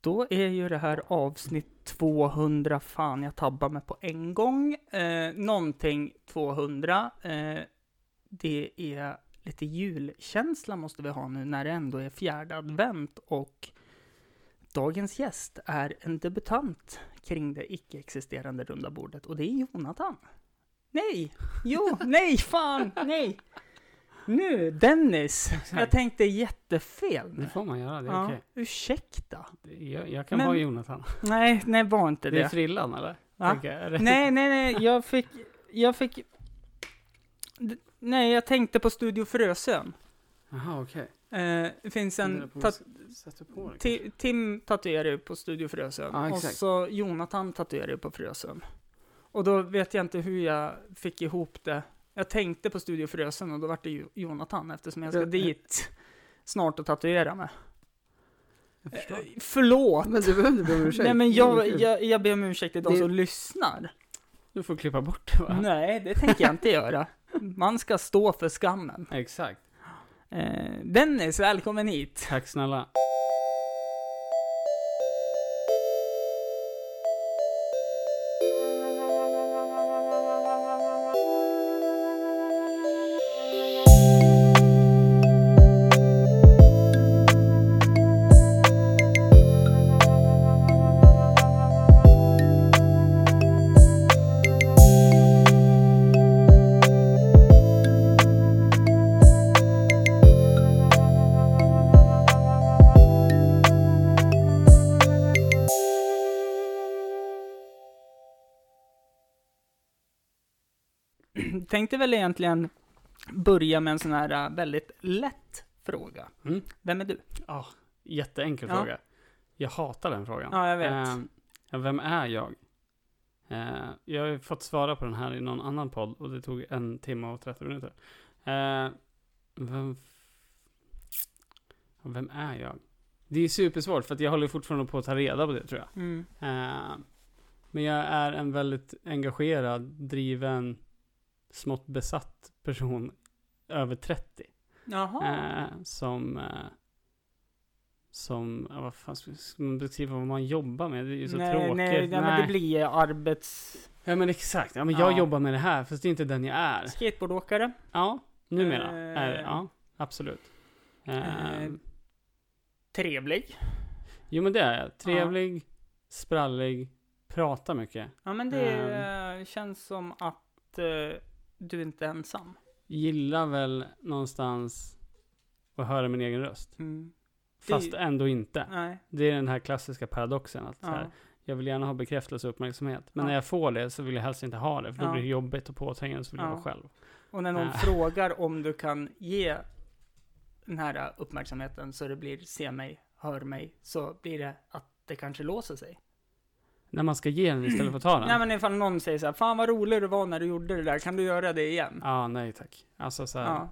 Då är ju det här avsnitt 200, fan jag tabbar mig på en gång. Eh, någonting 200. Eh, det är lite julkänsla måste vi ha nu när det ändå är fjärde advent och dagens gäst är en debutant kring det icke-existerande runda bordet och det är Jonathan. Nej! Jo, nej, fan, nej! Nu, Dennis! Jag tänkte jättefel Det nu. får man göra, det är Ja, okej. ursäkta. Jag, jag kan Men- vara Jonathan. Nej, nej, var inte Det är det. frillan eller? Är det- Nej, nej, nej, jag fick, jag fick, nej, jag tänkte på Studio Frösön. Jaha, okej. Eh, det finns en, på tat- det Tim tatuerar ju på Studio Frösön Ja, och så Jonathan tatuerar ju på Frösön. Och då vet jag inte hur jag fick ihop det. Jag tänkte på Studio Frösön och då var det ju Jonathan eftersom jag ska Ja. dit snart och tatuera mig. Jag. Eh, förlåt! Men du behöver inte be om ursäkt. Nej men jag, jag, jag ber om ursäkt till de Det- som lyssnar. Du får klippa bort det va? Nej, det tänker jag inte göra. Man ska stå för skammen. Exakt. Eh, Dennis, välkommen hit. Tack snälla. Tänkte väl egentligen börja med en sån här äh, väldigt lätt fråga. Mm. Vem är du? Ja, jätteenkel Ja. fråga. Jag hatar den frågan. Ja, jag vet. Ehm, ja, vem är jag? Eh, jag har ju fått svara på den här i någon annan podd och det tog en timme och 30 minuter. Eh, vem, vem är jag? Det är supersvårt för att jag håller fortfarande på att ta reda på det tror jag. Mm. Eh, men jag är en väldigt engagerad, driven, smått besatt person över 30. Jaha. Eh, som, eh, som, ja, vad fan ska man beskriva vad man jobbar med? Det är ju så nej, tråkigt. nej, nej, men det blir arbets... Ja men exakt, ja men jag Ja. jobbar med det här fast det är inte den jag är. Skateboardåkare. Ja, numera Eh. är det, ja. Absolut. Eh, Eh. Trevlig. jo men det är jag. Trevlig, sprallig, pratar mycket. Ja, men det Ehm. eh, känns som att du inte är ensam. Gillar väl någonstans att höra min egen röst. Mm. Det- Fast ändå inte. Nej. Det är den här klassiska paradoxen att Ja. här, jag vill gärna ha bekräftelse och uppmärksamhet. Men Ja. när jag får det så vill jag helst inte ha det. För då blir det jobbigt och påträngande så vill jag Ja. vara själv. Och när någon frågar om du kan ge den här uppmärksamheten så det blir se mig, hör mig, så blir det att det kanske låser sig. När man ska ge den istället för att ta den. Nej men ifall någon säger så här, fan vad rolig du var när du gjorde det där, kan du göra det igen? Ja, nej tack. Alltså så här, Ja.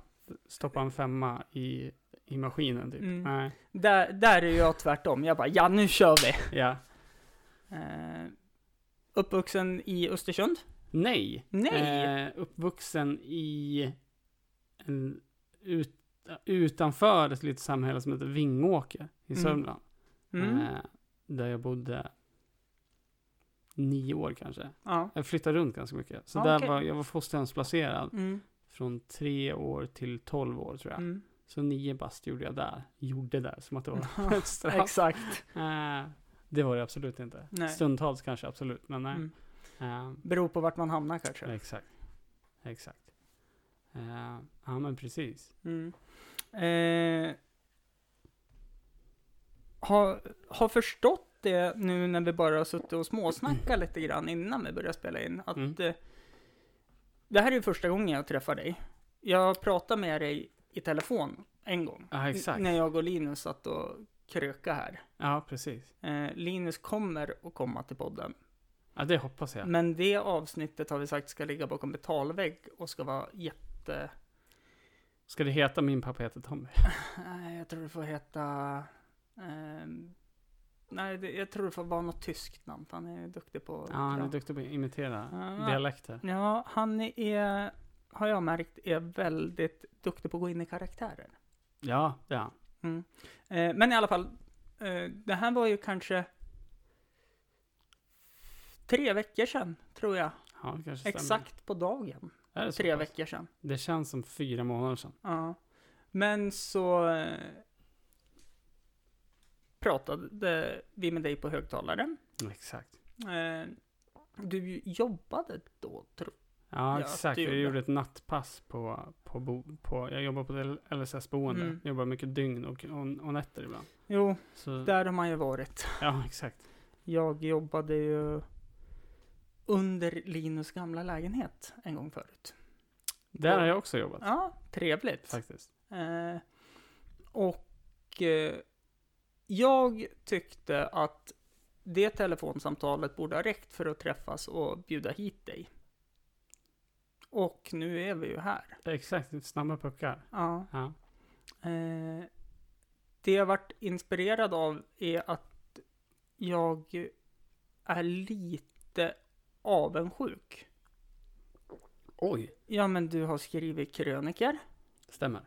stoppa en femma i, i maskinen typ. Mm. Nej. Där, där är jag tvärtom, jag bara, ja nu kör vi! Ja. Eh, uppvuxen i Östersund? Nej. Nej! Eh, uppvuxen i en, ut, utanför ett litet samhälle som heter Vingåker i Mm. Sörmland. Mm. Eh, där jag bodde nio år kanske. Ja. Jag flyttade runt ganska mycket. Så Ja, där okej. var, jag var fosterhemsplacerad Mm. från tre år till tolv år tror jag. Mm. Så nio bast gjorde jag där. Gjorde där, som att det var ett straff. Exakt. Eh, det var det absolut inte. Nej. Stundtals kanske absolut, men nej. Mm. Eh, Beror på vart man hamnar kanske. exakt. Exakt. Eh, ja men precis. Mm. Eh, har, har förstått det nu när vi bara har suttit och småsnackat lite grann innan vi började spela in. Att Mm. eh, det här är ju första gången jag träffar dig. Jag pratade med dig i telefon en gång. Ja exakt. När jag och Linus satt och kröka här. Ja precis. Eh, Linus kommer att komma till podden. Ja det hoppas jag. Men det avsnittet har vi sagt ska ligga bakom betalvägg och ska vara jätte... Ska det heta Min pappa heter Tommy? Nej, jag tror det får heta... ehm, nej, det, jag tror det får vara något tyskt namn. Han är duktig på... Ja han är duktig på att imitera Ja. dialekter. Ja, han är, har jag märkt, är väldigt duktig på att gå in i karaktärer. Ja, det är han. Mm. Eh, men i alla fall, Eh, det här var ju kanske tre veckor sedan, tror jag. Ja. Exakt på dagen. Tre pass? veckor sedan. Det känns som fyra månader sedan. Ja. Men så eh, pratade vi med dig på högtalaren. Exakt. Eh, du jobbade då, tror Ja, Ja, exakt. Jag gjorde. ett nattpass på, på, bo, på jag jobbar på ett LSS-boende. Mm. Jag jobbar mycket dygn och, och, och nätter ibland. Jo, Så, där har man ju varit. ja, exakt. Jag jobbade ju under Linus gamla lägenhet en gång förut. Där har jag också jobbat. Ja, trevligt. Faktiskt. Eh, och eh, jag tyckte att det telefonsamtalet borde ha räckt för att träffas och bjuda hit dig. Och nu är vi ju här. Exakt, snabba puckar. Ja. Ja. Eh, det jag varit inspirerad av är att jag är lite avundsjuk. Oj. Ja, men du har skrivit kröniker. Stämmer.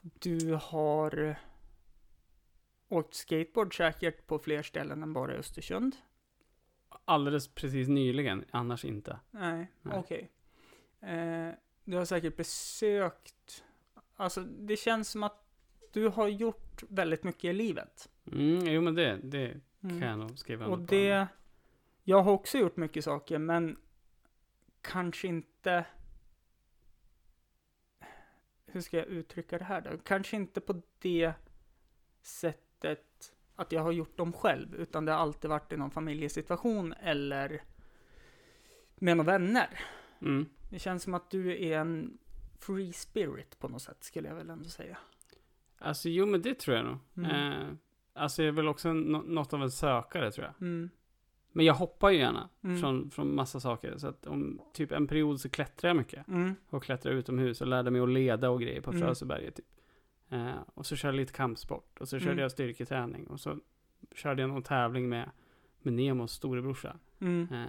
Du har åkt skateboard säkert på fler ställen än bara Östersund. Alldeles precis nyligen, annars inte. Nej, Nej. okej. Eh, du har säkert besökt, alltså det känns som att du har gjort väldigt mycket i livet. Mm, jo men det, det Mm. kan jag nog skriva Och under på. det, jag har också gjort mycket saker, men kanske inte, hur ska jag uttrycka det här då? Kanske inte på det sättet att jag har gjort dem själv, utan det har alltid varit i någon familjesituation eller med några vänner. Mm. Det känns som att du är en free spirit på något sätt, skulle jag väl ändå säga. Alltså jo men det tror jag nog. Mm. Eh, alltså jag är väl också nå- något av en sökare tror jag. Mm. Men jag hoppar ju gärna Mm. från, från massa saker. Så att om typ en period så klättrar jag mycket. Mm. Och klättrar utomhus och lärde mig att leda och grejer på Mm. Frösöberget typ. Eh, och så körde jag lite kampsport. Och så körde Mm. jag styrketräning. Och så körde jag någon tävling med, med Nemos storebrorsa. Mm. Eh,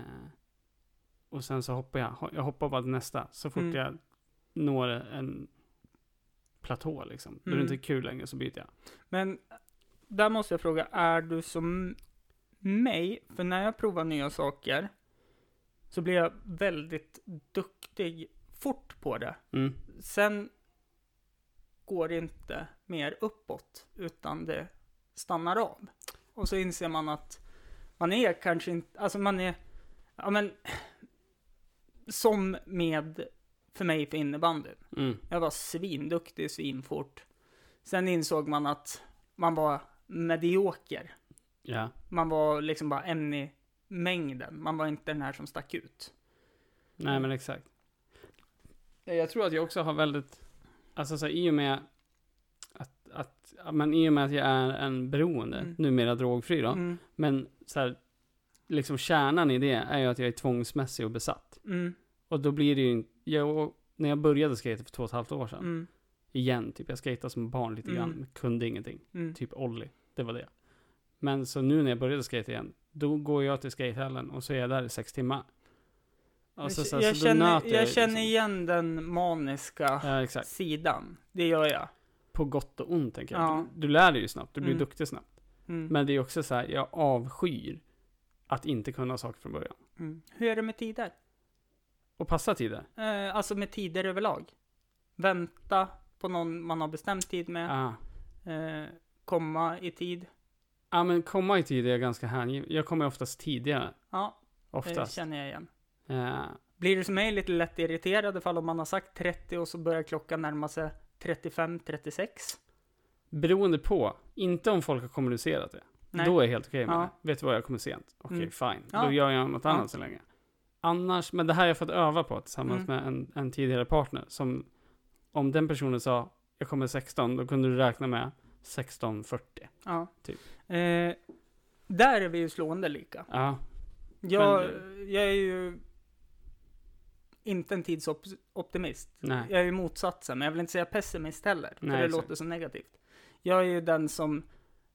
och sen så hoppar jag. Jag hoppar bara till nästa. Så fort Mm. jag når en platå liksom. Då är det Mm. inte kul längre så byter jag. Men där måste jag fråga, är du som mig? För när jag provar nya saker så blir jag väldigt duktig fort på det. Mm. Sen går inte mer uppåt, utan det stannar av. Och så inser man att man är kanske inte, alltså man är, ja men, som med, för mig för innebandyn. Mm. Jag var svinduktig, svinfort. Sen insåg man att man var medioker. Ja. Man var liksom bara en i mängden. Man var inte den här som stack ut. Nej men exakt. Jag tror att jag också har väldigt, alltså så här, i och med att, att, men i och med att jag är en beroende, Mm. numera drogfri då, Mm, men så här, liksom kärnan i det är ju att jag är tvångsmässig och besatt. mm, Och då blir det ju jag, när jag började skata för två och ett halvt år sedan, mm, igen, typ jag skatade som barn lite grann, Mm. kunde ingenting. mm. Typ Olli, det var det. Men så nu när jag började skata igen, då går jag till skatehallen och så är jag där i sex timmar. Och så, jag så känner, jag liksom. känner igen den maniska Ja, sidan. Det gör jag. På gott och ont tänker jag. Ja. Du, du lär dig ju snabbt, du blir Mm. duktig snabbt. Mm. Men det är också så här, jag avskyr att inte kunna saker från början. Mm. Hur är det med tider? Och passa tider. Eh, alltså med tider överlag. Vänta på någon man har bestämt tid med. Ah. Eh, komma i tid. Ja men komma i tid är jag ganska hängiven. Jag kommer oftast tidigare. Ja, det Oftast. känner jag igen. Eh, Blir du som mig lite lätt irriterad ifall om man har sagt 30 och så börjar klockan närma sig 35-36? beroende på. Inte om folk har kommunicerat det. Nej. Då är jag helt okej med Ja. det. Vet du vad, jag kommer sent. Okej, Mm. fine. Ja. Då gör jag något Ja. annat så länge. Annars, men det här har jag fått öva på tillsammans Mm. med en, en tidigare partner. Som, om den personen sa, jag kommer 16, då kunde du räkna med 16.40. Ja. Typ. Eh, där är vi ju slående lika. Ja, Jag, jag är ju inte en tidsoptimist. nej. Jag är ju motsatsen, men jag vill inte säga pessimist heller. För Nej, det exakt. låter så negativt. Jag är ju den som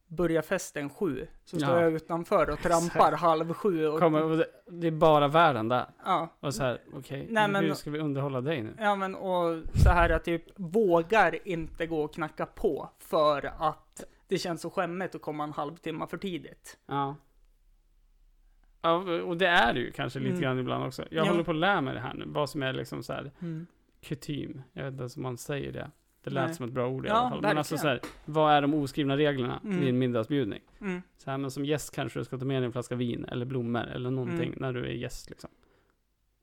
börjar festen sju, så står Ja. jag utanför och trampar halv sju. Och, Kommer, och det, det är bara världen där. ja, Och så här, okej, men hur ska vi underhålla dig nu? ja, men och så här att typ vågar inte gå och knacka på för att det känns så skämmigt att komma en halvtimme för tidigt. Ja. Ja, och det är det ju kanske lite Mm. grann ibland också. Jag Ja. håller på att lära mig det här nu. Vad som är liksom så här Mm. kutym. Jag vet inte ens om man säger det. Det lät Nej. som ett bra ord i Ja, alla fall. Men alltså så verkligen. här, vad är de oskrivna reglerna Mm. vid en middagsbjudning? Mm. Så här, men som gäst kanske du ska ta med dig en flaska vin eller blommor eller någonting Mm. när du är gäst liksom.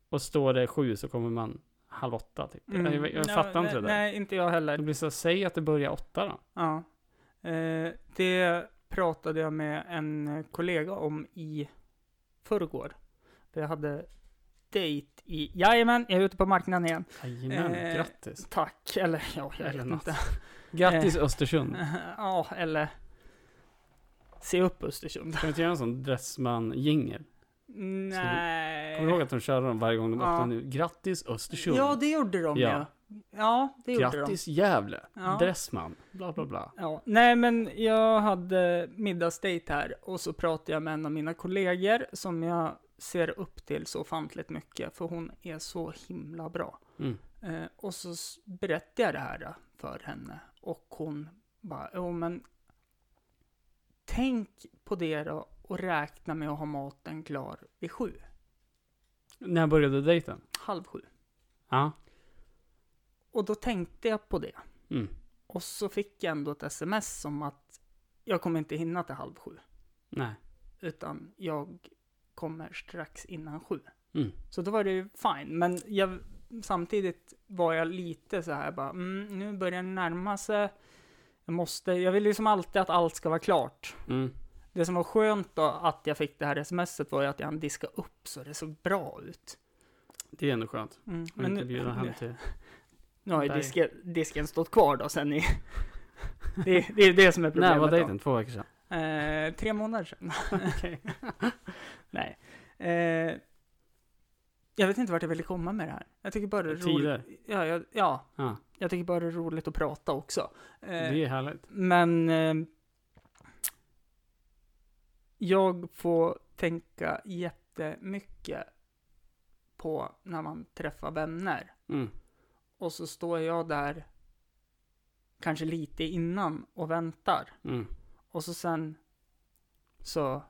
Och står det sju så kommer man halv åtta typ. Mm. Jag, jag Ja, fattar nej, inte det där. Nej, inte jag heller. Det blir så, säg att det börjar åtta då. Ja. Eh, det pratade jag med en kollega om i förrgår. För jag hade dejt i, jajamän, jag är ute på marknaden igen. Jajamän, Eh, grattis. Tack, eller ja, jag Eller vet något. inte. Grattis Östersund. ja, eller se upp Östersund. Kan vi inte göra en sån Dressman-jingel? Nej. Kommer du ihåg att de körde dem varje gång de Ja. öppnade nu? Grattis Östersund. Ja, det gjorde de Ja. ja. Ja, det gjorde de. Grattis Gävle. Ja. Dressman. Bla bla bla. Ja, nej men jag hade middagsdejt här och så pratade jag med en av mina kollegor som jag ser upp till så ofantligt mycket för hon är så himla bra. Mm. Eh, och så berättade jag det här eh, för henne och hon bara, jo men tänk på det då och räkna med att ha maten klar vid sju, När började dejten? halv sju. Ja. Och då tänkte jag på det. Mm. Och så fick jag ändå ett sms om att jag kommer inte hinna till halv sju. Nej. utan jag kommer strax innan sju. Mm. Så då var det ju fine, men jag, samtidigt var jag lite så här bara, mm, nu börjar det närma sig. Jag måste, jag vill liksom alltid att allt ska vara klart. Mm. Det som var skönt då att jag fick det här smset var ju att jag hann diska upp så det såg bra ut. Det är ändå skönt. Mm. Men inte bjuda hem till... nu har ju disken, disken stått kvar då sen i... det, det är det som är problemet. När var då. dejten? Två veckor sedan? Eh, tre månader sedan. Nej. Eh, jag vet inte vart jag ville komma med det här. Jag tycker bara det är Tider. roligt. Ja, jag, ja, Ja. jag tycker bara det är roligt att prata också. Eh, Det är härligt. Men eh, jag får tänka jättemycket på när man träffar vänner. Mm. Och så står jag där kanske lite innan och väntar. Mm. Och så sen så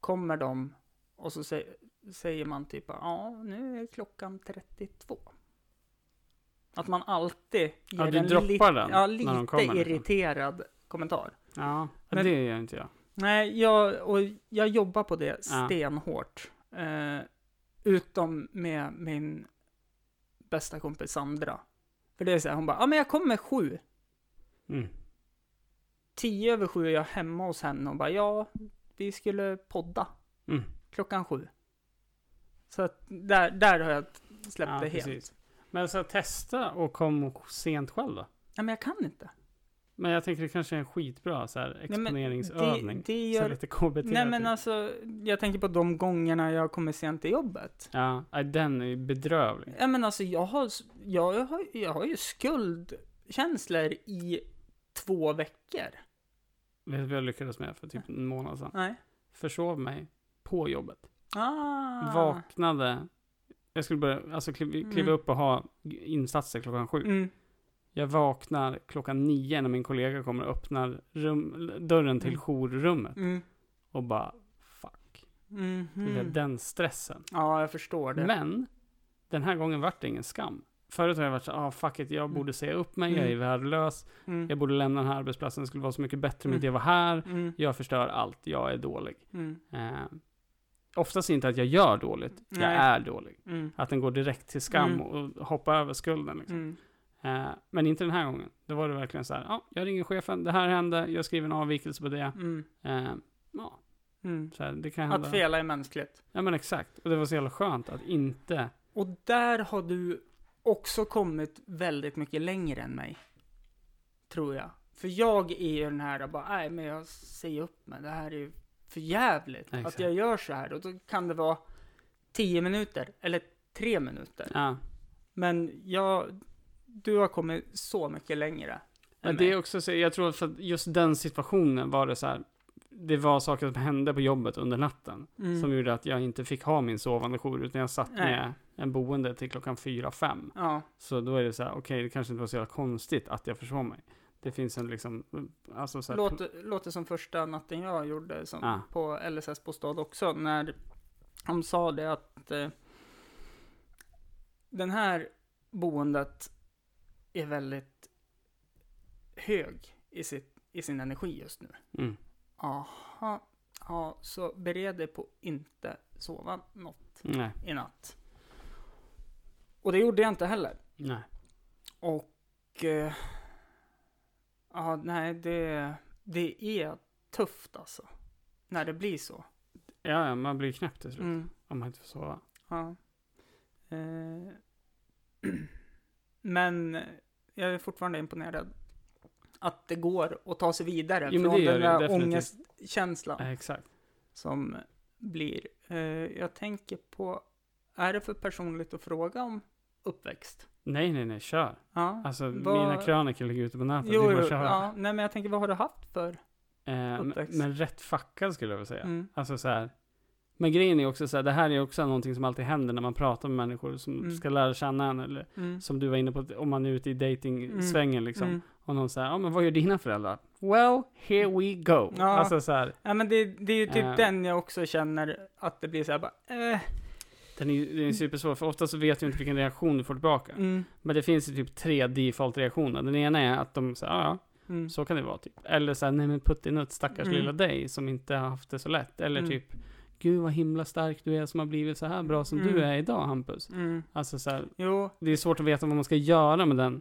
kommer de och så sä- säger man typ ja, nu är klockan 32. Att man alltid Ja, ger du en droppar den ja, när de lite kommer, liksom. irriterad kommentar. Ja, Men- det gör inte jag. Nej, jag, och jag jobbar på det Ja. stenhårt. Eh, utom med min bästa kompis Sandra. För det är så här, hon bara, ja men jag kommer sju. Mm. Tio över sju är jag hemma hos henne och bara, ja, vi skulle podda Mm. klockan sju. Så att där, där har jag släppt Ja, det helt. precis. Men så testa och kom sent själv då. Nej, men jag kan inte. Men jag tänker det kanske är en skitbra så här, exponeringsövning. Det, det Så gör... lite KBT. Nej, men typ. alltså, jag tänker på de gångerna jag kommer sent till jobbet. Ja, nej, den är ju bedrövlig. Ja, men alltså, jag har, jag har, jag har ju skuldkänslor i två veckor. Vet du vad jag lyckades med för typ en månad sedan? Nej. Försov mig på jobbet. Ah. Vaknade. Jag skulle börja, alltså kliva, kliva Mm. upp och ha insatser klockan sju. Mm. Jag vaknar klockan nio när min kollega kommer och öppnar rum, dörren till Mm. jourrummet. Mm. Och bara, fuck. Du vet, Den stressen. Ja, jag förstår det. Men, den här gången vart det ingen skam. Förut har jag varit så ah fuck it, jag Mm. borde säga upp mig, jag är Mm. värdelös, Mm. jag borde lämna den här arbetsplatsen, det skulle vara så mycket bättre om Mm. inte jag var här, Mm. jag förstör allt, jag är dålig. Mm. Eh, oftast inte att jag gör dåligt, jag Nej. är dålig. Mm. Att den går direkt till skam Mm. och hoppar över skulden. Liksom. Eh, men inte den här gången. Då var det verkligen så här, ja, jag ringer chefen, det här hände, jag skriver en avvikelse på det. Mm. Eh, ja, Mm. så här, det kan hända. Att fela är mänskligt. Ja men exakt. Och det var så jävla skönt att inte, Och där har du också kommit väldigt mycket längre än mig. Tror jag. För jag är ju den här, bara, nej men jag säger upp mig, det här är ju för jävligt. Exakt. Att jag gör så här. Och då kan det vara tio minuter, eller tre minuter. ja. Men jag, du har kommit så mycket längre. Men det är också så, jag tror för att just den situationen var det så här, det var saker som hände på jobbet under natten. Mm. Som gjorde att jag inte fick ha min sovande jour, utan jag satt Nej. med en boende till klockan fyra, fem. Ja. Så då är det så här, okej, det kanske inte var så jävla konstigt att jag försov mig. Det finns en liksom, alltså så här, Låter, låter som första natten jag gjorde som, Ah. på LSS-bostad också. När de sa det att eh, den här boendet är väldigt hög i, sitt, i sin energi just nu. mm. Aha, ja, så bered dig på inte sova något Nej, i natt. Och det gjorde jag inte heller. nej. Och... Eh, ja, nej, det, det är tufft alltså. När det blir så. Ja, man blir knäpp till slut. Mm, Om man inte får sova. ja. Eh, men jag är fortfarande imponerad. Att det går att ta sig vidare Jo, men från den där definitivt. ångestkänslan exakt. som blir. Eh, jag tänker på, är det för personligt att fråga om uppväxt? Nej, nej, nej, kör. Ja. Alltså, Vad- mina krönikor ligger ute på nätet. Jo, det är bara jo, att köra. ja, nej men jag tänker, vad har du haft för? Eh, men, uppväxt. men rätt fackad skulle jag vilja säga. Mm. Alltså så här. Men grejen är också så här, det här är också någonting som alltid händer när man pratar med människor som Mm. ska lära känna en. Eller Mm. som du var inne på, om man är ute i dating-svängen liksom. Mm. Och någon säger, ja men vad gör dina föräldrar? Well, here we go. Ja. Alltså så här, Ja men det, det är ju typ Eh. den jag också känner att det blir så här bara, eh, den är den är supersvår, för ofta så vet du inte vilken reaktion du får tillbaka. mm, Men det finns ju typ tre default-reaktioner. Den ena är att de säger, ja ja, mm, så kan det vara typ. Eller så här, nej men puttinutt, stackars Mm. lilla dig som inte har haft det så lätt. Eller Mm. typ, gud vad himla stark du är som har blivit så här bra som du Mm. är idag Hampus. mm, Alltså så här, det är svårt att veta vad man ska göra med den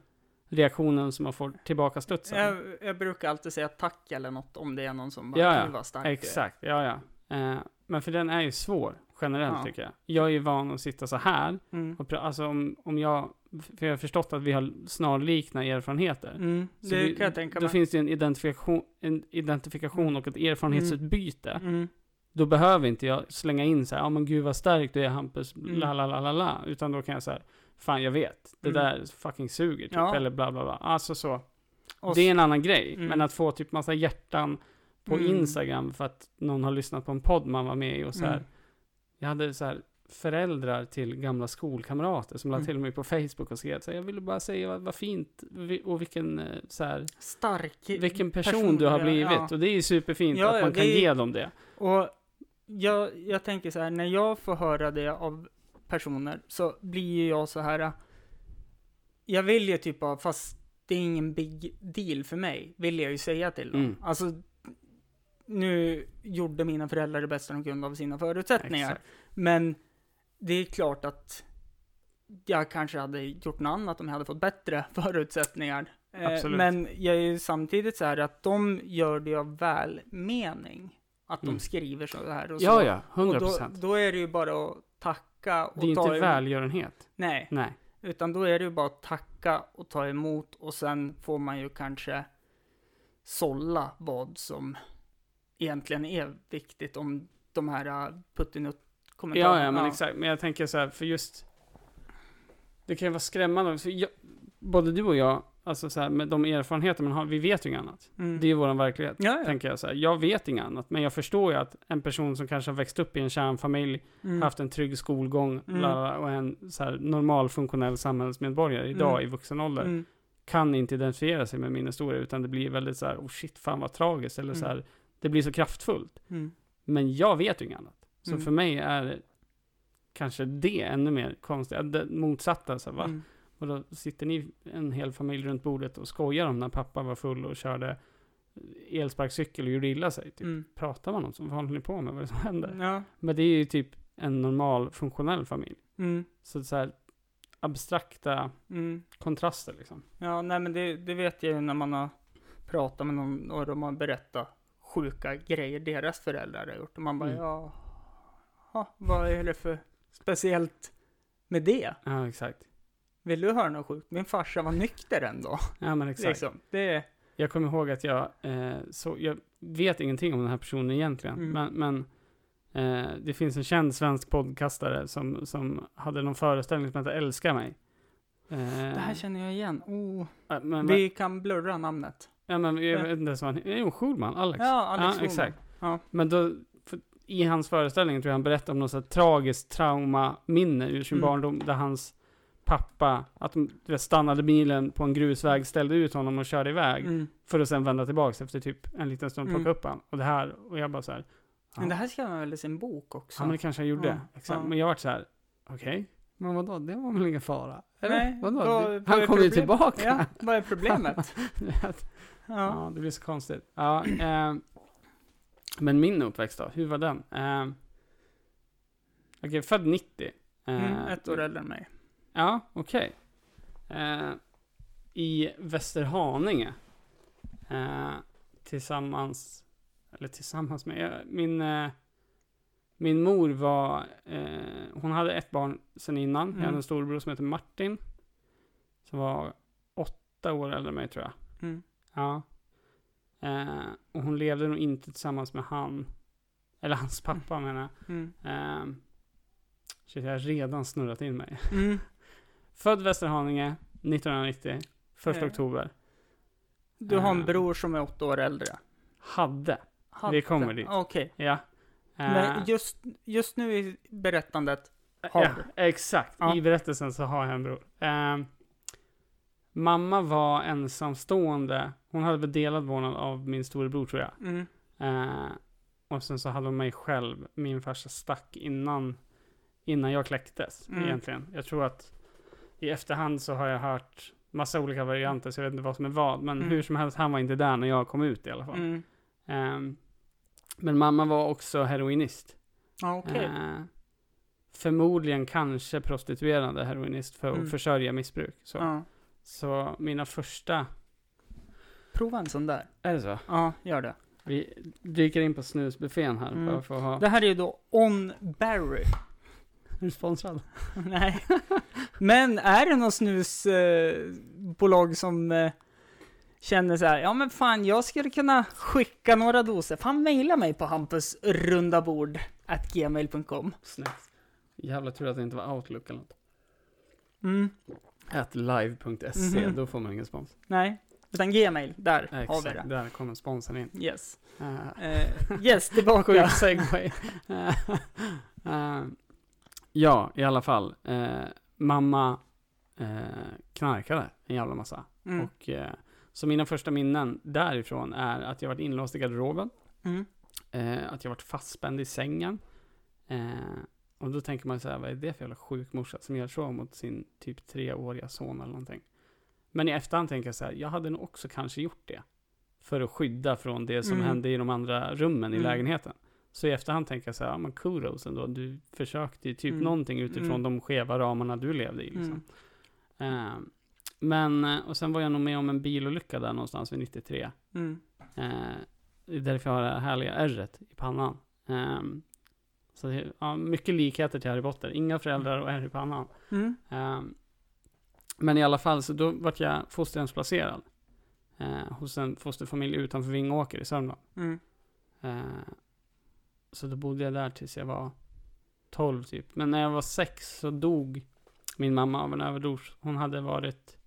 reaktionen som man får tillbaka studsen. jag, jag brukar alltid säga tack eller något om det är någon som bara, Ja, ja. "Gud, vad stark du är." Exakt, ja ja. Eh, men för den är ju svår, generellt Ja. tycker jag. Jag är ju van att sitta så här. Mm, Och alltså om, om jag, för jag har förstått att vi har snarlikna erfarenheter. mm, Så det vi, kan jag tänka Då mig. finns det ju en identifikation, en identifikation och ett erfarenhetsutbyte. Mm, Då behöver inte jag slänga in så här, ja men gud vad stark du är Hampus, Mm. la la la la la. Utan då kan jag säga, fan jag vet, det Mm. där fucking suger typ, Ja. eller bla bla bla. Alltså så. och det är en annan grej. Mm. Men att få typ massa hjärtan på Mm. Instagram för att någon har lyssnat på en podd man var med i och så här. Mm. Jag hade så här föräldrar till gamla skolkamrater som la Mm. till mig på Facebook och skrev så här, jag ville bara säga vad, vad fint och vilken eh, så här, stark vilken person, person, du har blivit. ja. Och det är ju superfint Ja, att man det kan är- ge dem det. Och jag, jag tänker så här, när jag får höra det av personer så blir ju jag så här. Jag vill ju typ av, fast det är ingen big deal för mig, vill jag ju säga till dem. Mm. Alltså, nu gjorde mina föräldrar det bästa de kunde av sina förutsättningar. Exakt. Men det är klart att jag kanske hade gjort något annat om jag hade fått bättre förutsättningar. Eh, Absolut. Men jag är ju samtidigt så här att de gör det av välmening. Att de Mm. skriver så här och Ja, så. ja, Och då, procent. då är det ju bara att tacka och Det är ta inte emot. välgörenhet. Nej, Nej. utan då är det ju bara att tacka och ta emot och sen får man ju kanske sålla vad som egentligen är viktigt om de här äh, puttinutt-kommentarerna. Ja, ja, men exakt. Men jag tänker så här, för just... Det kan ju vara skrämmande. För jag, både du och jag, alltså så här, med de erfarenheter man har, vi vet ju inget annat. Mm. Det är ju vår verklighet. ja, ja. Tänker jag så här. Jag vet inget annat, men jag förstår ju att en person som kanske har växt upp i en kärnfamilj, Mm. haft en trygg skolgång, Mm. lalala, och en så här normal funktionell samhällsmedborgare idag Mm. i vuxen ålder, Mm. kan inte identifiera sig med min historia, utan det blir väldigt så här, oh shit, fan vad tragiskt, eller så Mm. här, det blir så kraftfullt. Men jag vet ju inget annat. Så för mig är kanske det ännu mer konstigt. Det motsatta, så här, va? Och då sitter ni en hel familj runt bordet och skojar om när pappa var full och körde elsparkcykel och gjorde illa sig. Typ. Mm. Pratar man om så? Vad håller ni på med? Vad är det som händer? Ja. Men det är ju typ en normal funktionell familj. Mm. Så så här abstrakta Mm. kontraster liksom. Ja, nej men det, det vet jag ju när man har pratat med någon och de har berättat sjuka grejer deras föräldrar har gjort. Och man bara, Mm. ja, ja, vad är det för speciellt med det? Ja, exakt. Vill du höra något sjukt? Min farsa var nykter ändå. Ja, men exakt. Liksom. Det, Jag kommer ihåg att jag, eh, så, jag vet ingenting om den här personen egentligen, Mm. men, men eh, det finns en känd svensk podcastare som, som hade någon föreställning som heter Älska mig. Eh, det här känner jag igen. Oh, ja, men, vi kan blurra namnet. ja, men jag Ja. vet inte ens vad han Jo, Schulman, Alex. Ja, Alex ja, exakt. Ja. Men då, i hans föreställning tror jag han berättade om något så här tragiskt traumaminne ur sin Mm. barndom, där hans pappa, att de vet, stannade bilen på en grusväg, ställde ut honom och körde iväg. Mm. För att sen vända tillbaks efter typ en liten stund och plocka Mm. upp han. Och det här, och jag bara så här. Ja, Men det här skrev han väl i sin bok också? ja men det kanske han gjorde. Ja, Exakt. ja. Men jag vart så här. okej. Men vadå, det var väl ingen fara? Eller? Nej, vadå? vad han kom ju tillbaka. Ja, vad är problemet? ja. Ja. det blir så konstigt. Ja, eh, men min uppväxt då, hur var den? Eh, Okej, född 90. Eh, Mm, ett år äldre än mig. Ja, okej. Eh, I Västerhaninge. Eh, tillsammans, eller tillsammans med, min, eh, min mor var, eh, hon hade ett barn sen innan. Jag Mm. hade en storbror som heter Martin. Som var åtta år äldre än mig tror jag. Mm. Ja. Eh, och hon levde nog inte tillsammans med han, eller hans pappa menar jag. Mm. Eh, shit, jag har redan snurrat in mig. Mm. Född Västerhaninge 1990, 1 Eh. oktober. Du har en Eh. bror som är åtta år äldre. Hade. Hade. Vi kommer dit. Okej. Ja. Eh, Men just, just nu i berättandet har ja, du. exakt. Ja. I berättelsen så har jag en bror. Eh, mamma var ensamstående. Hon hade väl delad vårdnad av min storebror tror jag. Mm. Eh, och sen så hade hon mig själv. Min farsa stack innan, innan jag kläcktes Mm. egentligen. Jag tror att i efterhand så har jag hört massa olika varianter så jag vet inte vad som är vad. Men Mm. hur som helst, han var inte där när jag kom ut i alla fall. Mm. Ehm, men mamma var också heroinist. Ja, okej. Eh, förmodligen kanske prostituerande heroinist för att Mm. försörja missbruk. Så. Ja. så mina första... Prova en sån där. Är det så? Ja, gör det. Vi dyker in på snusbuffén här. Mm. För att ha... Det här är ju då On Berry. Är du sponsrad? Nej. Men är det något snusbolag som eh, känner så här, ja men fan jag skulle kunna skicka några doser. Fan mejla mig på hampusrundabord at gmail.com. Snyggt. Jävla tur att det inte var Outlook eller något. Mm, At live.se, Mhm. då får man ingen spons. nej, utan gmail, där har vi Exakt, det. där kommer sponsorn in. Yes. Uh, Eh, yes, tillbaka. Sjuk segway. Eh, eh, ja, i alla fall. Eh, mamma eh, knarkade en jävla massa. Mm. Och, eh, så mina första minnen därifrån är att jag varit inlåst i garderoben. Mm. Eh, att jag varit fastspänd i sängen. Eh, och då tänker man så här, vad är det för jävla sjuk morsa som gör så mot sin typ treåriga son eller någonting. Men i efterhand tänker jag så här, jag hade nog också kanske gjort det. För att skydda från det som Mm. hände i de andra rummen i Mm. lägenheten. Så i efterhand tänker jag så här, ja men kudos ändå, du försökte ju typ Mm. någonting utifrån Mm. de skeva ramarna du levde i liksom. Mm. Eh, men, och sen var jag nog med om en bilolycka där någonstans vid 93. Mm. Är därför jag har det här härliga ärret i pannan. Ehm, så det, ja, mycket likheter till Harry Potter. Inga föräldrar och ärr i pannan. Mm. Ehm, men i alla fall, så då vart jag fosterhemsplacerad. Eh, hos en fosterfamilj utanför Vingåker i Sörmland. Mm. Eh, så då bodde jag där tills jag var 12 typ. Men när jag var sex så dog min mamma av en överdos. Hon hade varit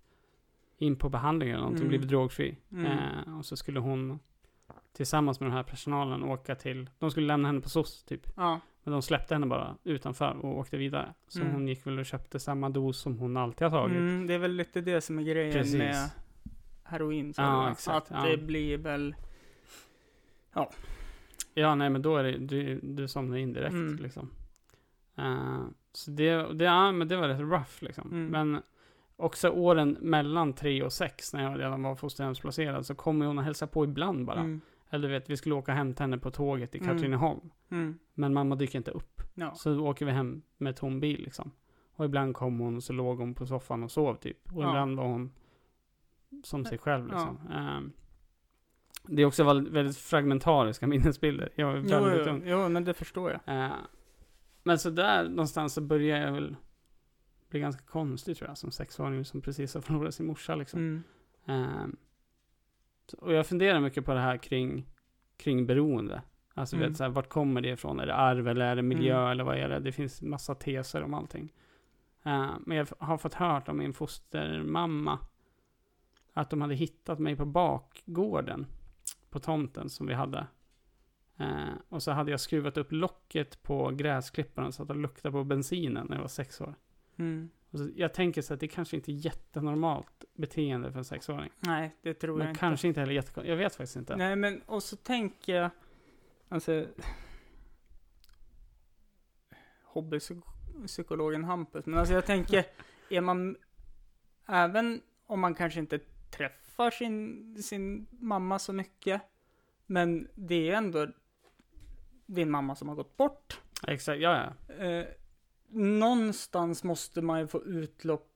in på behandling eller någonting, Mm. blivit drogfri. Mm. Eh, och så skulle hon tillsammans med den här personalen åka till, de skulle lämna henne på SOS typ. Ja. Men de släppte henne bara utanför och åkte vidare. Så Mm. hon gick väl och köpte samma dos som hon alltid har tagit. Mm, det är väl lite det som är grejen Precis. med heroin. Så Ja, exakt, Att ja. det blir väl... Ja, nej men då är det, du, du somnar in direkt Mm. liksom. Eh, så det, det, ja, men det var rätt rough liksom. Mm. Men också åren mellan tre och sex när jag redan var fosterhemsplacerad så kommer hon och hälsa på ibland bara. Mm. Eller du vet, vi skulle åka och hämta henne på tåget i Mm. Katrineholm. Mm. Men mamma dyker inte upp. Ja. Så åker vi hem med tom bil liksom. Och ibland kom hon och så låg hon på soffan och sov typ. Och Ja. ibland var hon som sig själv Ja. liksom. Det är också väldigt, fragmentariska minnesbilder. Jag var Jo, väldigt jo, ung. jo, men det förstår jag. Eh, men så där någonstans så började jag väl bli ganska konstig tror jag. Som sexåring som precis har förlorat sin morsa liksom. Mm. Så- och jag funderar mycket på det här kring, kring beroende. Alltså Mm. vet, så här, vart kommer det ifrån? Är det arv eller är det miljö Mm. eller vad är det? Det finns massa teser om allting. Eh, men jag har fått hört om min fostermamma. Att de hade hittat mig på bakgården. På tomten som vi hade. Eh, och så hade jag skruvat upp locket på gräsklipparen så att det luktade på bensinen när jag var sex år. Mm. Så, jag tänker så att det kanske inte är jättenormalt beteende för en sexåring. Nej, det tror jag Men inte. kanske inte heller jättekonstigt. Jag vet faktiskt inte. Nej, men och så tänker jag, alltså, hobbypsykologen Hampus, men alltså jag tänker, är man, även om man kanske inte träffar sin, sin mamma så mycket, men det är ändå din mamma som har gått bort. Exakt, ja ja. Eh, någonstans måste man ju få utlopp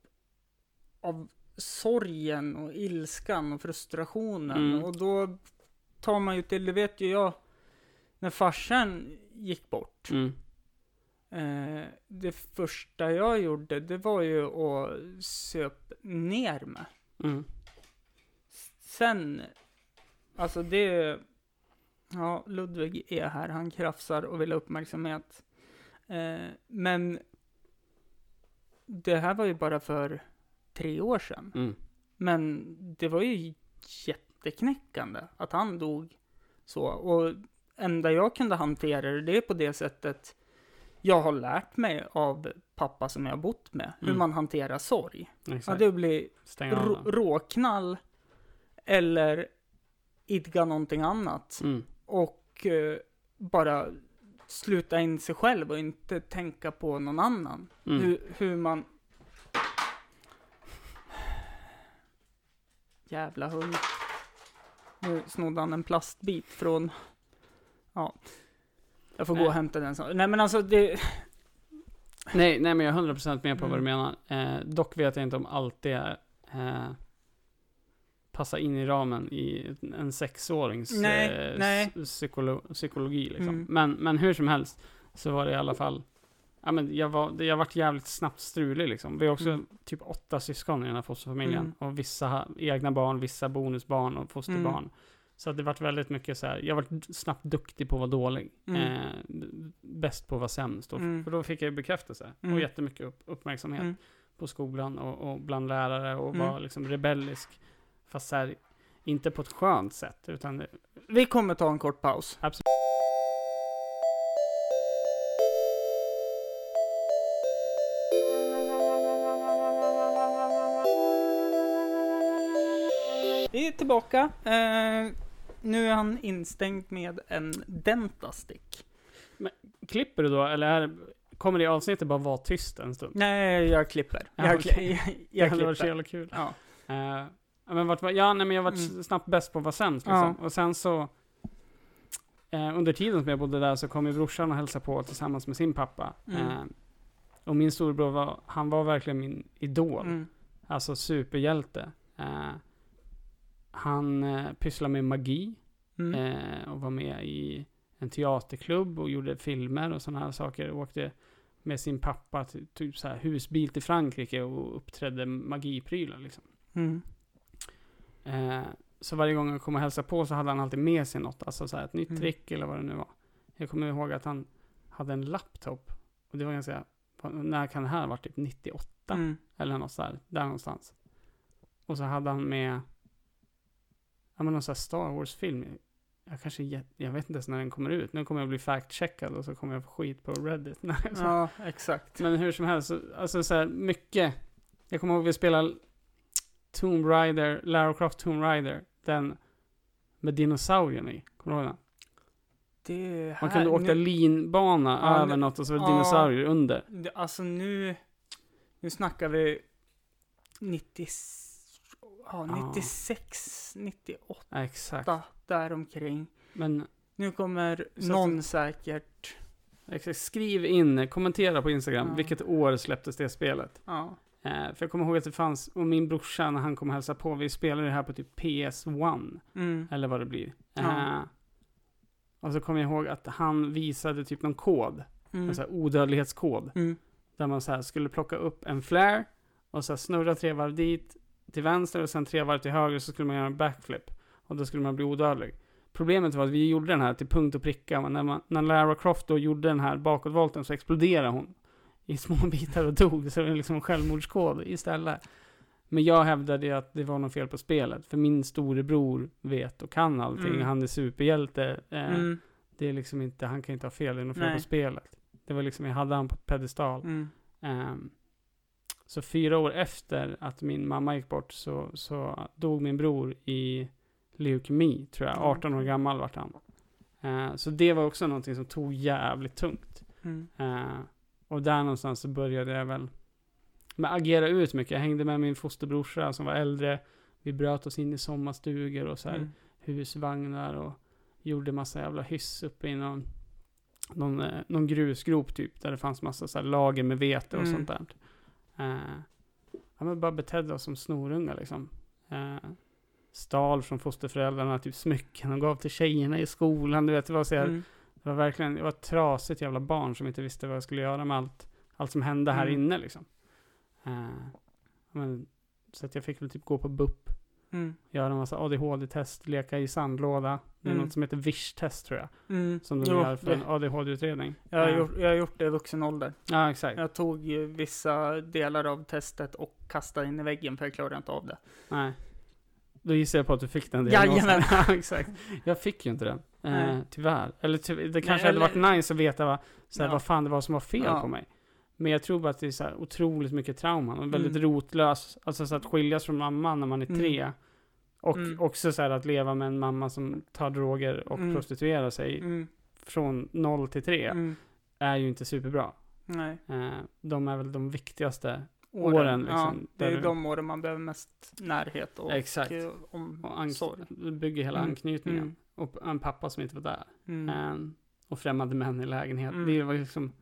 av sorgen och ilskan och frustrationen. Mm. Och då tar man ju till, det vet ju jag, när farsan gick bort. Mm. Eh, det första jag gjorde, det var ju att söp ner mig. Mm. Sen, alltså det, ja, Ludvig är här, han krafsar och vill ha uppmärksamhet. Eh, men det här var ju bara för tre år sedan. Mm. Men det var ju jätteknäckande att han dog så. Och enda jag kunde hantera det, det är på det sättet jag har lärt mig av pappa som jag har bott med, hur Mm. man hanterar sorg. Exakt. det blir råknall eller idka någonting annat. Mm. Och eh, bara sluta in sig själv och inte tänka på någon annan. Mm. Hur, hur man... Jävla hund. Nu snodde han en plastbit från... Ja. Jag får gå Nej. och hämta den snart. Nej men alltså det... Nej, nej, men jag är 100% med på vad du Mm. menar. Eh, dock vet jag inte om allt det eh, passar in i ramen i en sexårings Nej, eh, nej. Psykolo psykologi. Liksom. Mm. Men, men hur som helst så var det i alla fall Ja, men jag, var, jag varit jävligt snabbt strulig liksom. Vi har också Mm. typ åtta syskon i den här fosterfamiljen. Mm. Och vissa egna barn, vissa bonusbarn och fosterbarn. Mm. Så att det varit väldigt mycket så här. jag varit snabbt duktig på att vara dålig. Mm. Eh, bäst på att vara sämst. Och, Mm. För då fick jag bekräftelse. Mm. Och jättemycket upp, uppmärksamhet på skolan och, och bland lärare och var liksom rebellisk. Fast så här, inte på ett skönt sätt. Utan det, Vi kommer ta en kort paus. Absolut. Vi är tillbaka. Eh, nu är han instängd med en dentastick. klipper du då? Eller är, kommer det i avsnittet bara vara tyst en stund? Nej, jag klipper. Ja, Jag, okej. jag, Det jag hade varit så klipper. jävla kul. Ja. Eh, ja, men vart, var- ja, nej, men jag varit Mm. snabbt bäst på att vara sämst. Liksom. Och sen så, eh, under tiden som jag bodde där så kom ju brorsan och hälsade på tillsammans med sin pappa. Mm. Eh, och min storebror var, han var verkligen min idol. Mm. Alltså superhjälte. Eh, han eh, pysslade med magi Mm. eh, och var med i en teaterklubb och gjorde filmer och sådana här saker. Och åkte med sin pappa till typ så här husbil till Frankrike och uppträdde magiprylar liksom. Mm. Eh, så varje gång han kom och hälsade på så hade han alltid med sig något, alltså så här ett nytt Mm. trick eller vad det nu var. Jag kommer ihåg att han hade en laptop och det var ganska, när kan det här ha varit? Typ 98 Mm. eller något sådär, där någonstans. Och så hade han med, ja men någon sån här Star Wars-film. Jag kanske, jag vet inte ens när den kommer ut. Nu kommer jag bli fact-checkad och så kommer jag få skit på Reddit. Nej, så- Ja, exakt. Men hur som helst, så, alltså så här, mycket. Jag kommer ihåg vi spelade Tomb Raider, Lara Croft Tomb Raider. Den med dinosaurien i. Kommer du ihåg den? Det Man kunde åka nu, linbana Ja, över nu- något och så var det ja. dinosaurier under. det- Alltså nu, nu snackar vi 90, ja, 96, 98 Ja, exakt. däromkring. Men Nu kommer Så- någon säkert, exakt, skriv in, kommentera på Instagram. Vilket år släpptes det spelet? ja. Eh, för jag kommer ihåg att det fanns, och min brorsa när han kom och hälsade på, vi spelade det här på typ PS1. Mm. Eller vad det blir. Ja. Eh, och så kommer jag ihåg att han visade typ någon kod. Mm. En sån här odödlighetskod. Mm. Där man så här skulle plocka upp en flare. Och så här snurra tre varv dit. Till vänster och sen tre varv till höger. Så skulle man göra en backflip. Och då skulle man bli odödlig. Problemet var att vi gjorde den här till punkt och pricka. Men när, man, när Lara Croft då gjorde den här bakåtvolten så exploderade hon. I små bitar och dog. Så det var liksom självmordskod istället. Men jag hävdade ju att det var något fel på spelet. För min storebror vet och kan allting. Mm. Han är superhjälte. Eh, Mm. Det är liksom inte, han kan inte ha fel, det är något fel på spelet. Det var liksom, jag hade han på ett pedestal. Mm. Ehm, Så fyra år efter att min mamma gick bort så, så dog min bror i leukemi, tror jag. Mm. 18 år gammal vart han. Eh, så det var också någonting som tog jävligt tungt. Mm. Och där någonstans så började jag väl med agera ut mycket. Jag hängde med min fosterbrorsa som var äldre. Vi bröt oss in i sommarstugor och så här Mm. husvagnar och gjorde massa jävla hyss uppe i någon, någon, eh, någon grusgrop typ. Där det fanns massa så lager med vete och Mm. sånt där. Eh, ja, men bara betedde oss som snorungar liksom. Eh, stal från fosterföräldrarna typ smycken och gav till tjejerna i skolan. Du vet, det var så här, Mm. Det var verkligen, jag var ett trasigt jävla barn som inte visste vad jag skulle göra med allt, allt som hände här Mm. inne liksom. Eh, men, så att jag fick väl typ gå på BUP, Mm. göra en massa ADHD-test, leka i sandlåda. Det är Mm. något som heter VISH-test tror jag. Mm. Som de Jo, gör för en ADHD-utredning. Jag har, Eh, gjort, jag har gjort det i vuxen ålder. Ja, exakt. Jag tog vissa delar av testet och kastade in i väggen för jag klarade inte av det. Nej. Då gissar jag på att du fick den Jajamän. ja, exakt. Jag fick ju inte den. Eh, Nej. tyvärr. Eller ty- det kanske eller- hade varit nice att veta vad, såhär, Ja. vad fan det var som var fel Ja. på mig. Men jag tror bara att det är så otroligt mycket trauman och väldigt Mm. rotlös. Alltså så att skiljas från mamman när man är Mm. tre. Och Mm. också så att leva med en mamma som tar droger och Mm. prostituerar sig Mm. från noll till tre. Mm. Är ju inte superbra. Nej. Eh, de är väl de viktigaste Åren, liksom, ja, det är du- de åren man behöver mest närhet och Exakt. eh, och omsorg. ank- bygger hela Mm. anknytningen. Mm. Och en pappa som inte var där. Mm. Eh, och främmande män i lägenhet. Mm. Det var liksom,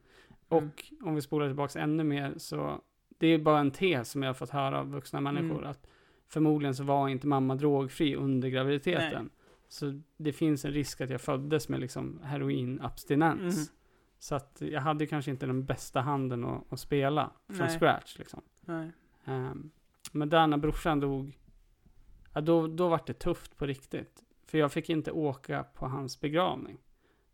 och om vi spolar tillbaka ännu mer så, det är bara en tes som jag har fått höra av vuxna människor. Mm. Att förmodligen så var inte mamma drogfri under graviditeten. Nej. Så det finns en risk att jag föddes med liksom heroinabstinens. Mm. Så att jag hade kanske inte den bästa handen att, att spela från Nej. scratch liksom. Ehm, men där när brorsan dog, ja, då, då var det tufft på riktigt. För jag fick inte åka på hans begravning.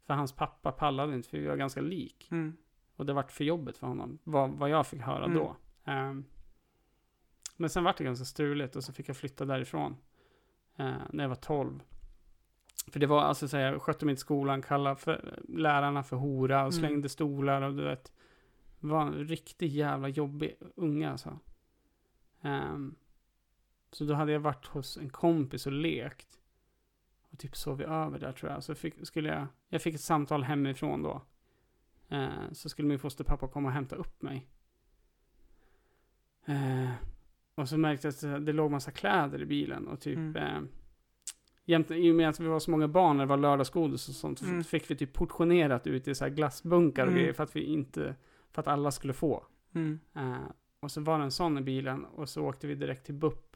För hans pappa pallade inte, för vi var ganska lik. Mm. Och det vart för jobbigt för honom, vad, vad jag fick höra Mm. då. Ehm, men sen vart det ganska struligt och så fick jag flytta därifrån. eh, när jag var 12. För det var alltså så här, jag skötte mig i skolan, kallade för, lärarna för hora och Mm. slängde stolar och du vet. Var en riktigt jävla jobbig unge alltså. Ehm, så då hade jag varit hos en kompis och lekt. Och typ sovit över där tror jag. Så fick, skulle jag, jag fick ett samtal hemifrån då. Eh, så skulle min fosterpappa komma och hämta upp mig. Eh, och så märkte jag att det låg massa kläder i bilen och typ Mm. eh, jämte, I och med att vi var så många barn när det var lördagsgodis och sånt så Mm. fick vi typ portionerat ut i så här glassbunkar och Mm. grejer för att vi inte, för att alla skulle få. Mm. Eh, och så var det en sån i bilen och så åkte vi direkt till BUP.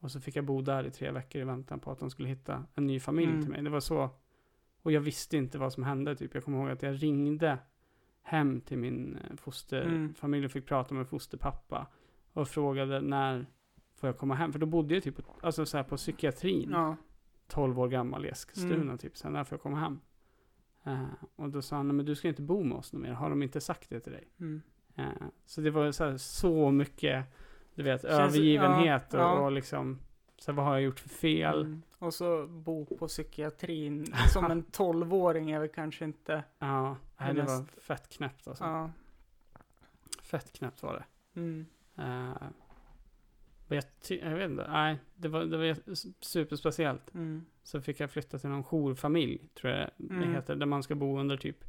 Och så fick jag bo där i tre veckor i väntan på att de skulle hitta en ny familj Mm. till mig. Det var så. Och jag visste inte vad som hände. Typ. Jag kommer ihåg att jag ringde hem till min eh, fosterfamilj och fick prata med fosterpappa. Och frågade när får jag komma hem? För då bodde jag typ alltså så här på psykiatrin. Ja. 12 år gammal i Eskilstuna Mm. typ. Sen när får jag komma hem? Eh, och då sa han, "Nej, men du ska inte bo med oss någon mer. Har de inte sagt det till dig? Mm. Eh, Så det var så, här, så mycket, du vet, Känns- övergivenhet ja, och, ja. och liksom, så här, vad har jag gjort för fel? Mm. Och så bo på psykiatrin som en tolvåring är väl kanske inte... Ja, nej, Det det var mest- fett knäppt alltså. Ja. Fett knäppt var det. Mm. Men jag, jag vet inte, nej, det var, det var superspeciellt. Mm. Så fick jag flytta till någon jourfamilj, tror jag det Mm. heter, där man ska bo under typ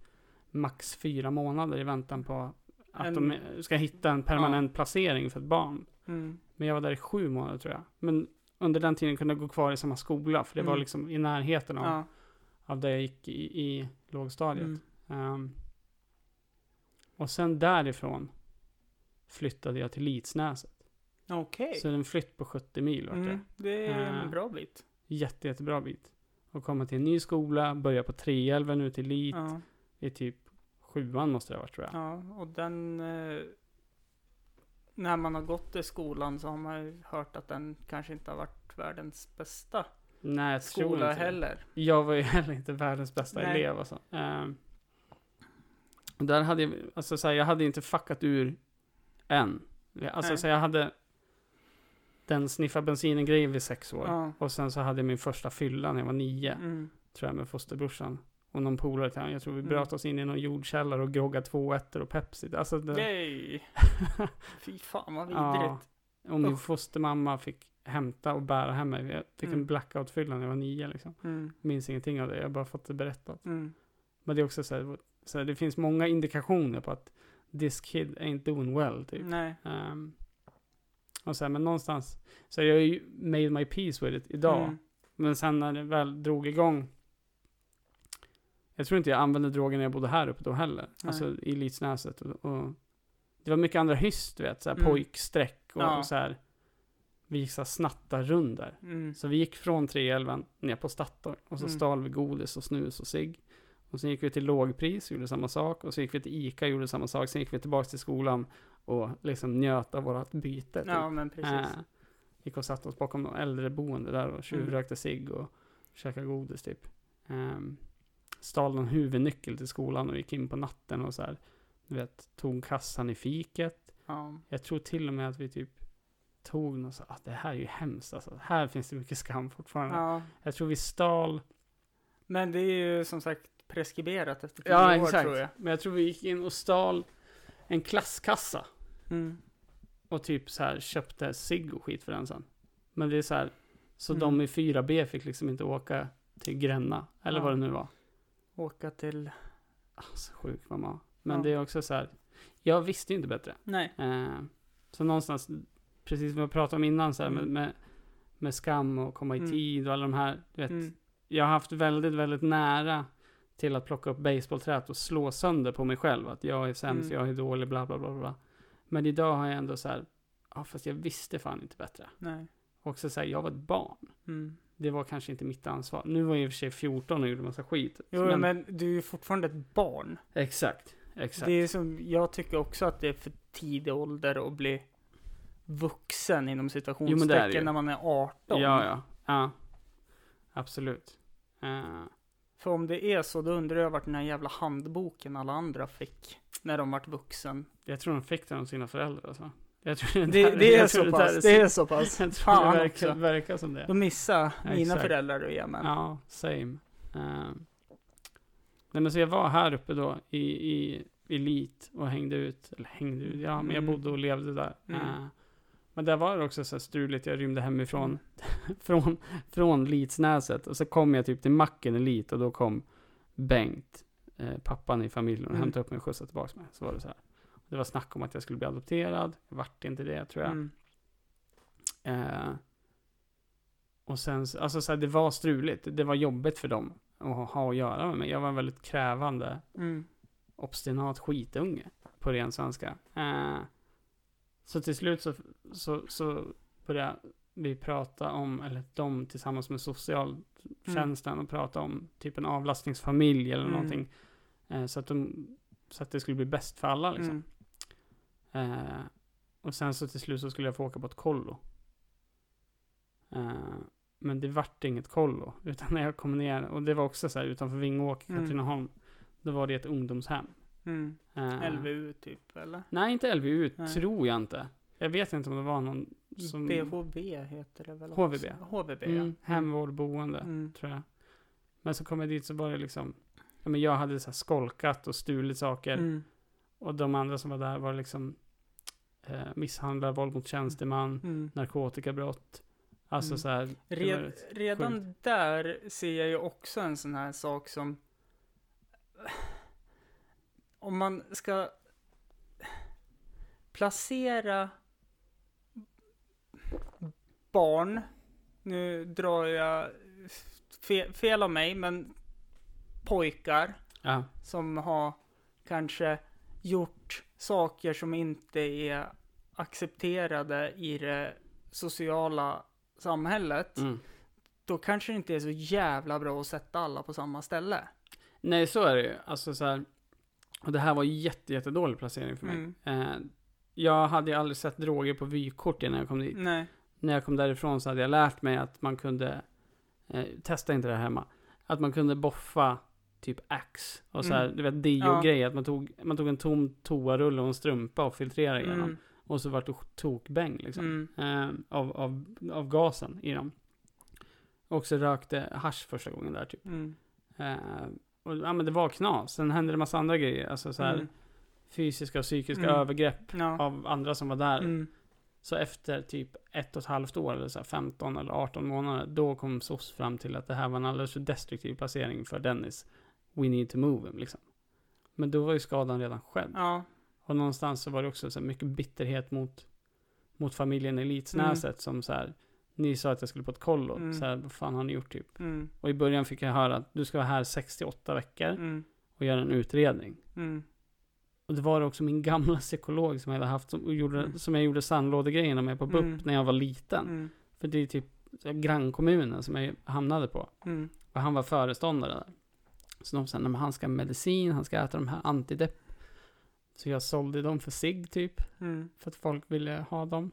max fyra månader i väntan på att En- de ska hitta en permanent placering för ett barn. Mm. Men jag var där i sju månader tror jag. Men under den tiden kunde jag gå kvar i samma skola, för det var Mm. liksom i närheten av, Ja. av där jag gick i, i lågstadiet. Mm. Ehm, och sen därifrån flyttade jag till Litsnäset. Okej. Så det är en flytt på 70 mil vart det. Mm. Det är en bra bit. Jätte, jättebra bit. Och komma till en ny skola, börja på Treälven ut till Lit. Ja. I typ sjuan måste det ha varit tror jag. ja, och den... Eh, när man har gått i skolan så har man ju hört att den kanske inte har varit världens bästa Nej, jag tror skola inte det. heller. Jag var ju heller inte världens bästa Nej. elev alltså. Och där hade jag, alltså så här, jag hade inte fuckat ur än. Alltså så jag hade den sniffa bensinen grejen vid sex år. Ja. Och sen så hade jag min första fylla när jag var nio, Mm. tror jag, med fosterbrorsan. Och någon polare till honom. Jag tror vi Mm. bröt oss in i någon jordkällare och groggade två ettor och Pepsi. Alltså det, Yay! Fy fan vad Ja. vidrigt. och min Usch. fostermamma fick hämta och bära hem mig. Jag fick Mm. en blackout-fylla när jag var nio liksom. Mm. Minns ingenting av det, jag har bara fått det berättat. Mm. Men det är också så här, så här, det finns många indikationer på att this kid ain't doing well, typ. Nej. Ehm, och så här, men någonstans, så jag har ju made my peace with it idag. Mm. Men sen när det väl drog igång, jag tror inte jag använde droger när jag bodde här uppe då heller. Nej. Alltså i Litsnäset. Och, och det var mycket andra hyss, du vet, så här Mm. pojksträck och, Ja. och så här. Vi gick så här snattarrundor. Mm. Så vi gick från 311 ner på Statoil och så Mm. stal vi godis och snus och cigg. Och sen gick vi till lågpris, gjorde samma sak. Och så gick vi till Ica, gjorde samma sak. Sen gick vi tillbaka till skolan och liksom njöt av vårat byte. Typ. Ja, men precis. Äh, gick och satte oss bakom någon äldreboende där och tjuvrökte cigg och käkade godis typ. Um, stal någon huvudnyckel till skolan och gick in på natten och så här. Du vet, tog kassan i fiket. Ja. Jag tror till och med att vi typ tog något så ah, det här är ju hemskt alltså. Här finns det mycket skam fortfarande. ja. Jag tror vi stal. Men det är ju som sagt preskriberat efter tio Ja, år exakt. tror jag. Men jag tror vi gick in och stal en klasskassa. Mm. Och typ så här köpte cigg och skit för den sen. Men det är så här. Så Mm. de i 4B fick liksom inte åka till Gränna. Eller Ja. vad det nu var. Åka till... Alltså sjuk mamma. Men Ja. det är också så här. Jag visste ju inte bättre. Nej. Eh, så någonstans, precis som jag pratade om innan så här, Mm. med, med, skam och komma i Mm. tid och alla de här. Du vet, Mm. jag har haft väldigt, väldigt nära till att plocka upp baseballträt och slå sönder på mig själv. Att jag är sämst, Mm. jag är dålig, bla bla bla bla. Men idag har jag ändå så här, ja fast jag visste fan inte bättre. Nej. Och så säga, jag var ett barn. Det var kanske inte mitt ansvar. Nu var jag i och för sig 14 och gjorde massa skit. Jo, men... du är ju fortfarande ett barn. Exakt, exakt. Det är som, jag tycker också att det är för tidig ålder att bli vuxen inom Jo, men situationstecken när man är 18. Ja, ja, ja. Absolut. Eh, För om det är så, då undrar jag vart den här jävla handboken alla andra fick när de vart vuxen. jag tror de fick den av sina föräldrar alltså. Jag tror Det, där- det är så där pass. Det är så pass. Jag tror Fan det verkar, verkar som det. De missade Ja, mina exakt. föräldrar ge mig. Ja, same. Uh, nej men så jag var här uppe då i, i Elit och hängde ut, eller hängde ut, ja men jag Mm. bodde och levde där. Mm. Eh, men där var det också så här struligt, jag rymde hemifrån, från, från Litsnäset och så kom jag typ till macken i Lit och då kom Bengt, eh, pappan i familjen och Mm. hämtade upp mig och skjutsade tillbaka mig. Så var det så här. Det var snack om att jag skulle bli adopterad, jag vart inte det tror jag. Mm. Eh, och sen, alltså så här, det var struligt. Det var jobbigt för dem att ha- att göra med mig. Jag var en väldigt krävande, Mm. obstinat skitunge på ren svenska. Eh, så till slut så, så, så började vi prata om, eller de tillsammans med socialtjänsten och prata om typ en avlastningsfamilj eller Mm. någonting. Eh, så, att de, så att det skulle bli bäst för alla liksom. Mm. Eh, och sen så till slut så skulle jag få åka på ett kollo. Eh, men det vart inget kollo. Utan när jag kom ner, och det var också så här utanför Vingåker, Mm. Katrineholm. Då var det ett ungdomshem. Mm. Eh, LVU typ, eller? Nej, inte LVU, Nej. tror jag inte. Jag vet inte om det var någon som... BHB heter det väl? HVB. Också? HVB, Mm, ja. hemvård, boende, Mm. tror jag. Men så kom jag dit så var det liksom, ja men jag hade så här skolkat och stulit saker. Mm. Och de andra som var där var liksom eh, misshandlar, våld mot tjänsteman, Mm. narkotikabrott. Alltså Mm. så här. Red, redan där ser jag ju också en sån här sak som om man ska placera barn, nu drar jag fe, fel av mig, men pojkar Ja, som har kanske gjort saker som inte är accepterade i det sociala samhället, mm. då kanske det inte är så jävla bra att sätta alla på samma ställe. Nej, så är det ju. Alltså så här. Och det här var jätte, jättedålig placering för mig. Mm. Eh, jag hade ju aldrig sett droger på vykort innan jag kom dit. Nej. När jag kom därifrån så hade jag lärt mig att man kunde, eh, testa inte det här hemma, att man kunde boffa typ Axe och så här, Mm. du vet deo-grej, att man tog, man tog en tom toarulle och en strumpa och filtrerade igenom. Mm. Och så vart det tokbäng liksom. Mm. eh, av, av, av gasen i dem. Och så rökte hasch första gången där typ. Eh, och ja, men det var knas. Sen hände det massa andra grejer. Alltså så här, Mm. fysiska och psykiska Mm. övergrepp Ja. av andra som var där. Så efter typ ett och ett halvt år, eller så här 15 eller 18 månader, då kom SOS fram till att det här var en alldeles för destruktiv placering för Dennis. We need to move him, liksom. Men då var ju skadan redan skedd. Ja. Och någonstans så var det också så mycket bitterhet mot, mot familjen Elitsnäset som så här, ni sa att jag skulle på ett kollo, Mm. så här, vad fan har ni gjort typ? Mm. Och i början fick jag höra att du ska vara här 68 veckor Mm. och göra en utredning. Mm. Och det var också min gamla psykolog som jag hade haft, som, gjorde, Mm. som jag gjorde sandlådegrejerna med på BUP Mm. när jag var liten. Mm. För det är typ grannkommunen som jag hamnade på. Mm. Och han var föreståndare där. Så de sa, "Nej, men han ska ha medicin, han ska äta de här antidepp. Så jag sålde dem för sig typ. Mm. För att folk ville ha dem,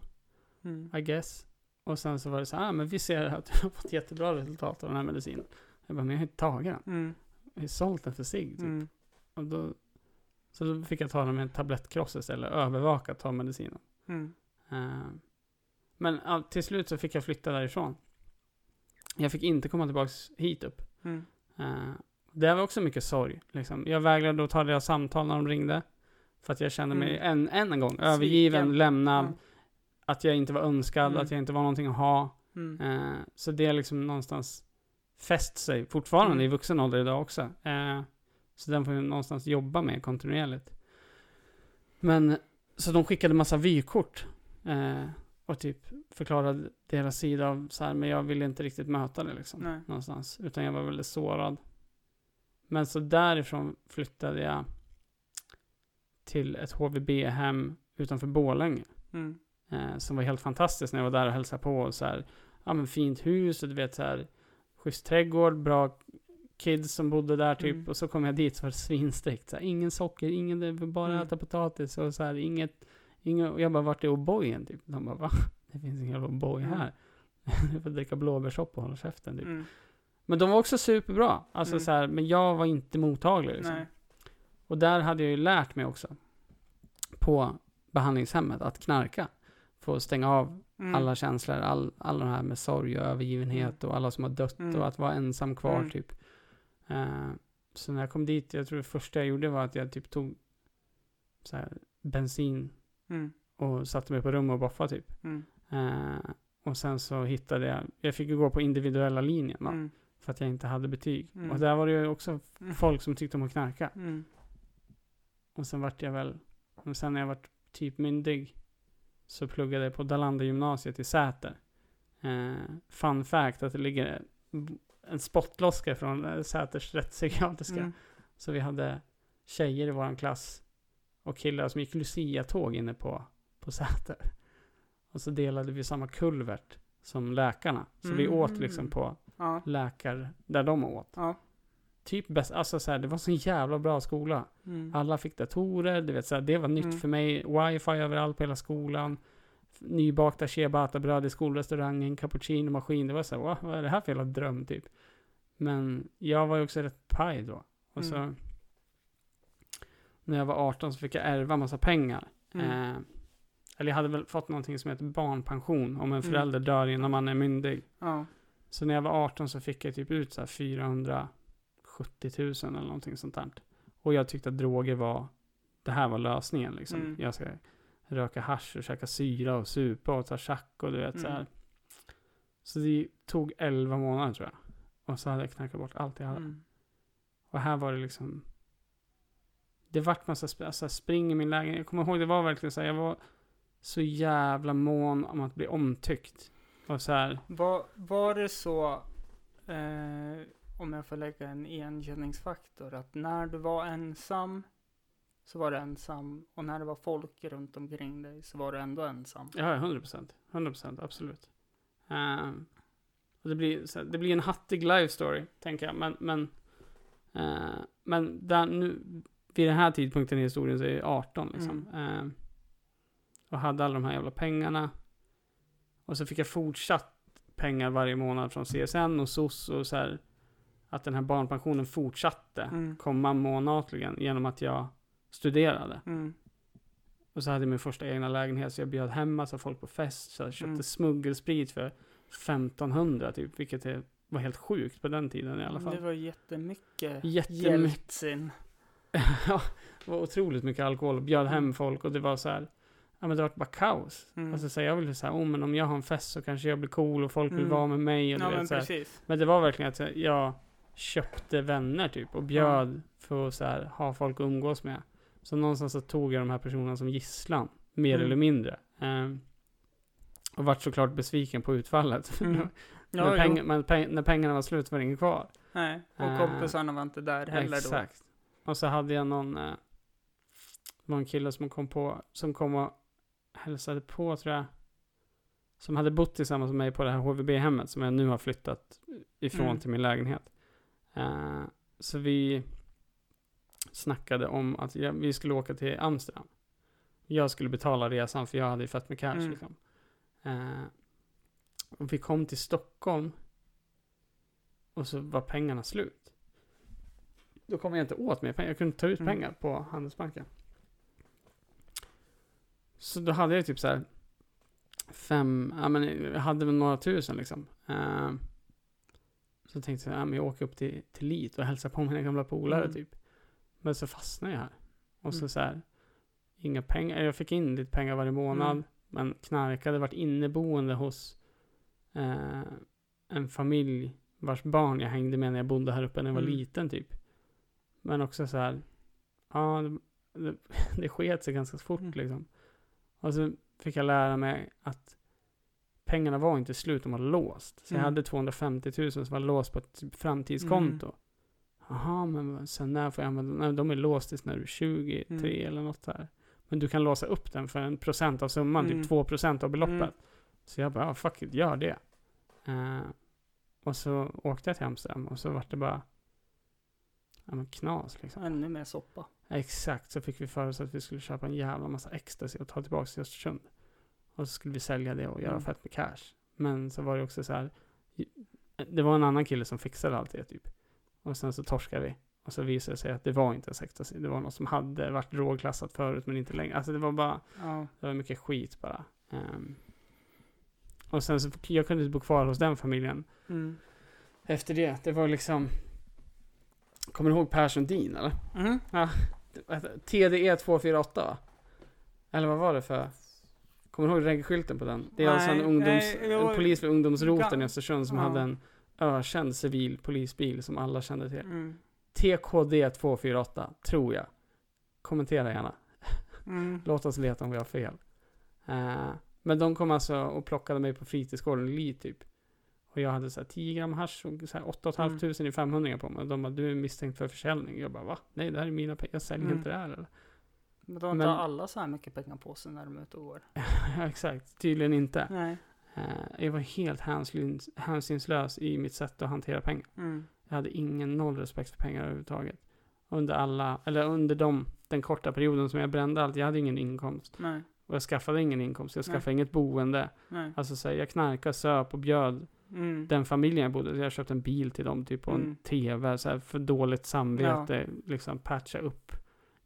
Mm. I guess. Och sen så var det så här, ah, men vi ser att du har fått jättebra resultat av den här medicinen. Jag bara, men jag har inte tagit den. Mm. Jag har sålt den för sig typ. Mm. Och då, så då fick jag ta den med en tablettkross istället, övervaka att ta medicinen. Eh, men ja, till slut så fick jag flytta därifrån. Jag fick inte komma tillbaks hit upp. Mm. Det var också mycket sorg. Liksom. Jag vägrade att ta deras samtal när de ringde. För att jag kände mig Mm. än, än en gång övergiven, Sviken. lämnad. Ja. Att jag inte var önskad, Mm. att jag inte var någonting att ha. Mm. Eh, så det är liksom någonstans fäst sig fortfarande Mm. i vuxen ålder idag också. Eh, så den får jag någonstans jobba med kontinuerligt. Men, så de skickade massa vykort. Eh, och typ förklarade deras sida av så här, men jag ville inte riktigt möta det liksom. Nej. Någonstans. Utan jag var väldigt sårad. Men så därifrån flyttade jag till ett HVB-hem utanför Borlänge. Mm. Eh, som var helt fantastiskt när jag var där och hälsade på. Och så här, ja men fint hus och du vet så här, schysst trädgård, bra kids som bodde där typ. Mm. Och så kom jag dit så var det svinstrikt. Så här, ingen socker, ingen, bara Mm. äta potatis och så här, inget, inget, och jag bara, vart är O'boyen typ? De bara, va? Det finns ingen O'boy Mm. här. Du får dricka blåbärssoppa och hålla käften typ. Mm. Men de var också superbra. Alltså Mm. så här, men jag var inte mottaglig liksom. Nej. Och där hade jag ju lärt mig också. På behandlingshemmet att knarka. Få stänga av Mm. alla känslor, all, alla de här med sorg och övergivenhet och alla som har dött Mm. och att vara ensam kvar Mm. typ. Eh, så när jag kom dit, jag tror det första jag gjorde var att jag typ tog så här, bensin Mm. och satte mig på rum och boffade typ. Mm. Eh, och sen så hittade jag, jag fick ju gå på individuella linjen va? För att jag inte hade betyg. Mm. Och där var det ju också Mm. folk som tyckte om att knarka. Mm. Och sen vart jag väl, och sen när jag vart typ myndig så pluggade jag på Dalander gymnasiet i Säter. Eh, fun fact att det ligger en spottloska från eh, Säters rättspsykiatriska. Mm. Så vi hade tjejer i våran klass och killar som gick Lucia-tåg inne på, på Säter. Och så delade vi samma kulvert som läkarna. Så vi Mm. åt liksom på Ja. läkar där de åt. Ja. Typ bäst, alltså så här, det var så jävla bra skola. Mm. Alla fick datorer, du vet så här, det var nytt Mm. för mig. Wifi överallt på hela skolan. Nybakta ciabattabröd i skolrestaurangen, cappuccino-maskin. Det var så här, "Wow, vad är det här för jävla dröm typ? Men jag var ju också rätt paj då. Och så Mm. när jag var 18 så fick jag ärva massa pengar. Mm. Eh, eller jag hade väl fått någonting som heter barnpension om en Mm. förälder dör innan man är myndig. Ja. Så när jag var 18 så fick jag typ ut så här 470 000 eller någonting sånt där. Och jag tyckte att droger var, det här var lösningen liksom. Mm. Jag ska röka hasch och käka syra och supa och ta tjack och du vet så här. Mm. Så det tog 11 månader tror jag. Och så hade jag knackat bort allt jag hade. Mm. Och här var det liksom, det vart massa sp- alltså, spring i min lägenhet. Jag kommer ihåg det var verkligen så här, jag var så jävla mån om att bli omtyckt. Och så här, Var, var det så, eh, om jag får lägga en igenkänningsfaktor, att när du var ensam så var du ensam och när det var folk runt omkring dig så var du ändå ensam? Ja, 100 procent. 100 procent, absolut. Och det, blir, här, det blir en hattig life story, tänker jag. Men, men, eh, men där, nu, vid den här tidpunkten i historien så är jag 18 liksom. Ehm, och hade alla de här jävla pengarna. Och så fick jag fortsatt pengar varje månad från CSN och SOS och så här. Att den här barnpensionen fortsatte Mm. komma månatligen genom att jag studerade. Mm. Och så hade jag min första egna lägenhet så jag bjöd hem massa folk på fest. Så jag köpte Mm. smuggelsprit för 1500 typ. Vilket är var helt sjukt på den tiden i alla fall. Det var jättemycket Jättemycket. Jeltsin. ja, det var otroligt mycket alkohol bjöd hem folk och det var så här. Ja men det var bara kaos. Mm. Alltså så jag ville säga, oh men om jag har en fest så kanske jag blir cool och folk vill Mm. vara med mig och ja vet, men så här. precis. Men det var verkligen att jag köpte vänner typ och bjöd för att så ha folk att umgås med. Så någonstans så tog jag de här personerna som gisslan, mer Mm. eller mindre. Ehm, och vart såklart besviken på utfallet. Mm. när, Ja, peng, men peng, när pengarna var slut var det inget kvar. Nej, och Eh, kompisarna var inte där heller Exakt. Och så hade jag någon, det var en kille som kom på, som kom och hälsade på tror jag. Som hade bott tillsammans med mig på det här HVB-hemmet som jag nu har flyttat ifrån Mm. till min lägenhet. Eh, så vi snackade om att jag, vi skulle åka till Amsterdam. Jag skulle betala resan för jag hade ju fett med cash Mm. liksom. Eh, och vi kom till Stockholm. Och så var pengarna slut. Då kom jag inte åt mer pengar. Jag kunde ta ut Mm. pengar på Handelsbanken. Så då hade jag typ så här fem, ja men jag hade väl några tusen liksom. Eh, så tänkte jag, ja, men jag åker upp till, till Lit och hälsar på mina gamla polare Mm. typ. Men så fastnade jag här. Och så Mm. så här, inga pengar. Jag fick in lite pengar varje månad. Mm. Men knarkade, varit inneboende hos eh, en familj vars barn jag hängde med när jag bodde här uppe när jag var Mm. liten typ. Men också så här, ja, det, det, det sket sig ganska fort Mm. liksom. Och så fick jag lära mig att pengarna var inte slut, de var låst. Så jag Mm. hade 250 000 som var låst på ett typ framtidskonto. Mm. Jaha, men sen när får jag använda Nej, de är låst tills när du är 23 Mm. eller något där. Men du kan låsa upp den för en procent av summan, Mm. typ 2 procent av beloppet. Mm. Så jag bara, ja, fuck it, gör det. Eh, och så åkte jag till Amsterdam och så var det bara, ja men knas liksom. Ännu mer soppa. Exakt, så fick vi för oss att vi skulle köpa en jävla massa ecstasy och ta tillbaka till Östersund. Och så skulle vi sälja det och göra Mm. fett med cash. Men så var det också så här, det var en annan kille som fixade allt det typ. Och sen så torskade vi. Och så visade det sig att det var inte ens ecstasy. Det var något som hade varit drogklassat förut men inte längre. Alltså det var bara, Ja. det var mycket skit bara. Ehm, och sen så, jag kunde inte bo kvar hos den familjen. Mm. Efter det, det var liksom, kommer du ihåg Per Sundin eller? Mm. TDE 248 va? Eller vad var det för? Kommer du ihåg reggskylten på den? Det är alltså en, Nej, ungdoms, nej, en polis för ungdomsroten i Östersund som ja. hade en ökänd civil polisbil som alla kände till. Mm. TKD 248, tror jag. Kommentera gärna. Mm. Låt oss veta om vi har fel. Eh, men de kom alltså och plockade mig på fritidsgården i Li typ. Och jag hade så här 10 gram hasch och så här 8 500 Mm. i 500 på mig. Och de bara, du är misstänkt för försäljning. Jag bara, va? Nej, det här är mina pengar. Jag säljer Mm. inte det här eller? Men de har inte alla så här mycket pengar på sig när de är ute och går. ja, exakt. Tydligen inte. Nej. Eh, jag var helt hänsyn, hänsynslös i mitt sätt att hantera pengar. Mm. Jag hade ingen noll respekt för pengar överhuvudtaget. Under alla, eller under de, den korta perioden som jag brände allt. Jag hade ingen inkomst. Nej. Och jag skaffade ingen inkomst. Jag Nej. skaffade inget boende. Nej. Alltså så här, jag knarkade, söp och bjöd Mm. den familjen jag bodde Jag köpte en bil till dem, typ på en Mm. TV. Så här, för dåligt samvete, liksom patcha upp.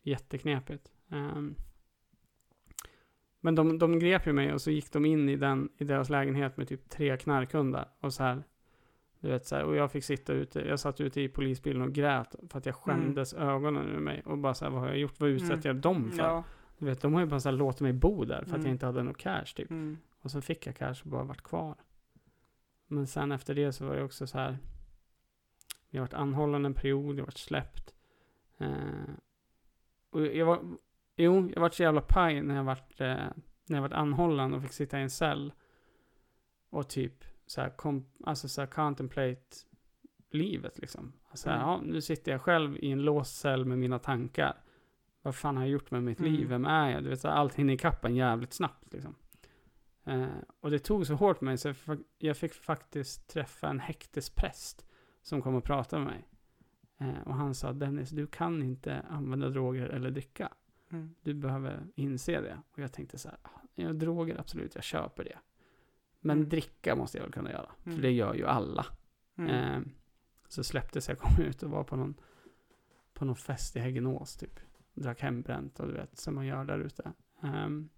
Jätteknepigt. Ehm, men de, de grep ju mig och så gick de in i, den, i deras lägenhet med typ tre knarkhundar. Och så här, du vet så här, och jag fick sitta ute, jag satt ute i polisbilen och grät för att jag skämdes ögonen ur mig. Och bara så här, vad har jag gjort? Vad utsätter jag dem för? Ja. Du vet, de har ju bara så här, låtit mig bo där för att Mm. jag inte hade något cash typ. Mm. Och så fick jag cash och bara varit kvar. Men sen efter det så var det också så här. Jag varit anhållen en period, jag varit släppt. Eh, och jag var, jo, jag varit så jävla paj när jag varit, eh, när jag varit anhållen och fick sitta i en cell. Och typ så här, kom, alltså så här contemplate livet liksom. Alltså, Mm. ja, nu sitter jag själv i en låst cell med mina tankar. Vad fan har jag gjort med mitt Mm. liv? Vem är jag? Du vet, så här, allt hinner ikapp en jävligt snabbt liksom. Eh, och det tog så hårt på mig så jag, jag fick faktiskt träffa en häktespräst som kom och pratade med mig. Eh, och han sa Dennis, du kan inte använda droger eller dricka. Mm. Du behöver inse det. Och jag tänkte så här, "Ah, ja, droger absolut, jag köper det. Men Mm. dricka måste jag väl kunna göra. Mm. För det gör ju alla. Mm. Eh, så släpptes jag, kom ut och var på någon, på någon fest i Häggenås typ. Drack hembränt och du vet, som man gör där ute. Ehm,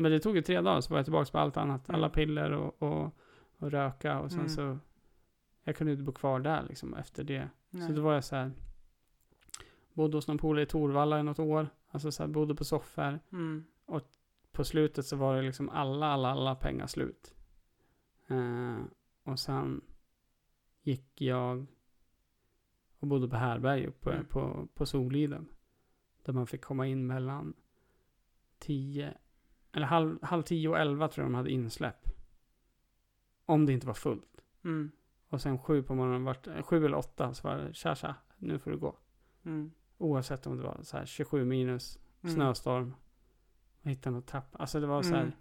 men det tog ju tre dagar så var jag tillbaka på allt annat. Mm. Alla piller och, och, och röka och sen Mm. så jag kunde inte bo kvar där liksom efter det. Nej. Så då var jag så här. Bodde hos någon polare i Torvalla i något år. Alltså så här, bodde på soffor. Mm. På slutet så var det liksom alla, alla, alla pengar slut. Eh, och sen gick jag och bodde på härberg uppe Mm. på, på Soliden. Där man fick komma in mellan tio, eller halv, halv tio och elva tror jag de hade insläpp. Om det inte var fullt. Mm. Och sen sju på morgonen, vart, sju eller åtta så var det tja tja, nu får du gå. Mm. Oavsett om det var så här 27 minus, Mm. snöstorm. Hitta något tapp. Alltså det var så här. Mm.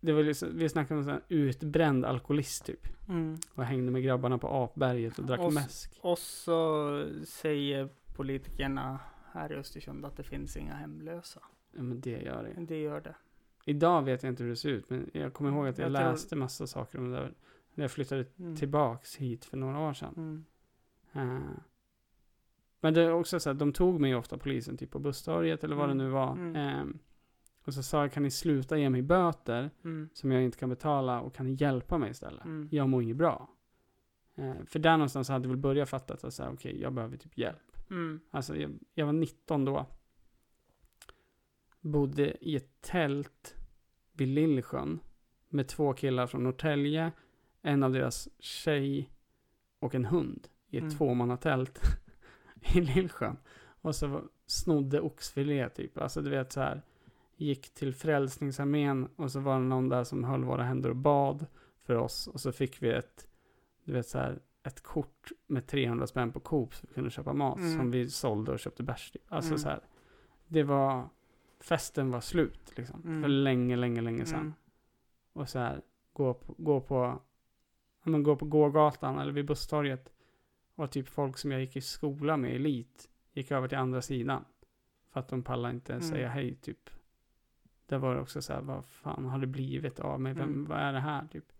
Det var liksom, vi snackade om en utbränd alkoholist typ. Mm. Och hängde med grabbarna på Apberget och drack Och mäsk. Och så säger politikerna här i Östersund att det finns inga hemlösa. Ja men det gör det. Det gör det. Idag vet jag inte hur det ser ut. Men jag kommer ihåg att jag, Jag tror- läste massa saker om det där. När jag flyttade Mm. tillbaks hit för några år sedan. Mm. Eh, men det är också så att de tog mig ofta polisen typ på busstorget eller vad Mm. det nu var. Eh, och så sa jag, kan ni sluta ge mig böter Mm. som jag inte kan betala och kan ni hjälpa mig istället? Mm. Jag mår inget bra. Eh, för där någonstans hade jag väl börjat fatta att okej, jag behöver typ hjälp. Alltså jag, jag var 19 då. Bodde i ett tält vid Lillsjön. Med två killar från Norrtälje. En av deras tjej och en hund. I ett Mm. tvåmannatält i Lillsjön. Och så snodde oxfilé typ. Alltså du vet så här. Gick till Frälsningsarmén och så var det någon där som höll våra händer och bad för oss. Och så fick vi ett, du vet så här, ett kort med 300 spänn på Coop så vi kunde köpa mat. Mm. Som vi sålde och köpte bärs typ. Alltså Mm. så här. Det var, festen var slut liksom. Mm. För länge, länge, länge sedan. Mm. Och så här, gå på, gå på, men gå på gågatan eller vid busstorget. Och typ folk som jag gick i skola med, elit, gick över till andra sidan. För att de pallade inte Mm. säga hej typ. Där var det också så här, vad fan har det blivit av mig? Vem, Mm. Vad är det här typ?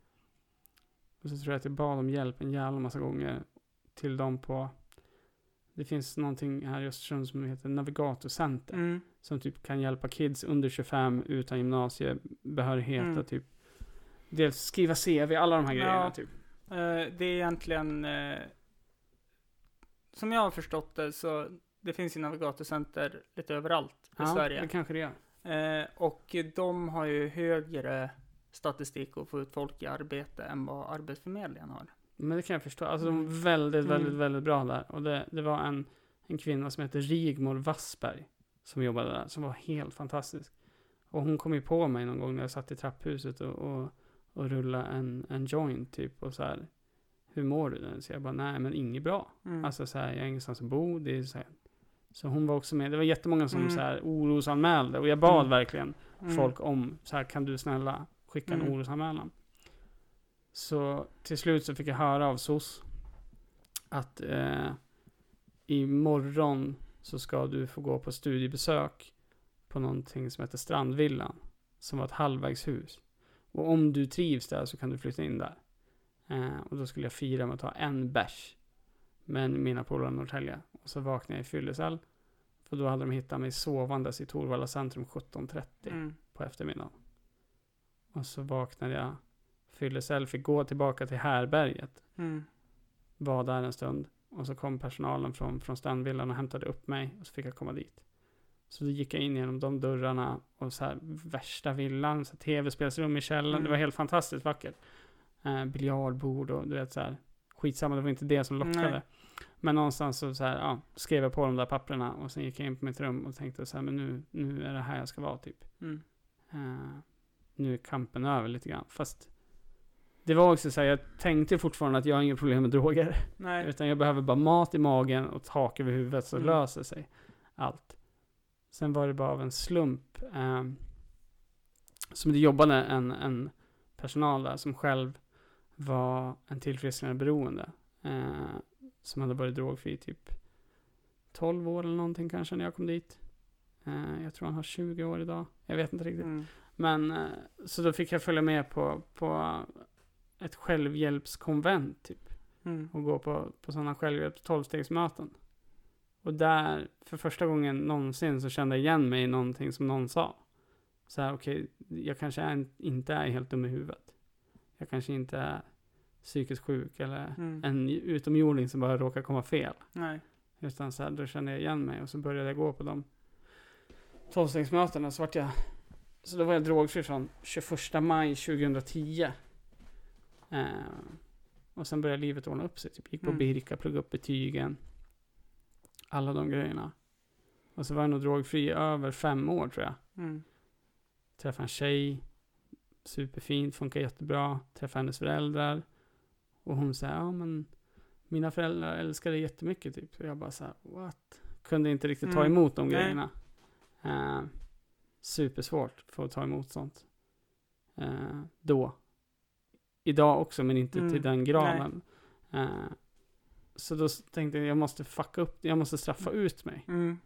Och så tror jag att jag bad om hjälp en jävla massa gånger till dem på, det finns någonting här i Östersund som heter Navigatorcenter. Mm. Som typ kan hjälpa kids under 25 utan gymnasiebehörighet Mm. och typ dels skriva CV, alla de här Ja. grejerna typ. Eh, det är egentligen, eh, som jag har förstått det, så det finns ju navigatorcenter lite överallt i Ja, Sverige. det kanske det gör. Eh, och de har ju högre statistik att få ut folk i arbete än vad Arbetsförmedlingen har. Men det kan jag förstå. Alltså de är väldigt, väldigt, Mm. väldigt bra där. Och det, det var en, en kvinna som heter Rigmor Wassberg som jobbade där, som var helt fantastisk. Och hon kom ju på mig någon gång när jag satt i trapphuset och, och, och rullade en, en joint typ och så här. Hur mår du? Så jag bara, nej men inget bra. Mm. Alltså så här, jag har ingenstans att bo. Det är så, här. så hon var också med. Det var jättemånga som Mm. så här orosanmälde. Och jag bad Mm. verkligen Mm. folk om, så här, kan du snälla skicka en Mm. orosanmälan? Så till slut så fick jag höra av SOS att eh, imorgon så ska du få gå på studiebesök på någonting som heter Strandvillan. Som var ett halvvägshus. Och om du trivs där så kan du flytta in där. Eh, och då skulle jag fira med att ta en bärs. Med mina polare i Norrtälje. Och så vaknade jag i fyllecell. För då hade de hittat mig sovandes i Torvalla centrum 17.30 Mm. på eftermiddagen. Och så vaknade jag fyllecell, fick gå tillbaka till härberget. Mm. Var där en stund. Och så kom personalen från, från standvillan och hämtade upp mig. Och så fick jag komma dit. Så då gick jag in genom de dörrarna. Och så här värsta villan. Så tv-spelsrum i källaren. Mm. Det var helt fantastiskt vackert. Eh, biljardbord och du vet så här. Skitsamma, det var inte det som lockade. Nej. Men någonstans så, så här, ja, skrev jag på de där papperna. Och sen gick jag in på mitt rum och tänkte så här, men nu, nu är det här jag ska vara typ. Mm. Eh, nu är kampen över lite grann. Fast det var också så här, jag tänkte fortfarande att jag har inga problem med droger. Nej. Utan jag behöver bara mat i magen och tak över huvudet så Mm. löser sig allt. Sen var det bara av en slump. Eh, som det jobbade en, en personal där som själv var en tillfrisknande beroende. Eh, som hade varit drogfri typ 12 år eller någonting kanske när jag kom dit. Eh, jag tror han har 20 år idag. Jag vet inte riktigt. Mm. Men eh, så då fick jag följa med på, på ett självhjälpskonvent typ. Mm. Och gå på, på sådana självhjälps 12-stegsmöten. Och där, för första gången någonsin så kände jag igen mig i någonting som någon sa. Så här, okej, jag kanske är, inte är helt dum i huvudet. Jag kanske inte är psykiskt sjuk eller Mm. en utomjording som bara råkar komma fel. Nej. Utan så här, då kände jag igen mig och så började jag gå på de tolvstegsmötena. Så vart jag, så då var jag drogfri från 21 maj 2010. Eh, och sen började livet ordna upp sig. Typ. Gick på Mm. Birka, pluggade upp betygen. Alla de grejerna. Och så var jag nog drogfri i över fem år tror jag. Mm. Träffade en tjej. Superfint, funkar jättebra. Träffade hennes föräldrar. Och hon sa, ja men mina föräldrar älskar dig jättemycket typ. Och jag bara så här, what? Kunde inte riktigt ta Mm. emot de grejerna. Eh, supersvårt för att ta emot sånt. Eh, då. Idag också, men inte Mm. till den graden. Eh, så då tänkte jag, jag måste fucka upp, jag måste straffa ut mig. Mm.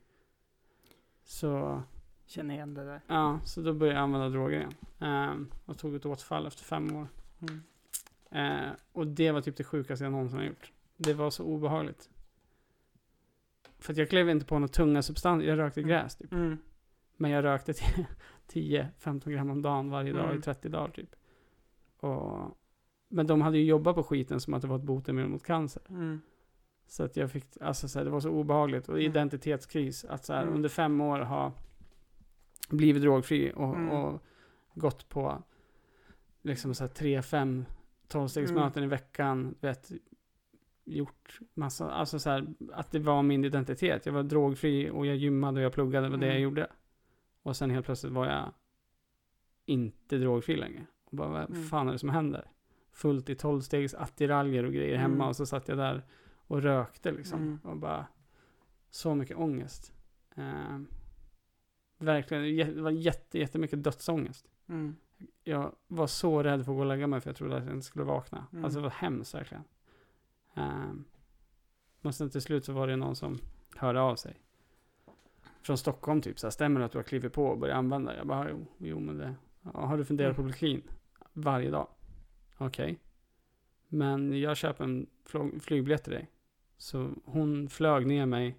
Så Känner igen det där. Ja, så då började jag använda droger igen. Ehm, och tog ett återfall efter fem år. Mm. Eh, och det var typ det sjukaste jag någonsin har gjort. Det var så obehagligt. För att jag klev inte på några tunga substanser. Jag rökte Mm. gräs typ. Mm. Men jag rökte 10-15 gram om dagen varje dag Mm. i 30 dagar typ. Och, men de hade ju jobbat på skiten som att det var ett botemedel mot cancer. Mm. Så att jag fick, alltså så här, det var så obehagligt. Och Mm. identitetskris. Att så här, Mm. under fem år ha blivit drogfri och, Mm. och gått på liksom så här tre, fem tolvstegsmöten Mm. i veckan. Vet, gjort massa, alltså så här, att det var min identitet. Jag var drogfri och jag gymmade och jag pluggade, det var det jag Mm. gjorde. Och sen helt plötsligt var jag inte drogfri längre. Och bara, vad fan är det som händer? Fullt i tolvstegs attiraljer och grejer hemma Mm. och så satt jag där och rökte liksom. Mm. Och bara, så mycket ångest. Eh, verkligen, det var jätte, jättemycket dödsångest. Mm. Jag var så rädd för att gå och lägga mig för jag trodde att jag inte skulle vakna. Mm. Alltså det var hemskt verkligen. Um, men sen till slut så var det någon som hörde av sig. Från Stockholm typ, så här, stämmer det att du har klivit på och börjat använda? Jag bara, jo, jo men det, ja, har du funderat på att bli clean? Varje dag. Okej. Men jag köper en flyg- flygbiljett till dig. Så hon flög ner mig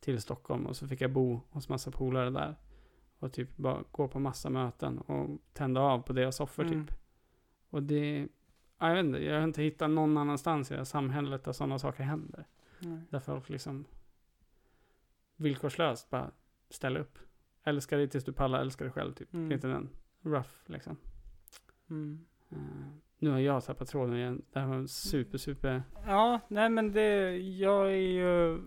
till Stockholm och så fick jag bo hos massa polare där. Och typ bara gå på massa möten och tända av på deras soffor Mm. typ. Och det, ja, jag vet inte, jag har inte hittat någon annanstans i det här samhället där sådana saker händer. Nej. Där folk liksom villkorslöst bara ställer upp. Älskar dig tills du pallar, älskar dig själv typ. Mm. Lite den rough liksom. Mm. Nu har jag tappat tråden igen. Det här var super, super. Ja, nej men det, jag är ju,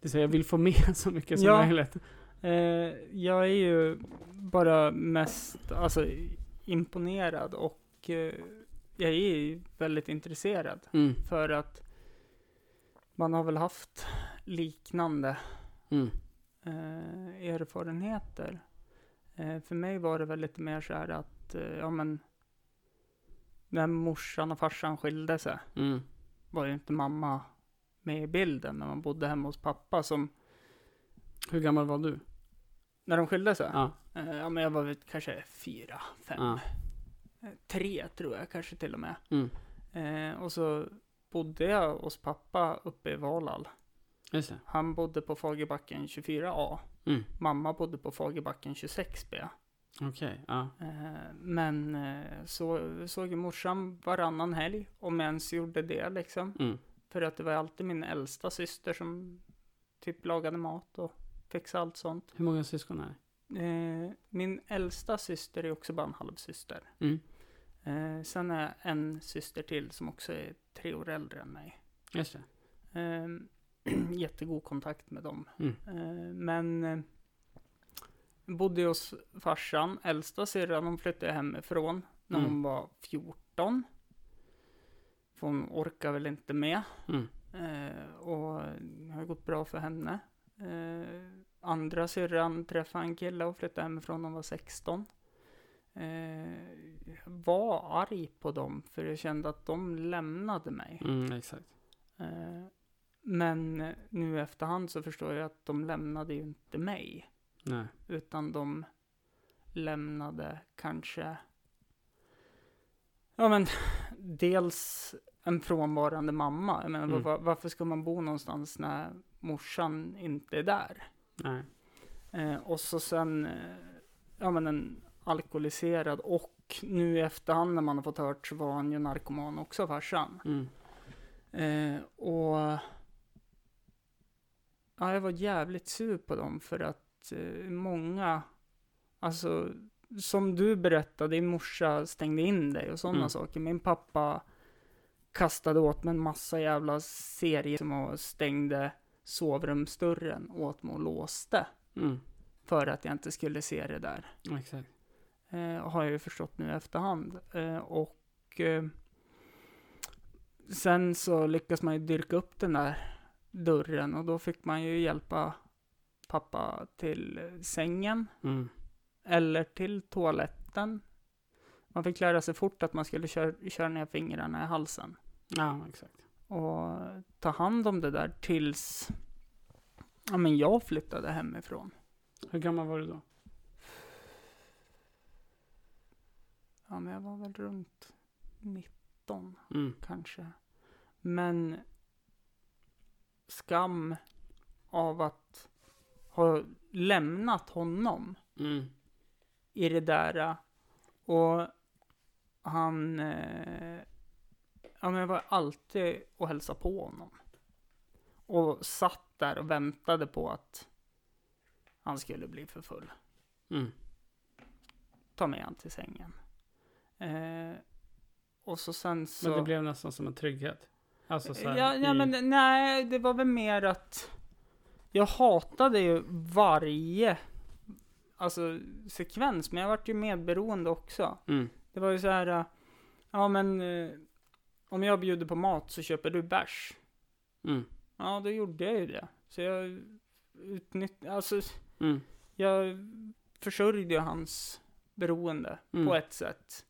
Det så jag vill få med så mycket som Ja. möjligt. eh, jag är ju bara mest, alltså imponerad och eh, jag är ju väldigt intresserad. Mm. För att man har väl haft liknande Mm. eh, erfarenheter. Eh, för mig var det väl lite mer så här att, eh, ja men, när morsan och farsan skilde sig Mm. var ju inte mamma med i bilden när man bodde hemma hos pappa som, Hur gammal var du? när de skilde sig. Ja. Eh, ja men jag var väl kanske fyra, fem, ja. eh, tre tror jag kanske till och med. Mm. Eh, och så bodde jag hos pappa uppe i Valhall. Han bodde på Fagerbacken 24A. Mm. Mamma bodde på Fagerbacken 26B. Okej, ja. Eh, men eh, så såg ju morsan varannan helg, om jag ens gjorde det liksom. Mm. För att det var alltid min äldsta syster som typ lagade mat och fixade allt sånt. Hur många syskon är det? Eh, min äldsta syster är också bara en halvsyster. Mm. Sen är jag en syster till som också är tre år äldre än mig. Just det. Jättegod kontakt med dem. Mm. Men bodde hos farsan, äldsta syrran, hon flyttade hemifrån när Mm. hon var 14. För hon orkar väl inte med. Mm. Eh, och det har gått bra för henne. Eh, andra syrran träffade en kille och flyttade hemifrån när hon var 16. Eh, var arg på dem för jag kände att de lämnade mig. Mm, exakt. Eh, men nu efterhand så förstår jag att de lämnade ju inte mig. Nej. Utan de lämnade kanske, ja men dels en frånvarande mamma. Jag menar, Mm. var, varför ska man bo någonstans när morsan inte är där? Nej. Eh, och så sen, eh, ja men en alkoholiserad och nu i efterhand när man har fått hört så var han ju narkoman också, farsan. Mm. Eh, och ja, jag var jävligt sur på dem för att eh, många, alltså som du berättade, din morsa stängde in dig och sådana Mm. saker. Min pappa kastade åt mig en massa jävla serier som och stängde sovrumsdörren åt mig och låste. Mm. För att jag inte skulle se det där. Exakt. Eh, har jag ju förstått nu i efterhand. Eh, och eh, sen så lyckas man ju dyrka upp den där dörren och då fick man ju hjälpa pappa till sängen Mm. eller till toaletten. Man fick lära sig fort att man skulle köra, köra ner fingrarna i halsen Ja, exakt. och ta hand om det där tills ja, men jag flyttade hemifrån. Hur gammal var du då? Ja, men jag var väl runt 19 Mm. kanske. Men skam av att ha lämnat honom Mm. i det där. Och han, eh, ja men var alltid och hälsade på honom. Och satt där och väntade på att han skulle bli för full. Mm. Ta med han till sängen. Eh, och så sen så... Men det blev nästan som en trygghet. Alltså så här, ja, ja i- men nej, det var väl mer att jag hatade ju varje alltså, sekvens, men jag vart ju medberoende också. Mm. Det var ju så här, äh, ja men eh, om jag bjuder på mat så köper du bärs. Mm. Ja, då gjorde jag ju det. Så jag utnyttjade, alltså Mm. jag försörjde ju hans beroende Mm. på ett sätt.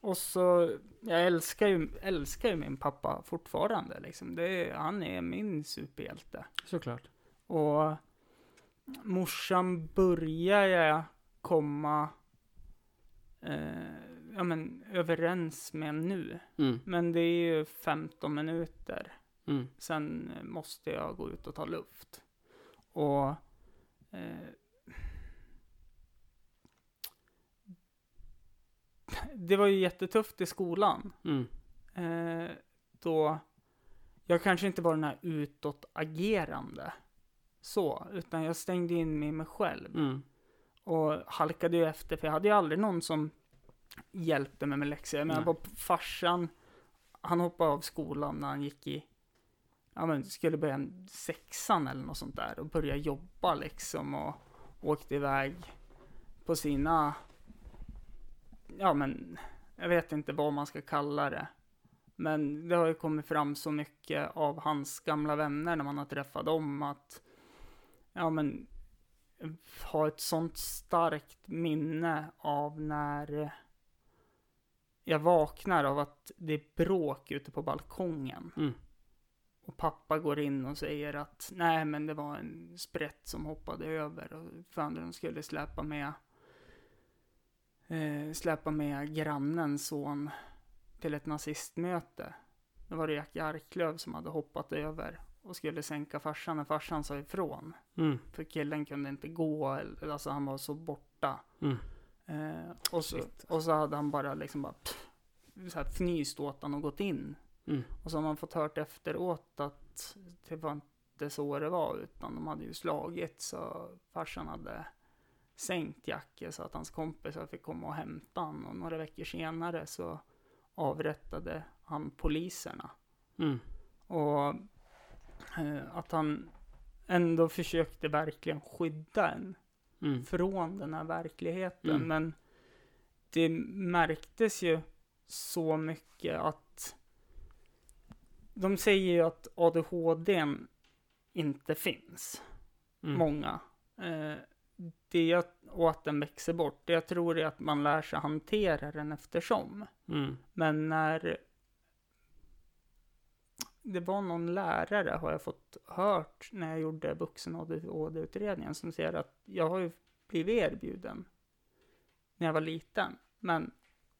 Och så, jag älskar ju, älskar ju min pappa fortfarande liksom. Det, han är min superhjälte. Såklart. Och morsan börjar jag komma eh, ja, men, överens med nu. Mm. Men det är ju 15 minuter. Mm. Sen måste jag gå ut och ta luft. Och eh, det var ju jättetufft i skolan. Mm. Eh, då jag kanske inte var den här utåtagerande. Så, utan jag stängde in mig i mig själv. Mm. Och halkade ju efter, för jag hade ju aldrig någon som hjälpte mig med läxor. Men var på farsan, han hoppade av skolan när han gick i, ja men skulle börja sexan eller något sånt där. Och börja jobba liksom och åkte iväg på sina, ja men, jag vet inte vad man ska kalla det. Men det har ju kommit fram så mycket av hans gamla vänner när man har träffat dem att, ja men, ha ett sånt starkt minne av när jag vaknar av att det är bråk ute på balkongen. Mm. Och pappa går in och säger att nej men det var en sprätt som hoppade över och fan de skulle släpa med eh, släpa med grannens son till ett nazistmöte. Det var det Jack Arklöv som hade hoppat över och skulle sänka farsan när farsan sa ifrån. Mm. För killen kunde inte gå, alltså han var så borta. Mm. Eh, och, så, och så hade han bara liksom bara pff, så här fnyst åt han och gått in. Mm. Och så har man fått hört efteråt att det var inte så det var, utan de hade ju slagit så farsan hade sänkt Jacke så att hans kompisar fick komma och hämta han. Och några veckor senare så avrättade han poliserna. Mm. Och att han ändå försökte verkligen skydda en Mm. från den här verkligheten. Mm. Men det märktes ju så mycket att de säger ju att ADHD inte finns. Mm. Många. Eh, det och att den växer bort. Det jag tror är att man lär sig hantera den eftersom. Mm. Men när det var någon lärare har jag fått hört när jag gjorde vuxen ADHD-utredningen som säger att jag har ju blivit erbjuden när jag var liten. Men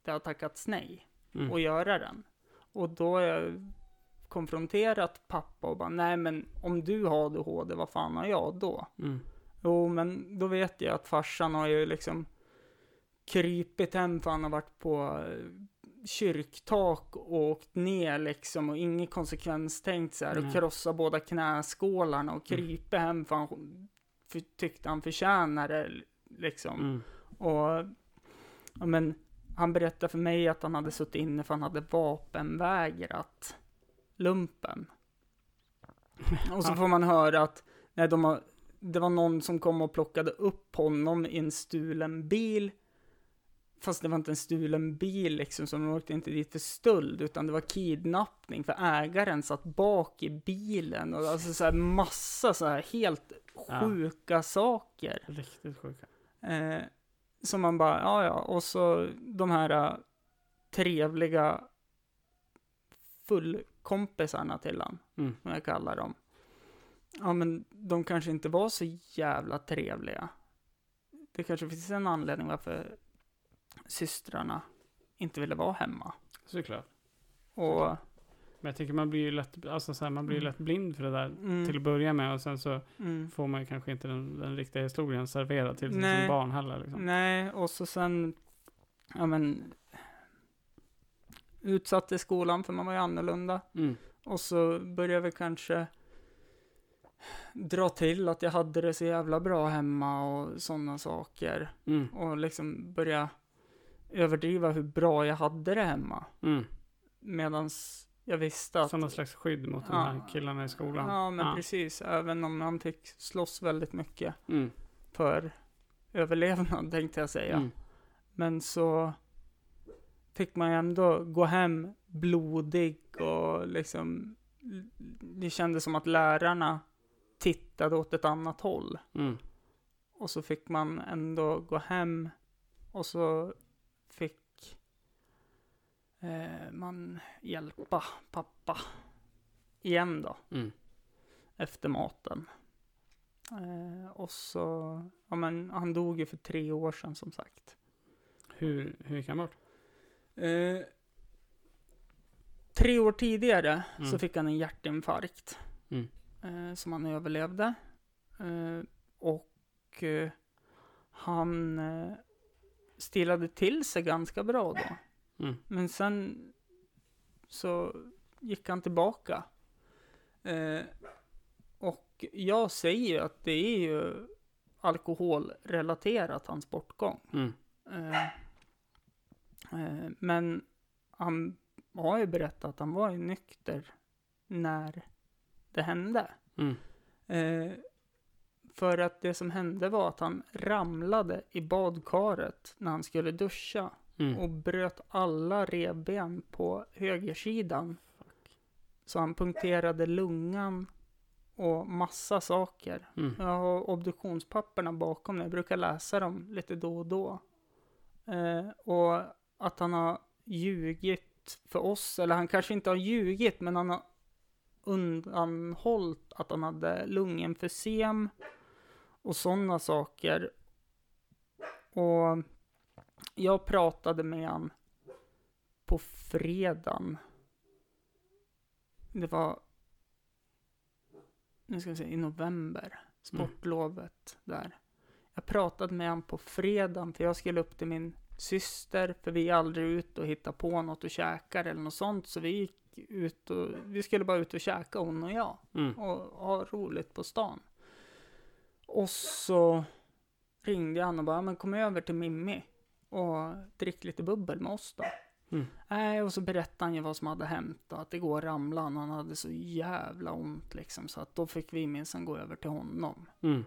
det har tackats nej Mm. att göra den. Och då har jag konfronterat pappa och bara nej men om du har ADHD vad fan har jag då? Mm. Jo, men då vet jag att farsan har ju liksom krypit hem för han har varit på eh, kyrktak och åkt ner liksom och inget konsekvenstänkt så här och Nej. krossat båda knäskålarna och Mm. krypit hem för han för, tyckte han förtjänade liksom. Mm. Och, ja men, han berättade för mig att han hade suttit inne för han hade vapenvägrat lumpen. Och så får man höra att nej, de har, det var någon som kom och plockade upp honom i en stulen bil. Fast det var inte en stulen bil liksom, så de åkte inte dit för stöld, utan det var kidnappning, för ägaren satt bak i bilen. Och alltså så här massa så här helt Ja. sjuka saker. Riktigt sjuka. Eh, som man bara, ja ja, och så de här eh, trevliga fullkompisarna till han, Mm. som jag kallar dem. Ja men de kanske inte var så jävla trevliga. Det kanske finns en anledning varför systrarna inte ville vara hemma. Såklart. Och, Men jag tycker man blir ju lätt, alltså så här, man blir Mm. lätt blind för det där mm, till att börja med och sen så mm. får man ju kanske inte den, den riktiga historien serverad till Nej. som barn heller liksom. Nej, och så sen, ja men, utsatt i skolan för man var ju annorlunda. Mm. Och så började vi kanske dra till att jag hade det så jävla bra hemma och sådana saker. Mm. Och liksom börja överdriva hur bra jag hade det hemma. Mm. Medans jag visste att... Som någon slags skydd mot de Ja. här killarna i skolan. Ja, men precis. Även om man fick slåss väldigt mycket Mm. för överlevnad, tänkte jag säga. Mm. Men så fick man ändå gå hem blodig och liksom det kändes som att lärarna tittade åt ett annat håll. Mm. Och så fick man ändå gå hem och så fick eh, man hjälpa pappa igen då, Mm. efter maten. Eh, och så, ja men han dog ju för tre år sedan som sagt. Hur, hur gick han bort? Eh, tre år tidigare Mm. så fick han en hjärtinfarkt. Mm. Eh, som han överlevde. Eh, och eh, han eh, stillade till sig ganska bra då. Mm. Men sen så gick han tillbaka. Eh, och jag säger ju att det är ju alkoholrelaterat hans bortgång. Mm. Eh, eh, men han har ju berättat att han var ju nykter när det hände. Mm. För att det som hände var att han ramlade i badkaret när han skulle duscha Mm. och bröt alla revben på högersidan. Så han punkterade lungan och massa saker. Mm. Jag har obduktionspapperna bakom mig. Jag brukar läsa dem lite då och då. Eh, och att han har ljugit för oss, eller han kanske inte har ljugit, men han har undanhållit att han hade lungemfysem och sådana saker. Och jag pratade med han på fredagen. Det var nu ska vi se, i november, sportlovet där. Jag pratade med han på fredagen för jag skulle upp till min syster, för vi är aldrig ute och hitta på något och käkar eller något sånt, så vi gick ut och, vi skulle bara ut och käka hon och jag Mm. och ha roligt på stan. Och så ringde han och bara, men kom över till Mimmi och drick lite bubbel med oss då. Mm. Och så berättade han ju vad som hade hänt då, att igår ramlade han och han hade så jävla ont liksom, så att då fick vi minsann gå över till honom. Mm.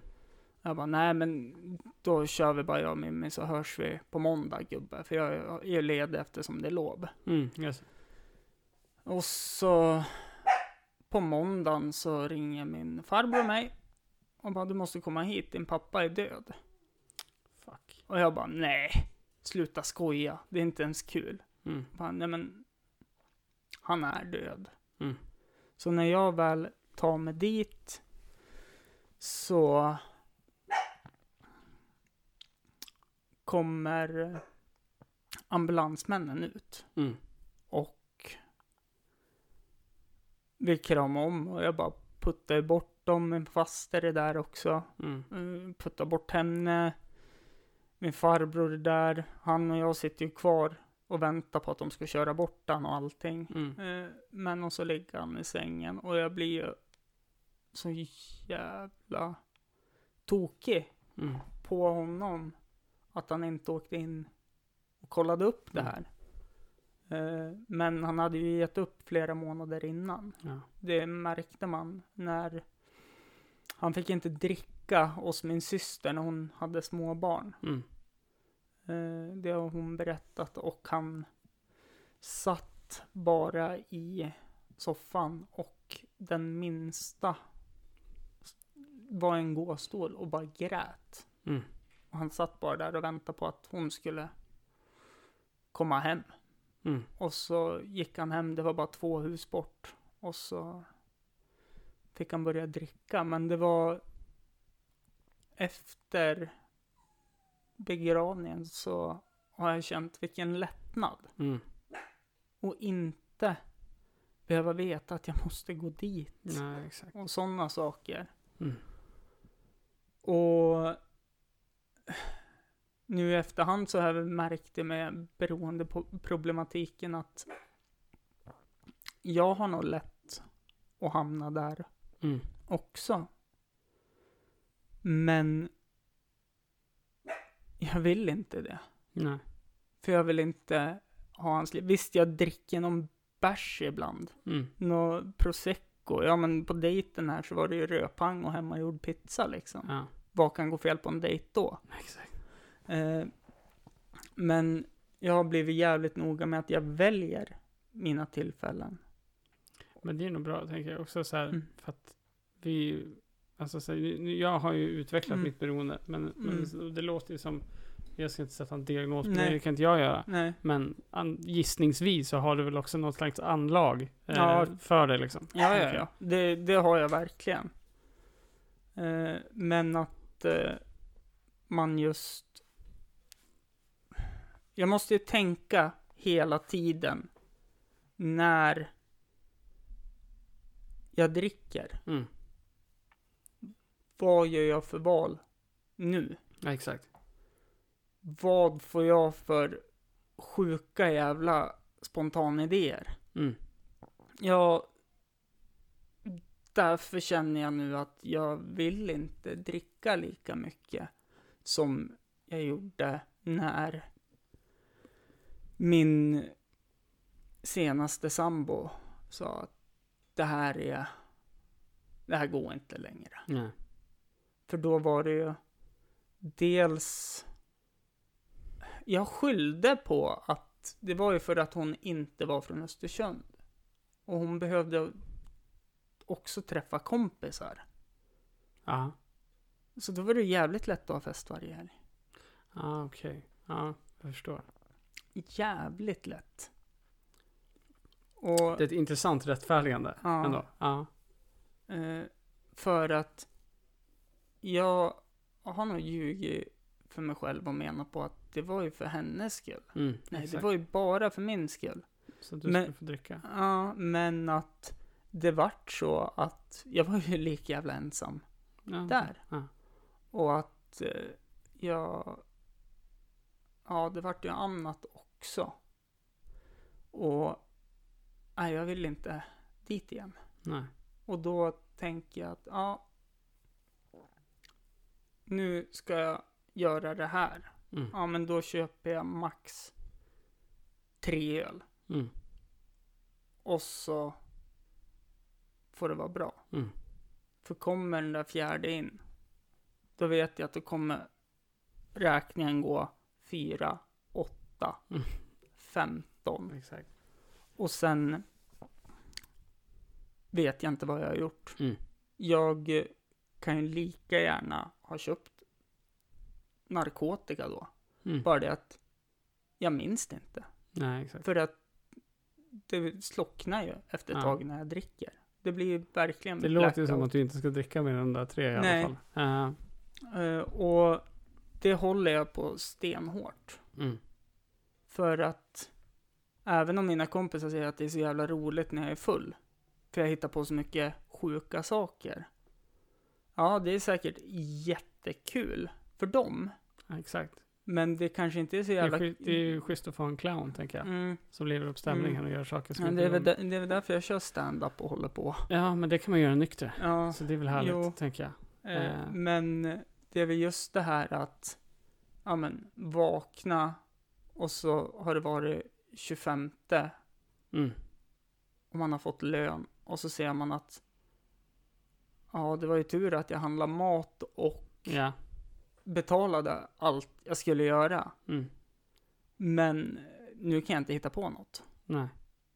Jag bara, nej men då kör vi bara jag och Mimmi så hörs vi på måndag gubbe, för jag är ledig eftersom det är lov. Mm. Yes. Och så på måndagen så ringer min farbror mig och bara du måste komma hit, din pappa är död. Fuck. Och jag bara nej, sluta skoja, det är inte ens kul. Mm. Bara, nej men, han är död. Mm. Så när jag väl tar mig dit så kommer ambulansmännen ut. Mm. Och vi kramade om och jag bara puttade bort Min faster är där också. Mm. Mm, Puttade bort henne. min farbror är där. Han och jag sitter ju kvar och väntar på att de ska köra bort han och allting. Mm. Eh, men och så ligger han i sängen och jag blir ju så jävla tokig Mm. på honom. Att han inte åkte in och kollade upp det Mm. här. Eh, Men han hade ju gett upp flera månader innan. Ja. Det märkte man när han fick inte dricka hos min syster när hon hade små barn. Mm. Eh, Det har hon berättat och han satt bara i soffan och den minsta var en gåstol och bara grät. Mm. Och han satt bara där och väntade på att hon skulle komma hem. Mm. Och så gick han hem, det var bara två hus bort. Och så fick han börja dricka, men det var efter begravningen så har jag känt vilken lättnad. Mm. Och inte behöva veta att jag måste gå dit. Nej. Och sådana saker. Mm. Och nu i efterhand så har jag märkt det med beroendeproblematiken att jag har nog lätt att hamna där Mm. också. Men jag vill inte det. Nej. För jag vill inte ha hans liv. Visst, jag dricker någon bärs ibland. Mm. Nå prosecco. Ja, men på dejten här så var det ju rödpang och hemmagjord pizza liksom. Ja. Vad kan gå fel på en dejt då? Exakt. Eh, men jag har blivit jävligt noga med att jag väljer mina tillfällen. Men det är nog bra, tänker jag också så här, Mm. för att vi, alltså så här, jag har ju utvecklat Mm. mitt beroende, men, men Mm. så- det låter ju som, jag ska inte sätta en diagnos på det, det kan inte jag göra. Nej. Men an, gissningsvis så har du väl också något slags anlag eh, Ja. för det liksom. Ja, ja, ja. Det, det har jag verkligen. Eh, men att eh, man just... Jag måste ju tänka hela tiden när jag dricker. Mm. Vad gör jag för val nu? Ja, exakt. Vad får jag för sjuka jävla spontanidéer? Mm. Ja, därför känner jag nu att jag vill inte dricka lika mycket som jag gjorde när min senaste sambo sa att det här är, det här går inte längre. Nej. För då var det ju dels... Jag skyllde på att det var ju för att hon inte var från Östersund. Och hon behövde också träffa kompisar. Ja. Så då var det jävligt lätt att ha fest varje helg. Ja, okej. Ja, jag förstår. Jävligt lätt. Och Det är ett intressant rättfärdigande Ja. ändå. Ja. eh, för att jag har nog ljugit för mig själv och menat på att det var ju för hennes skull. Mm, Nej, det exakt. var ju bara för min skull. Så du men- skulle få dricka. Ja, men att det vart så att jag var ju lika jävla ensam Ja. där. Ja. Och att eh, jag... Ja, det vart ju annat också. Och... Nej, jag vill inte dit igen. Nej. Och då tänker jag att, ja... Nu ska jag göra det här. Mm. Ja, men då köper jag max tre öl. Mm. Och så får det vara bra. Mm. För kommer den där fjärde in, då vet jag att då kommer räkningen gå 4, 8, Mm. 15. Exakt. Och sen vet jag inte vad jag har gjort. Mm. Jag eh, kan ju lika gärna ha köpt narkotika då. Mm. Bara det att jag minns det inte. Nej, exakt. För att det slocknar ju efter ett Ja. tag när jag dricker. Det blir ju verkligen Det låter ju som att du inte ska dricka mer än de där tre i Nej. alla fall. Uh, Eh, och det håller jag på stenhårt. mm. För att även om mina kompisar säger att det är så jävla roligt när jag är full. För jag hittar på så mycket sjuka saker. Ja, det är säkert jättekul för dem. Ja, exakt. Men det kanske inte är så Det är, jävla... det är ju schysst att få en clown, tänker jag. Mm. Som lever upp stämningen Mm. och gör saker som Men det, är väl det är väl därför jag kör stand-up och håller på. Ja, men det kan man göra nykter. Ja, Så det är väl härligt, Jo. tänker jag. eh, eh. men det är väl just det här att, ja men, vakna och så har det varit 25 Mm. och man har fått lön och så ser man att, ja det var ju tur att jag handlade mat och Ja. betalade allt jag skulle göra. Mm. Men nu kan jag inte hitta på något Nej.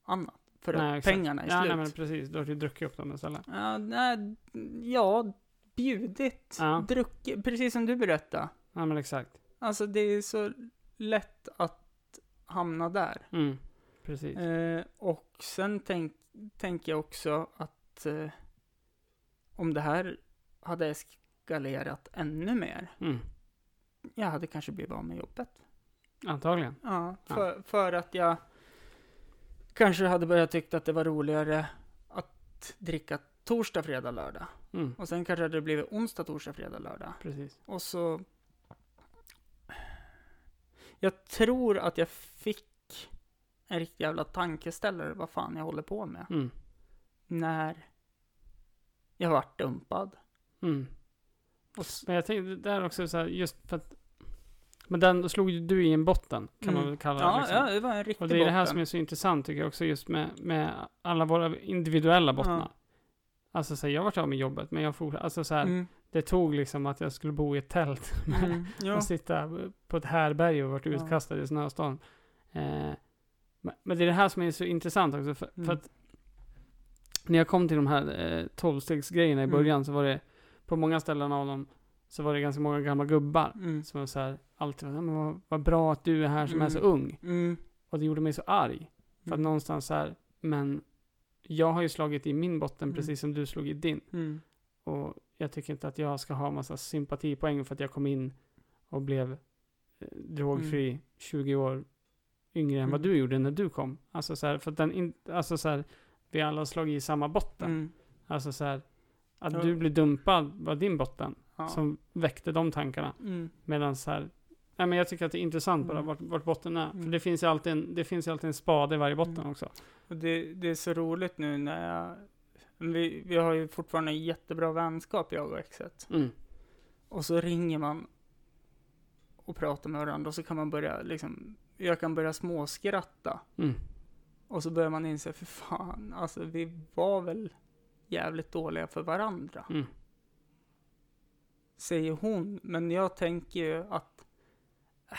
annat. För nej, att exakt. pengarna är ja, slut. Nej, men precis. Du har ju druckit upp dem istället. Ja, nej, ja, bjudit, Ja. druckit, precis som du berättade. Ja, men exakt. Alltså det är så lätt att hamna där. Mm. Precis. Eh, och sen tänk, tänker jag också att eh, om det här hade eskalerat ännu mer, Mm. jag hade kanske blivit av med jobbet. Antagligen. Ja, Ja. för, för att jag kanske hade börjat tycka att det var roligare att dricka torsdag, fredag, lördag. Mm. Och sen kanske hade det blivit onsdag, torsdag, fredag, lördag. Precis. Och så... Jag tror att jag fick en riktig jävla tankeställare vad fan jag håller på med. Mm. När jag vart dumpad. Mm. Och Men jag tänkte där också så här, just för att Men den, slog ju du i en botten, kan man Mm. väl kalla det. ja, liksom. ja, det var en riktig Och det är det här botten. som är så intressant tycker jag också, just med, med alla våra individuella bottnar. Ja. Alltså så här, jag vart av med jobbet, men jag fortsatte, alltså så här, Mm. det tog liksom att jag skulle bo i ett tält Mm. Ja. och sitta på ett härberge och vart Ja. utkastad i snöstorm. Eh, men, det är det här som är så intressant också, för, Mm. för att när jag kom till de här eh, tolvstegsgrejerna i Mm. början så var det, på många ställen av dem, så var det ganska många gamla gubbar. Mm. Som var så här, alltid var, "Ja, men vad, vad bra att du är här som är så Mm. ung. Mm. Och det gjorde mig så arg. För att Mm. någonstans så här, men jag har ju slagit i min botten Mm. precis som du slog i din. Mm. Och jag tycker inte att jag ska ha massa sympatipoäng för att jag kom in och blev eh, drogfri 20 år yngre än vad Mm. du gjorde när du kom. Alltså så här, för att den in, alltså så här, vi alla har slagit i samma botten. Mm. Alltså så här, att Ja. du blev dumpad var din botten Ja. som väckte de tankarna. Mm. Medan så här, nej men jag tycker att det är intressant bara Mm. vart, vart botten är. För Mm. det finns ju alltid en, det finns alltid en spade i varje botten Mm. också. Och det, det är så roligt nu när jag... Vi, vi har ju fortfarande en jättebra vänskap, jag och exet. Mm. Och så ringer man och pratar med varandra och så kan man börja liksom... Jag kan börja småskratta. Mm. Och så börjar man inse, för fan, alltså vi var väl jävligt dåliga för varandra. Mm. Säger hon, men jag tänker ju att äh,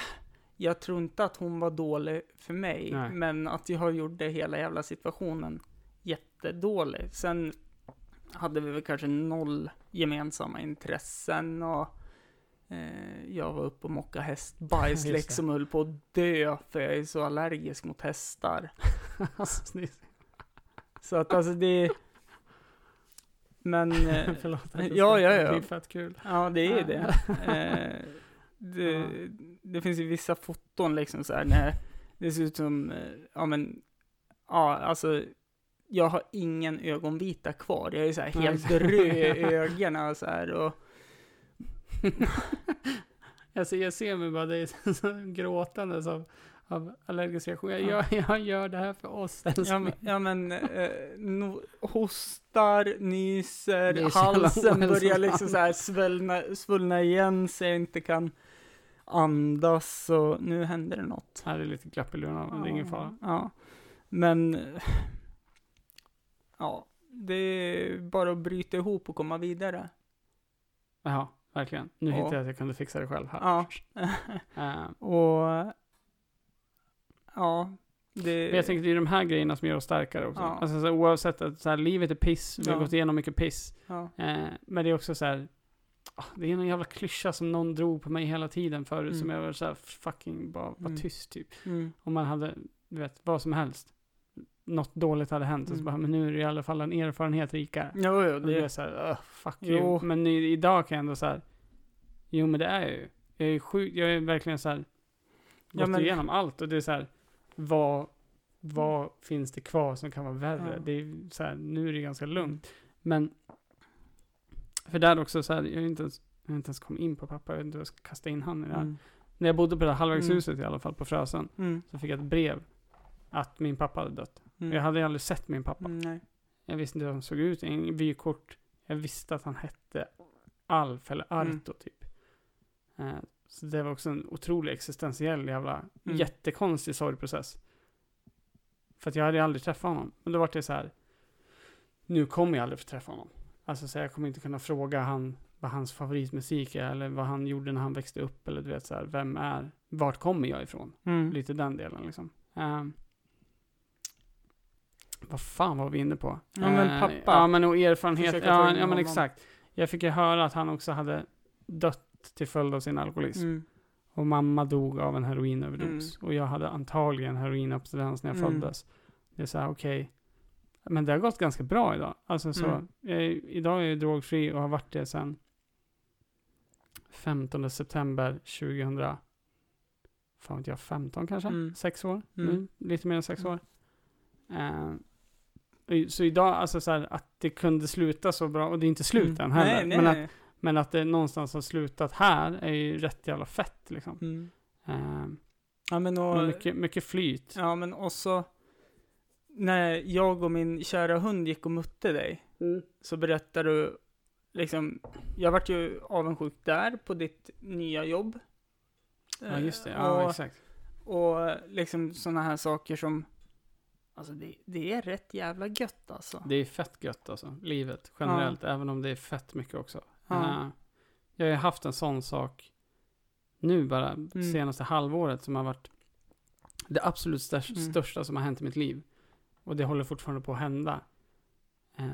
jag tror inte att hon var dålig för mig, Nej. men att jag gjorde hela jävla situationen jättedålig. Sen hade vi väl kanske noll gemensamma intressen och jag var uppe och mockade hästbajs liksom och höll på att dö för jag är så allergisk mot hästar. Så att alltså det... Men... eh, Förlåt. Ja, ja, ja. Det är fett kul. Ja, det är det. Eh, det, det finns ju vissa foton liksom så här när det ser ut som, eh, ja men, ja alltså, jag har ingen ögonvita kvar. Jag är så här helt röd i ögonen så här och, Alltså, jag ser mig bara dig gråtandes av, av allergisk reaktion. Jag, Ja. gör, jag gör det här för oss. ja men, ja, men eh, no, hostar, nyser, halsen börjar liksom så här svullna, svullna igen så jag inte kan andas och nu händer det något. Här är lite glapp i lurarna, men det är ingen fara. Ja, men ja, det är bara att bryta ihop och komma vidare. Jaha, verkligen. Nu Ja. hittade jag att jag kunde fixa det själv här. Ja, Eh, och ja, det... Men jag tänker det är de här grejerna som gör oss starkare också. Ja. Alltså så oavsett att så här, livet är piss, vi har Ja. gått igenom mycket piss. ja, Eh, men det är också så här. ah, Det är någon jävla klyscha som någon drog på mig hela tiden förut. Mm. Som jag var så här, fucking bara var Mm. tyst typ. mm, Om man hade, du vet, vad som helst. Något dåligt hade hänt. Och så Mm. bara, men nu är det i alla fall en erfarenhet rikare. jo, jo, det är så här, "Ugh, fuck Jo. you. Men nu, idag kan jag ändå så här. Jo men det är jag ju. Jag är sjuk, jag är verkligen så här. Ja, Gått men- igenom allt och det är så här. Vad, vad finns det kvar som kan vara värre? Ja. Det är så här, nu är det ganska lugnt. Men. För där också så här, jag har inte ens, jag har inte ens kommit in på pappa. Jag vet inte hur jag ska kasta in han i det här. mm, när jag bodde på det här Mm. halvvägshuset i alla fall, på Frösön, Mm. så fick jag ett brev att min pappa hade dött. Mm. Jag hade aldrig sett min pappa. Mm, nej. Jag visste inte hur han såg ut, ingen vykort. Jag visste att han hette Alf eller Mm. Arto typ. Eh, så det var också en otrolig existentiell jävla Mm. jättekonstig sorgprocess. För att jag hade aldrig träffat honom. Men då var det så här. Nu kommer jag aldrig få träffa honom. Alltså så jag kommer inte kunna fråga han vad hans favoritmusik är eller vad han gjorde när han växte upp eller du vet så här, vem är, vart kommer jag ifrån? Mm. Lite den delen liksom. Ehm, vad fan var vi inne på? Ja, men Eh, pappa. Ja men och erfarenhet. Ja, ja men exakt. Jag fick ju höra att han också hade dött till följd av sin alkoholism. Mm. Och mamma dog av en heroinöverdos. Mm. Och jag hade antagligen heroinabstinens när jag Mm. föddes. Det är så här, okej. Men det har gått ganska bra idag. Alltså så, Mm. jag, idag är jag drogfri och har varit det sedan 15 september 2000. Fan vet jag, 15 kanske? Mm. Sex år? Mm. Nu, lite mer än sex Mm. år. Och- så idag, alltså så här, att det kunde sluta så bra, och det är inte slut än heller. Mm. Nej, nej, men, att, nej. men att det någonstans har slutat här är ju rätt jävla fett liksom. Mm. Eh, Ja, men och, mycket, mycket flyt. ja, men också när jag och min kära hund gick och mötte dig, så berättar du liksom, jag vart ju avundsjuk där på ditt nya jobb. Ja, just det. Eh, Ja, och, exakt. och liksom sådana här saker som, alltså det, det är rätt jävla gött alltså. Det är fett gött alltså, livet generellt, även om det är fett mycket också. Ja. Eh, jag har ju haft en sån sak nu bara, Mm. senaste halvåret, som har varit det absolut största, Mm. största som har hänt i mitt liv. Och det håller fortfarande på att hända. Eh,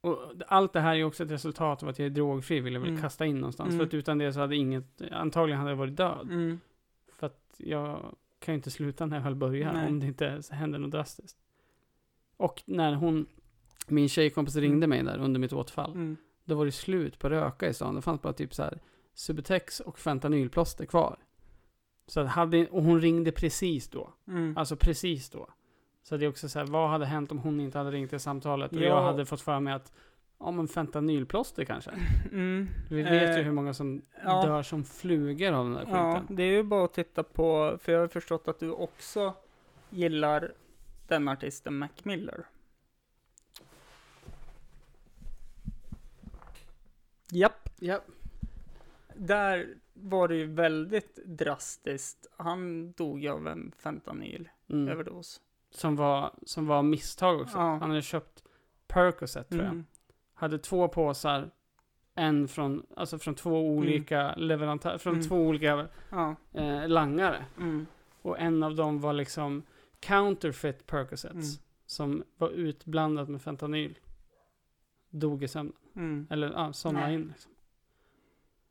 och allt det här är också ett resultat av att jag är drogfri, vill jag väl Mm. kasta in någonstans. Mm. För att utan det så hade inget, antagligen hade jag varit död. Mm. För att jag kan ju inte sluta när jag väl börjar, Nej. om det inte händer något drastiskt. Och när hon, min tjejkompis ringde mig där under mitt återfall, Mm. då var det slut på röka i stan. Det fanns bara typ så här Subutex och fentanylplåster kvar. Så hade, och hon ringde precis då. Mm. Alltså precis då. Så det är också så här, vad hade hänt om hon inte hade ringt det samtalet? Och Ja. jag hade fått för mig att, ja men fentanylplåster kanske. Mm. Vi vet ju Eh, hur många som ja. dör som flugor av den där Ja, skiten. det är ju bara att titta på, för jag har förstått att du också gillar den artisten Mac Miller. Japp. Ja. Där var det ju väldigt drastiskt. Han dog ju av en fentanyl Mm. Som var, som var misstag också. Ja. Han hade köpt Percocet tror jag. Mm. Hade två påsar. En från, alltså från två olika leverantörer, från Mm. två olika Ja. eh, langare. Mm. Och en av dem var liksom counterfeit Percocets. Mm. Som var utblandat med fentanyl. Dog i sömnen. Mm. Eller ja, somnade Nej. in liksom.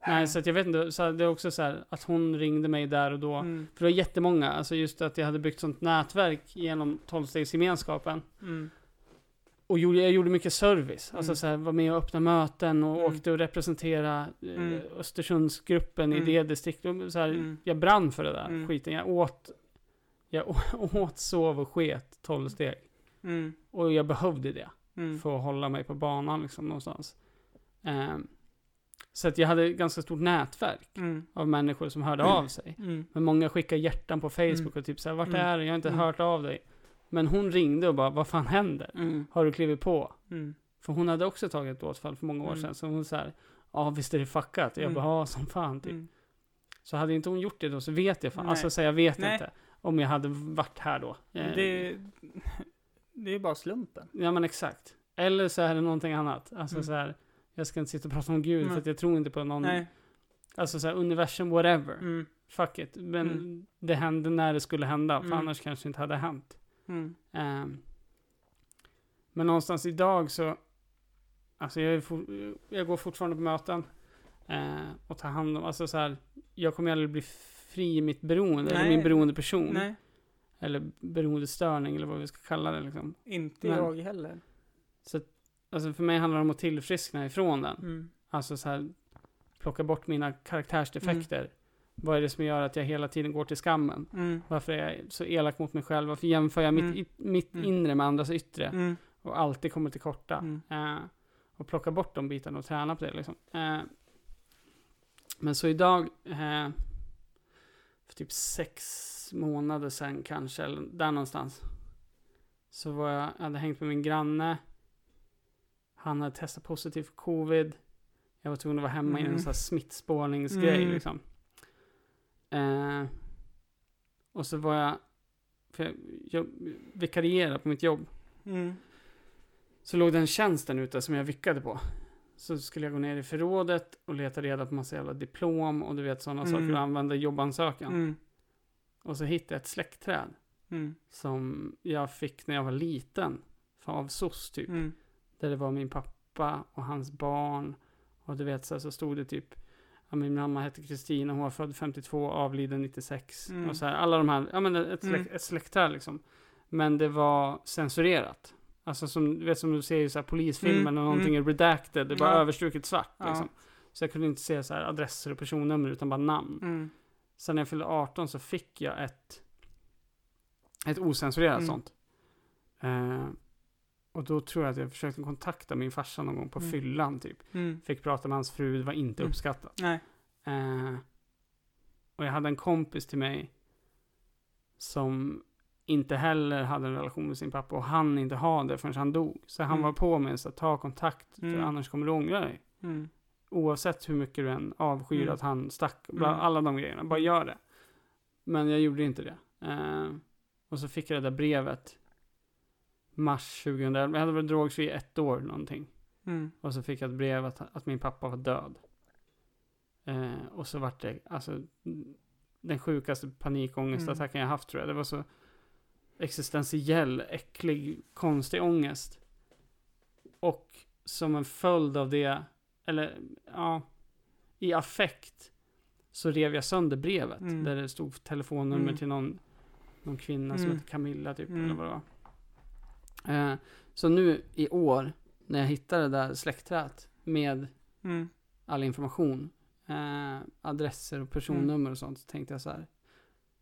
Nej, så att jag vet inte. Så det är också så här att hon ringde mig där och då. Mm. För det var jättemånga. Alltså just att jag hade byggt sånt nätverk genom tolvstegsgemenskapen. Mm. Och gjorde, jag gjorde mycket service. Alltså Mm. så här, var med och öppnade möten och Mm. åkte och representerade eh, Mm. Östersundsgruppen i Mm. det distriktet. Så här, Mm. Jag brann för det där Mm. skiten. Jag åt, jag åt, sov och sket tolv steg. Och jag behövde det för att hålla mig på banan liksom någonstans. Ehm, så att jag hade ett ganska stort nätverk Mm. av människor som hörde Mm. av sig. Mm. Men många skickar hjärtan på Facebook och typ så här, vart är du? Jag har inte hört av dig. Men hon ringde och bara, vad fan händer? Mm. Har du klivit på? Mm. För hon hade också tagit ett återfall för många år Mm. sedan. Så hon så här, ja visst är det fuckat? Jag Mm. bara, ja som fan typ. Mm. Så hade inte hon gjort det då så vet jag fan. Nej. Alltså så jag vet Nej. inte. Om jag hade varit här då. Eh, Det, det är bara slumpen. Ja men exakt. Eller så är det någonting annat. Alltså så här, jag ska inte sitta och prata om Gud för att jag tror inte på någon, Nej. alltså så här, universum whatever. Mm. Fuck it. Men Mm. det hände när det skulle hända, för Mm. annars kanske det inte hade hänt. Mm. Ehm, men någonstans idag så, alltså jag, for, jag går fortfarande på möten eh, och tar hand om, alltså så här, jag kommer aldrig bli fri i mitt beroende, eller Nej. min beroende person. Nej, Eller beroendestörning, eller vad vi ska kalla det liksom. inte Men- jag heller. Så att, alltså för mig handlar det om att tillfriskna ifrån den. Mm. Alltså så här, plocka bort mina karaktärsdefekter. Vad är det som gör att jag hela tiden går till skammen? Mm. Varför är jag så elak mot mig själv? Varför jämför jag mitt, Mm. i- mitt Mm. inre med andras yttre? Mm. Och alltid kommer till korta. Mm. Eh, och plocka bort de bitarna och träna på det liksom. Eh, Men så idag, eh, för typ sex månader sedan kanske, eller där någonstans. Så var jag, jag hade hängt med min granne. Han hade testat positivt för covid. Jag var tvungen att vara hemma i en Mm. sån här smittspårningsgrej Mm. liksom. Eh, och så var jag, för jag, jag vikarierade på mitt jobb. Mm. Så låg det en tjänst där ute som jag vickade på. Så skulle jag gå ner i förrådet och leta reda på massa jävla diplom och du vet sådana Mm. saker och använda jobbansökan. Mm. Och så hittade jag ett släktträd Mm. som jag fick när jag var liten. Av SOS typ. Mm. Där det var min pappa och hans barn. Och du vet så, här, så stod det typ. Ja, min mamma hette Kristina, hon var född 52, avliden 96. Mm. Och så här, alla de här, ja men ett, släkt, Mm. ett släktträd liksom. Men det var censurerat. Alltså som, du vet som du ser i så här polisfilmer Mm, när någonting är redacted, det är bara Ja. överstruket svart Ja. liksom. Så jag kunde inte se så här adresser och personnummer utan bara namn. Mm. Sen när jag fyllde 18 så fick jag ett, ett osensurerat Mm. sånt. Eh, och då tror jag att jag försökte kontakta min farsa någon gång på Mm. fyllan typ. Mm. Fick prata med hans fru, det var inte Mm. uppskattat. Nej. Eh, och jag hade en kompis till mig som inte heller hade en relation med sin pappa och han inte ha det förrän han dog. Så han Mm. var på mig så att ta kontakt för Mm. annars kommer du ångra dig. Mm. Oavsett hur mycket du än avskyr att han stack. Bland alla de grejerna. Bara gör det. Men jag gjorde inte det. Eh, och så fick jag det där brevet. Mars 2011. Jag hade varit drogfri i ett år någonting. Mm. Och så fick jag ett brev att, att min pappa var död. Eh, och så vart det, alltså, mm, den sjukaste panikångestattacken jag haft tror jag. Det var så existentiell, äcklig, konstig ångest. Och som en följd av det, eller ja, i affekt så rev jag sönder brevet. Mm. Där det stod telefonnummer Mm. till någon, någon kvinna som Mm. hette Camilla typ, Mm. eller vad det var. Eh, så nu i år, när jag hittade det där släktträdet med Mm. all information, eh, adresser och personnummer och sånt, så tänkte jag så här,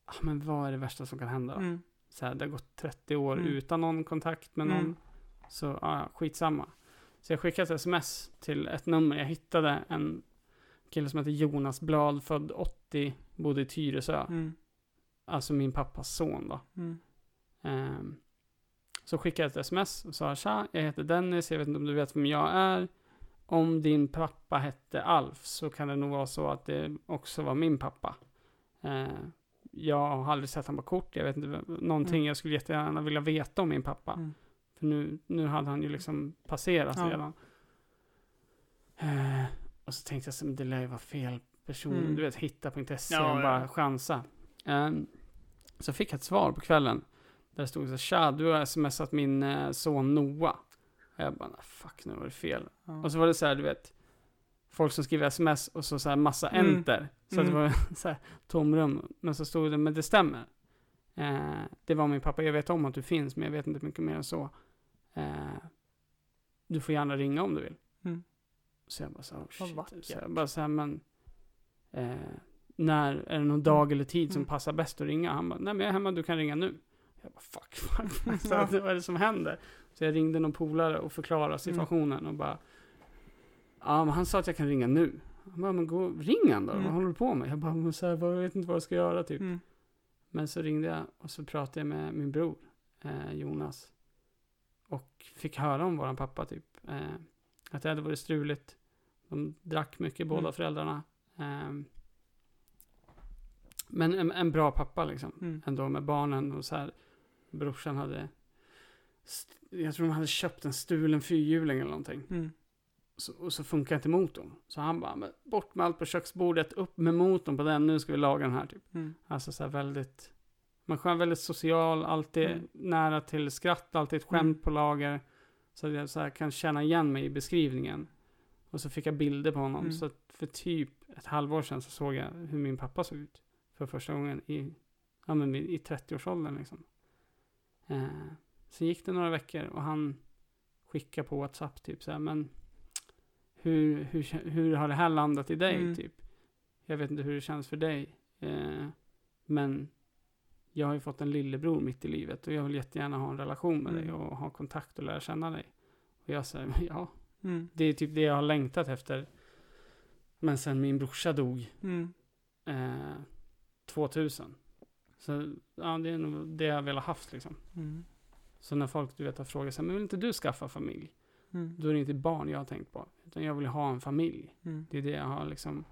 ah, men vad är det värsta som kan hända? då? Mm. Så här, det har gått 30 år Mm. utan någon kontakt med någon, Mm. så ja, ja, skitsamma. Så jag skickade ett sms till ett nummer, jag hittade en kille som heter Jonas Blad, född 80, bodde i Tyresö, Mm. alltså min pappas son då. Mm. Så skickade jag ett sms och sa Tja, jag heter Dennis, jag vet inte om du vet vem jag är. Om din pappa hette Alf så kan det nog vara så att det också var min pappa. Ehm, jag har aldrig sett honom på kort, jag vet inte, någonting Mm. jag skulle jättegärna vilja veta om min pappa. Mm. För nu, nu hade han ju liksom passerat Ja. redan. Eh, och så tänkte jag, så, det lär ju vara fel person. Mm. Du vet, hitta.se Ja, och ja. bara chansa. Eh, så fick jag ett svar på kvällen. Där det stod så tja, du har smsat min eh, son Noah. Och jag bara, "Nej, fuck, nu var det fel. Ja. Och så var det så här, du vet, folk som skriver sms och så, så här massa Mm. enter. Så Mm. det var så här tomrum. Men så stod det, men det stämmer. Eh, det var min pappa, jag vet om att du finns, men jag vet inte mycket mer än så. Eh, du får gärna ringa om du vill. Mm. Så jag bara så här, oh, shit. Så jag bara så här, men eh, när är det någon dag eller tid som Mm. passar bäst att ringa? Han bara, nej men jag är hemma, du kan ringa nu. Jag bara, fuck, fuck. Så, Ja. vad är det som händer? Så jag ringde någon polare och förklarade situationen och bara, ja men han sa att jag kan ringa nu. Han bara, men gå, ring han då, Mm. vad håller du på med? Jag bara, men så här, jag vet inte vad jag ska göra typ. Mm. Men så ringde jag och så pratade jag med min bror, eh, Jonas. Och fick höra om våran pappa typ. Eh, att det hade varit struligt. De drack mycket båda Mm. föräldrarna. Ehm, men en, en bra pappa liksom. Mm. Ändå med barnen och så här. Brorsan hade, jag tror de hade köpt en stulen fyrhjuling eller någonting. Mm. Så, och så funkar inte motorn. Så han bara, men bort med allt på köksbordet, upp med motorn på den, nu ska vi laga den här typ. Mm. Alltså så här väldigt, man är väldigt social, alltid Mm. nära till skratt, alltid ett skämt Mm. på lager. Så att jag så här kan känna igen mig i beskrivningen. Och så fick jag bilder på honom. Mm. Så för typ ett halvår sedan så såg jag hur min pappa såg ut. För första gången i, ja men i 30-årsåldern liksom. Eh, så gick det några veckor och han skickade på WhatsApp typ så här, men hur, hur, hur har det här landat i dig Mm. typ? Jag vet inte hur det känns för dig. Eh, men jag har ju fått en lillebror mitt i livet och jag vill jättegärna ha en relation med dig Mm. och ha kontakt och lära känna dig. Och jag säger, ja, Mm. det är typ det jag har längtat efter. Men sen min brorsa dog Mm. eh, 2000. Så ja, det är nog det jag vill ha haft liksom. Mm. Så när folk du vet har frågat sig, men vill inte du skaffa familj? Mm. Då är det inte barn jag har tänkt på. Utan jag vill ha en familj. Mm. Det är det jag har liksom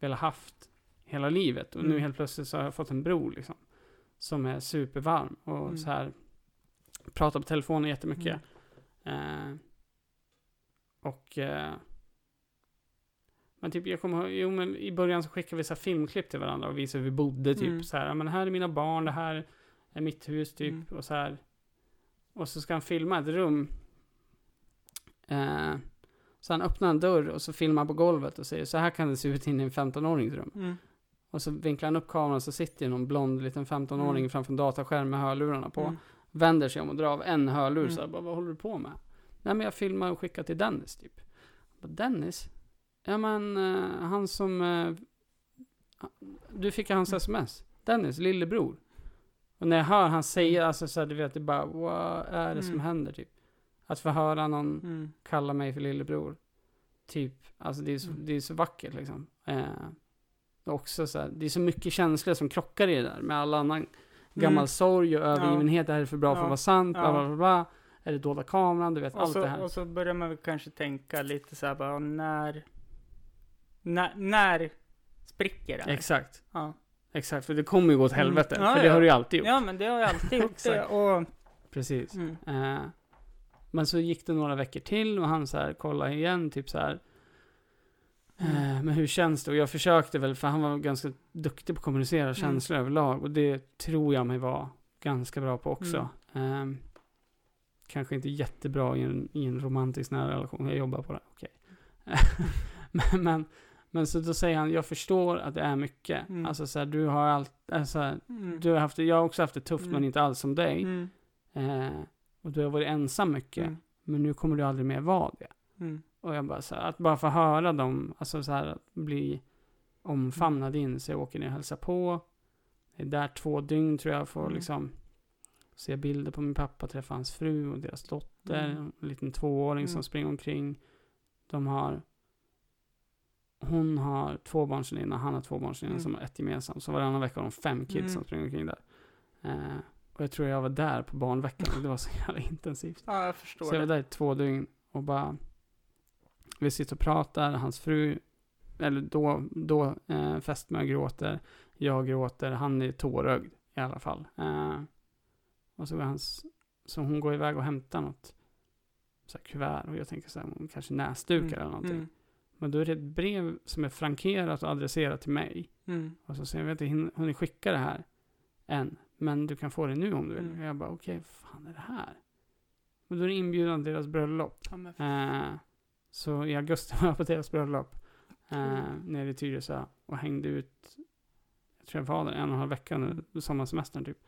velat haft hela livet. Och nu Mm. helt plötsligt så har jag fått en bror liksom. Som är supervarm och Mm. så här pratar på telefonen jättemycket. Mm. Eh, och eh, men typ jag kommer ihåg, jo men i början så skickade vi så här filmklipp till varandra och visade hur vi bodde typ Mm. så här, men här är mina barn, det här är mitt hus typ Mm. och så här. Och så ska han filma ett rum. Eh, så han öppnar en dörr och så filmar han på golvet och säger så här kan det se ut inne i en 15-årings rum. Mm. Och så vinklar han upp kameran så sitter någon blond liten 15-åring Mm. framför en dataskärm med hörlurarna på. Mm. Vänder sig om och drar av en hörlur Mm. så här, bara, vad håller du på med? Nej men jag filmar och skickar till Dennis typ. Bara, Dennis? Ja men eh, han som... eh, du fick hans Mm. sms. Dennis, lillebror. Och när jag hör han säga, alltså så här, du vet, det bara, vad är det som Mm. händer typ? Att få höra någon Mm. kalla mig för lillebror. Typ, alltså det är så, Mm. det är så vackert liksom. Eh, och också så här, det är så mycket känslor som krockar i det där med all annan gammal Mm. sorg och övergivenhet. Det här är för bra för att Ja. vara sant, Ja. bla bla. bla. Är det dolda kameran, du vet Och allt så, det här. och så börjar man väl kanske tänka lite så här bara, när... När, när spricker det? Exakt, Ja. exakt. För det kommer ju gå åt Mm. helvete. Ja, för det ja. har det ju alltid gjort. ja, men det har jag alltid gjort det. Och, Precis. mm. Eh, men så gick det några veckor till och han så här kollade igen, typ så här. Eh, men hur känns det? Och jag försökte väl, för han var ganska duktig på att kommunicera känslor överlag. Och det tror jag mig vara ganska bra på också. Ehm, kanske inte jättebra i en, i en romantisk nära relation. Jag jobbar på det. Okej. men, men, men så då säger han, jag förstår att det är mycket. Mm. Alltså så här, du har allt, alltså, Mm. du har haft jag har också haft det tufft Mm. men inte alls som dig. Mm. Eh, och du har varit ensam mycket. Mm. Men nu kommer du aldrig mer vara det. Och jag bara så här, att bara få höra dem, alltså så här, att bli omfamnad in, så jag åker ner och hälsar på. Det är där två dygn tror jag, får liksom se bilder på min pappa, träffa hans fru och deras dotter, Mm. en liten tvååring som Mm. springer omkring. De har, hon har tvåbarnsväninna, han har tvåbarnsväninna Mm. som har ett gemensamt. Så varannan vecka har de fem kids Mm. som springer omkring där. Eh, och jag tror jag var där på barnveckan det var så jävla intensivt. Ja, jag förstår Så jag var där i två dygn och bara Vi sitter och pratar, hans fru Eller då, då eh, fästmö gråter Jag gråter, han är tårögd i alla fall eh, Och så går hans Så hon går iväg och hämtar något så här kuvert och jag tänker så här, hon kanske näsdukar eller någonting Mm. Men då är det ett brev som är frankerat och adresserat till mig Mm. och så säger jag, vet inte, hunnit skicka det här än. Men du kan få det nu om du vill. Mm. Och jag bara, okej, vad fan är det här? Och då är det inbjudan till deras bröllop. Ja, Eh, så i augusti var jag på deras bröllop. Eh, nere i Tyresö. Och hängde ut, jag tror jag var där en och en halv vecka under sommarsemestern typ.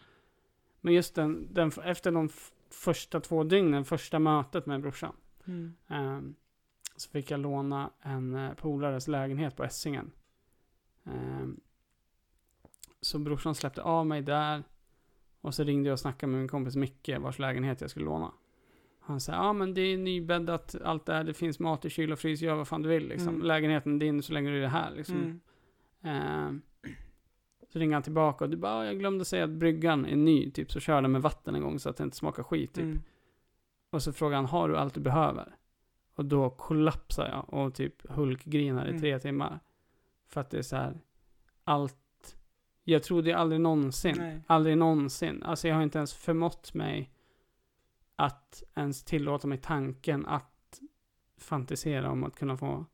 Men just den, den efter de första två dygnen, första mötet med brorsan. mm. Ehm, så fick jag låna en eh, polares lägenhet på Essingen. Ehm, så brorsan släppte av mig där. Och så ringde jag och snackade med min kompis Micke vars lägenhet jag skulle låna. Han sa, ja men det är nybäddat, allt det här, det finns mat i kyl och frys, gör vad fan du vill liksom. Mm. Lägenheten är din så länge du är här liksom. Mm. Ehm, så ringer han tillbaka och du bara, "Ja, jag glömde säga att bryggan är ny, typ så kör den med vatten en gång så att det inte smakar skit typ. Mm. Och så frågar han, har du allt du behöver? Och då kollapsar jag och typ hulkgrinar i Mm. tre timmar. För att det är så här, allt. Jag trodde aldrig någonsin, Nej. aldrig någonsin. Alltså jag har inte ens förmått mig att ens tillåta mig tanken att fantisera om att kunna få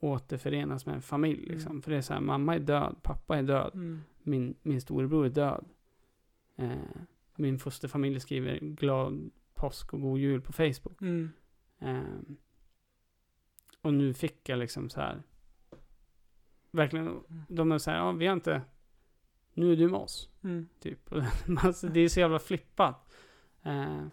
återförenas med en familj. Liksom. Mm. För det är så här, mamma är död, pappa är död, Mm. min, min storebror är död. Eh, min fosterfamilj skriver glad påsk och god jul på Facebook. Mm. Ehm, och nu fick jag liksom så här. Verkligen, de är så här, ja vi har inte, nu är du med oss. Mm. Typ. Alltså, det är så jävla flippat. Eh,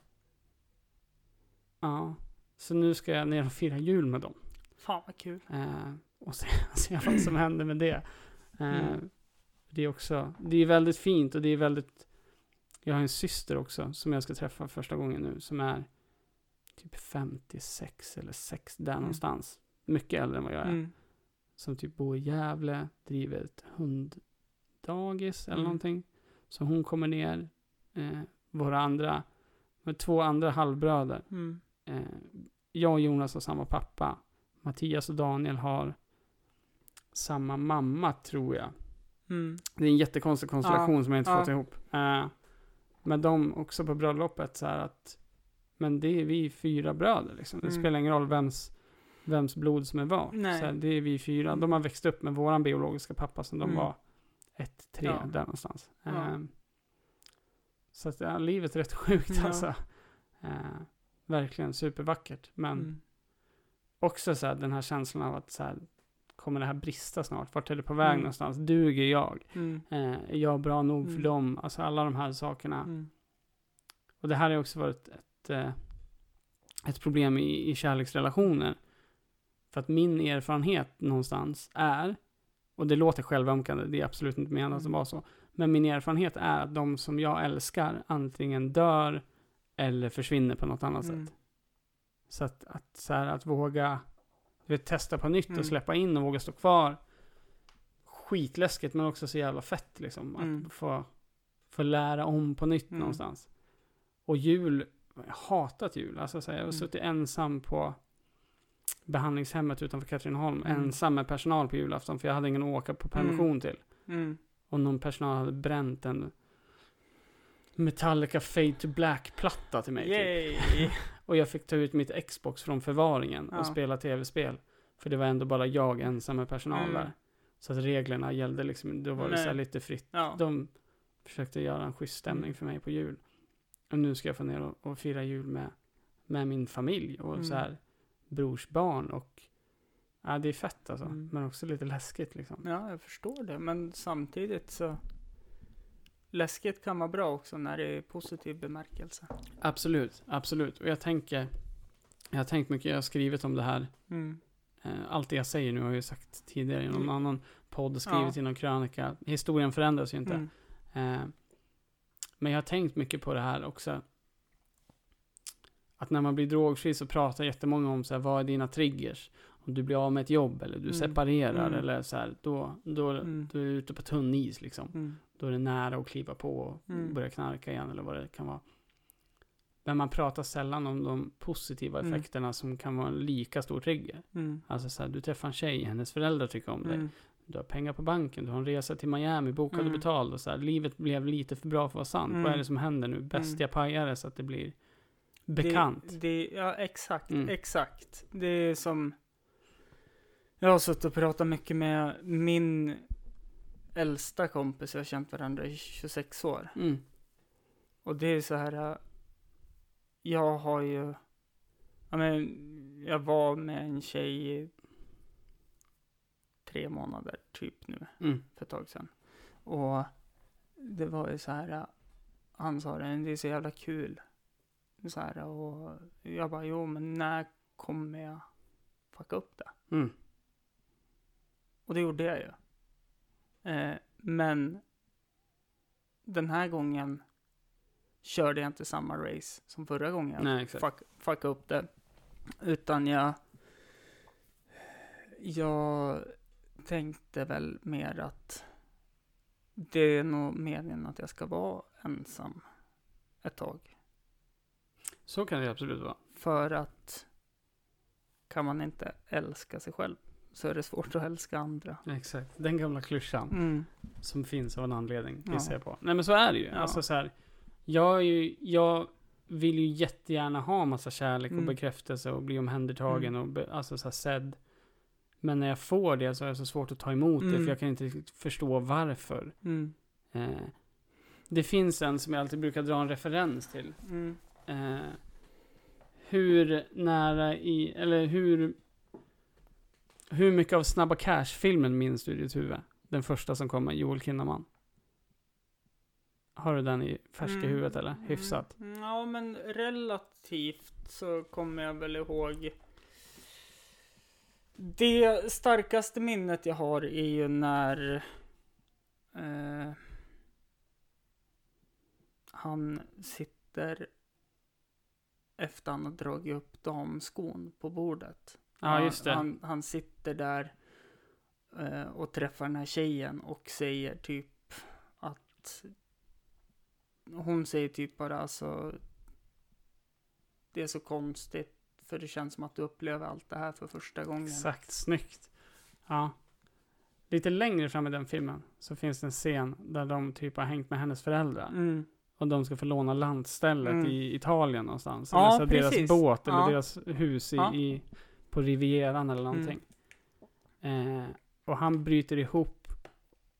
ja, så nu ska jag ner och fira jul med dem. Fan vad kul. Eh, och se, se vad som händer med det. Eh, Mm. Det är också, det är väldigt fint och det är väldigt, jag har en syster också som jag ska träffa första gången nu som är typ 56 eller 6 där Mm. någonstans. Mycket äldre än vad jag är. Mm. som typ bor i Gävle, driver ett hunddagis eller Mm. någonting. Så hon kommer ner, eh, våra andra, med två andra halvbröder. Mm. Eh, jag och Jonas har samma pappa. Mattias och Daniel har samma mamma, tror jag. Mm. Det är en jättekonstig konstellation Ja, som jag inte ja. fått ihop. Eh, men de också på bröllopet så här att, men det är vi fyra bröder liksom. Det Mm. spelar ingen roll vems, vems blod som är. Nej. Så här, det är vi fyra. De har växt upp med våran biologiska pappa som de Mm. var ett, tre, Ja. där någonstans. Ja. Eh, så att ja, livet är rätt sjukt Ja. alltså. Eh, verkligen supervackert. Men Mm. också så här, den här känslan av att så här, kommer det här brista snart? Vart är det på väg Mm. någonstans? Duger jag? Mm. Eh, är jag bra nog för Mm. dem? Alltså alla de här sakerna. Mm. Och det här har också varit ett, eh, ett problem i, i kärleksrelationer. För att min erfarenhet någonstans är, och det låter självömkande, det är absolut inte menat att Mm. vara så. Men min erfarenhet är att de som jag älskar antingen dör eller försvinner på något annat Mm. sätt. Så att, att, så här, att våga du vet, testa på nytt Mm. och släppa in och våga stå kvar. Skitläskigt men också så jävla fett liksom. Att Mm. få, få lära om på nytt Mm. någonstans. Och jul, hatat jul. Alltså så här, jag har Mm. suttit ensam på behandlingshemmet utanför Katrineholm. Mm. Ensam med personal på julafton för jag hade ingen att åka på permission till. Mm. Och någon personal hade bränt en Metallica Fade to Black-platta till mig. Typ. Och jag fick ta ut mitt Xbox från förvaringen Ja. och spela tv-spel. För det var ändå bara jag ensam med personal Mm. där. Så att reglerna gällde liksom, då var det Nej. så här lite fritt. Ja. De försökte göra en schysst stämning Mm. för mig på jul. Och nu ska jag få ner och, och fira jul med, med min familj och Mm. så här brors barn och ja, det är fett alltså. Mm. Men också lite läskigt liksom. ja, jag förstår det. Men samtidigt så läskigt kan vara bra också när det är positiv bemärkelse. Absolut, absolut. Och jag tänker, jag har tänkt mycket, jag har skrivit om det här Mm. Eh, Allt det jag säger nu har jag ju sagt tidigare i någon Mm. annan podd, skrivit Ja. i någon krönika. Historien förändras ju inte. Mm. Men jag har tänkt mycket på det här också. Att när man blir drogfri så pratar jättemånga om så här, vad är dina triggers? Om du blir av med ett jobb eller du Mm. separerar Mm. eller så här, då, då, Mm. då är du ute på tunn is liksom. Mm. Då är det nära att kliva på och Mm. börja knarka igen eller vad det kan vara. Men man pratar sällan om de positiva Mm. effekterna som kan vara en lika stor trigger. Alltså så här, du träffar en tjej, hennes föräldrar tycker om dig. Mm. Du har pengar på banken, du har en resa till Miami, bokad och Mm. betald. Och så här, livet blev lite för bra för att vara sant. Mm. Vad är det som händer nu? Bäst Mm. jag pajar det så att det blir bekant. Det, det, ja, exakt. Mm. Exakt. Det är som... Jag har suttit och pratat mycket med min äldsta kompis. Jag har känt varandra i 26 år. Mm. Och det är så här. äh, Jag har ju... Ja, men, jag var med en tjej tre månader typ nu Mm. för ett tag sedan. Och det var ju så här. äh, Han sa det, det är så jävla kul. Så här, och jag bara, jo men när kommer jag fucka upp det? Mm. Och det gjorde jag ju. Eh, men den här gången körde jag inte samma race som förra gången. Nej. Fuck, fucka upp det. Utan jag... Jag tänkte väl mer att det är nog meningen att jag ska vara ensam ett tag. Så kan det absolut vara. För att kan man inte älska sig själv så är det svårt att älska andra. Exakt. Den gamla klyschan Mm. som finns av en anledning, Ja. jag på. Nej men så är det ju. Ja. Alltså så här, jag, är ju, jag vill ju jättegärna ha massa kärlek och Mm. bekräftelse och bli omhändertagen Mm. och be, alltså så här, sedd. Men när jag får det så är det så svårt att ta emot det Mm. för jag kan inte riktigt förstå varför. Mm. Eh, det finns en som jag alltid brukar dra en referens till. Mm. Eh, hur nära i, eller hur, hur mycket av Snabba Cash-filmen minns du i ditt huvud? Den första som kom med Joel Kinnaman. Har du den i färska Mm. huvudet eller? Hyfsat. Mm. Ja, men relativt så kommer jag väl ihåg. Det starkaste minnet jag har är ju när eh, han sitter efter han har dragit upp damskon på bordet. Ja, just det. Han, han sitter där eh, och träffar den här tjejen och säger typ att hon säger typ bara alltså det är så konstigt för det känns som att du upplever allt det här för första gången. Exakt, snyggt. Ja. Lite längre fram i den filmen så finns det en scen där de typ har hängt med hennes föräldrar. Mm. Och de ska få låna landstället Mm. i Italien någonstans. Ja, eller så deras precis. båt eller Ja. deras hus i, Ja. i, på Rivieran eller någonting. Eh, och han bryter ihop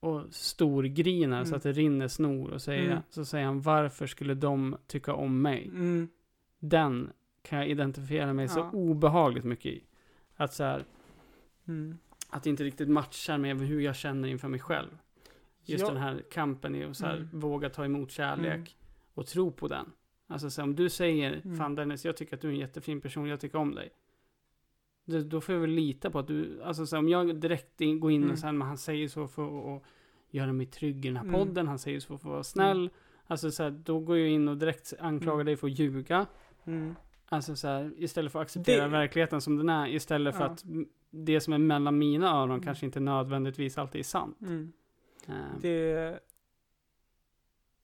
och storgrinar så Mm. att det rinner snor. Och säger, Mm. så säger han varför skulle de tycka om mig? Mm. Den kan jag identifiera mig så Ja. obehagligt mycket i. Att så här, Mm. att det inte riktigt matchar med hur jag känner inför mig själv. Just Ja. den här kampen i att så här, Mm. våga ta emot kärlek Mm. och tro på den. Alltså så här, om du säger, Mm. fan Dennis, jag tycker att du är en jättefin person, jag tycker om dig. Då, då får jag väl lita på att du, alltså så här, om jag direkt in, går in Mm. och sen, men han säger så för att göra mig trygg i den här Mm. podden, han säger så för att vara snäll. Alltså så här, då går jag in och direkt anklagar Mm. dig för att ljuga. Mm. Alltså så här, istället för att acceptera Det- verkligheten som den är, istället för Ja. att det som är mellan mina öron Mm. kanske inte nödvändigtvis alltid är sant. Mm. Eh, Det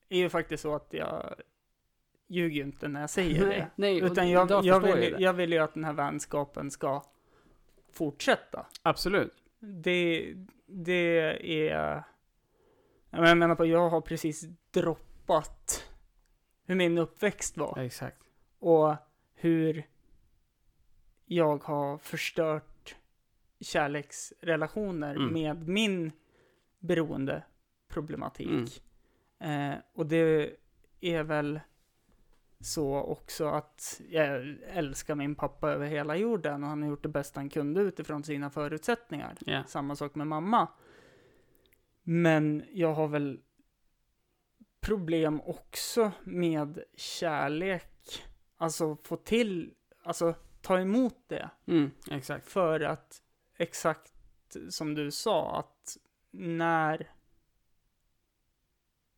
är ju faktiskt så att jag ljuger ju inte när jag säger nej, det. nej, Utan jag, jag, förstår vill, det. jag vill ju att den här vänskapen ska fortsätta. Absolut. Det, det är... Jag menar på, jag har precis droppat hur min uppväxt var. Ja, exakt. Och hur jag har förstört kärleksrelationer Mm. med min beroendeproblematik. Eh, och det är väl så också att jag älskar min pappa över hela jorden och han har gjort det bästa han kunde utifrån sina förutsättningar. Ja. Samma sak med mamma. Men jag har väl problem också med kärlek. Alltså få till, alltså ta emot det. Mm, exakt. För att exakt som du sa, att när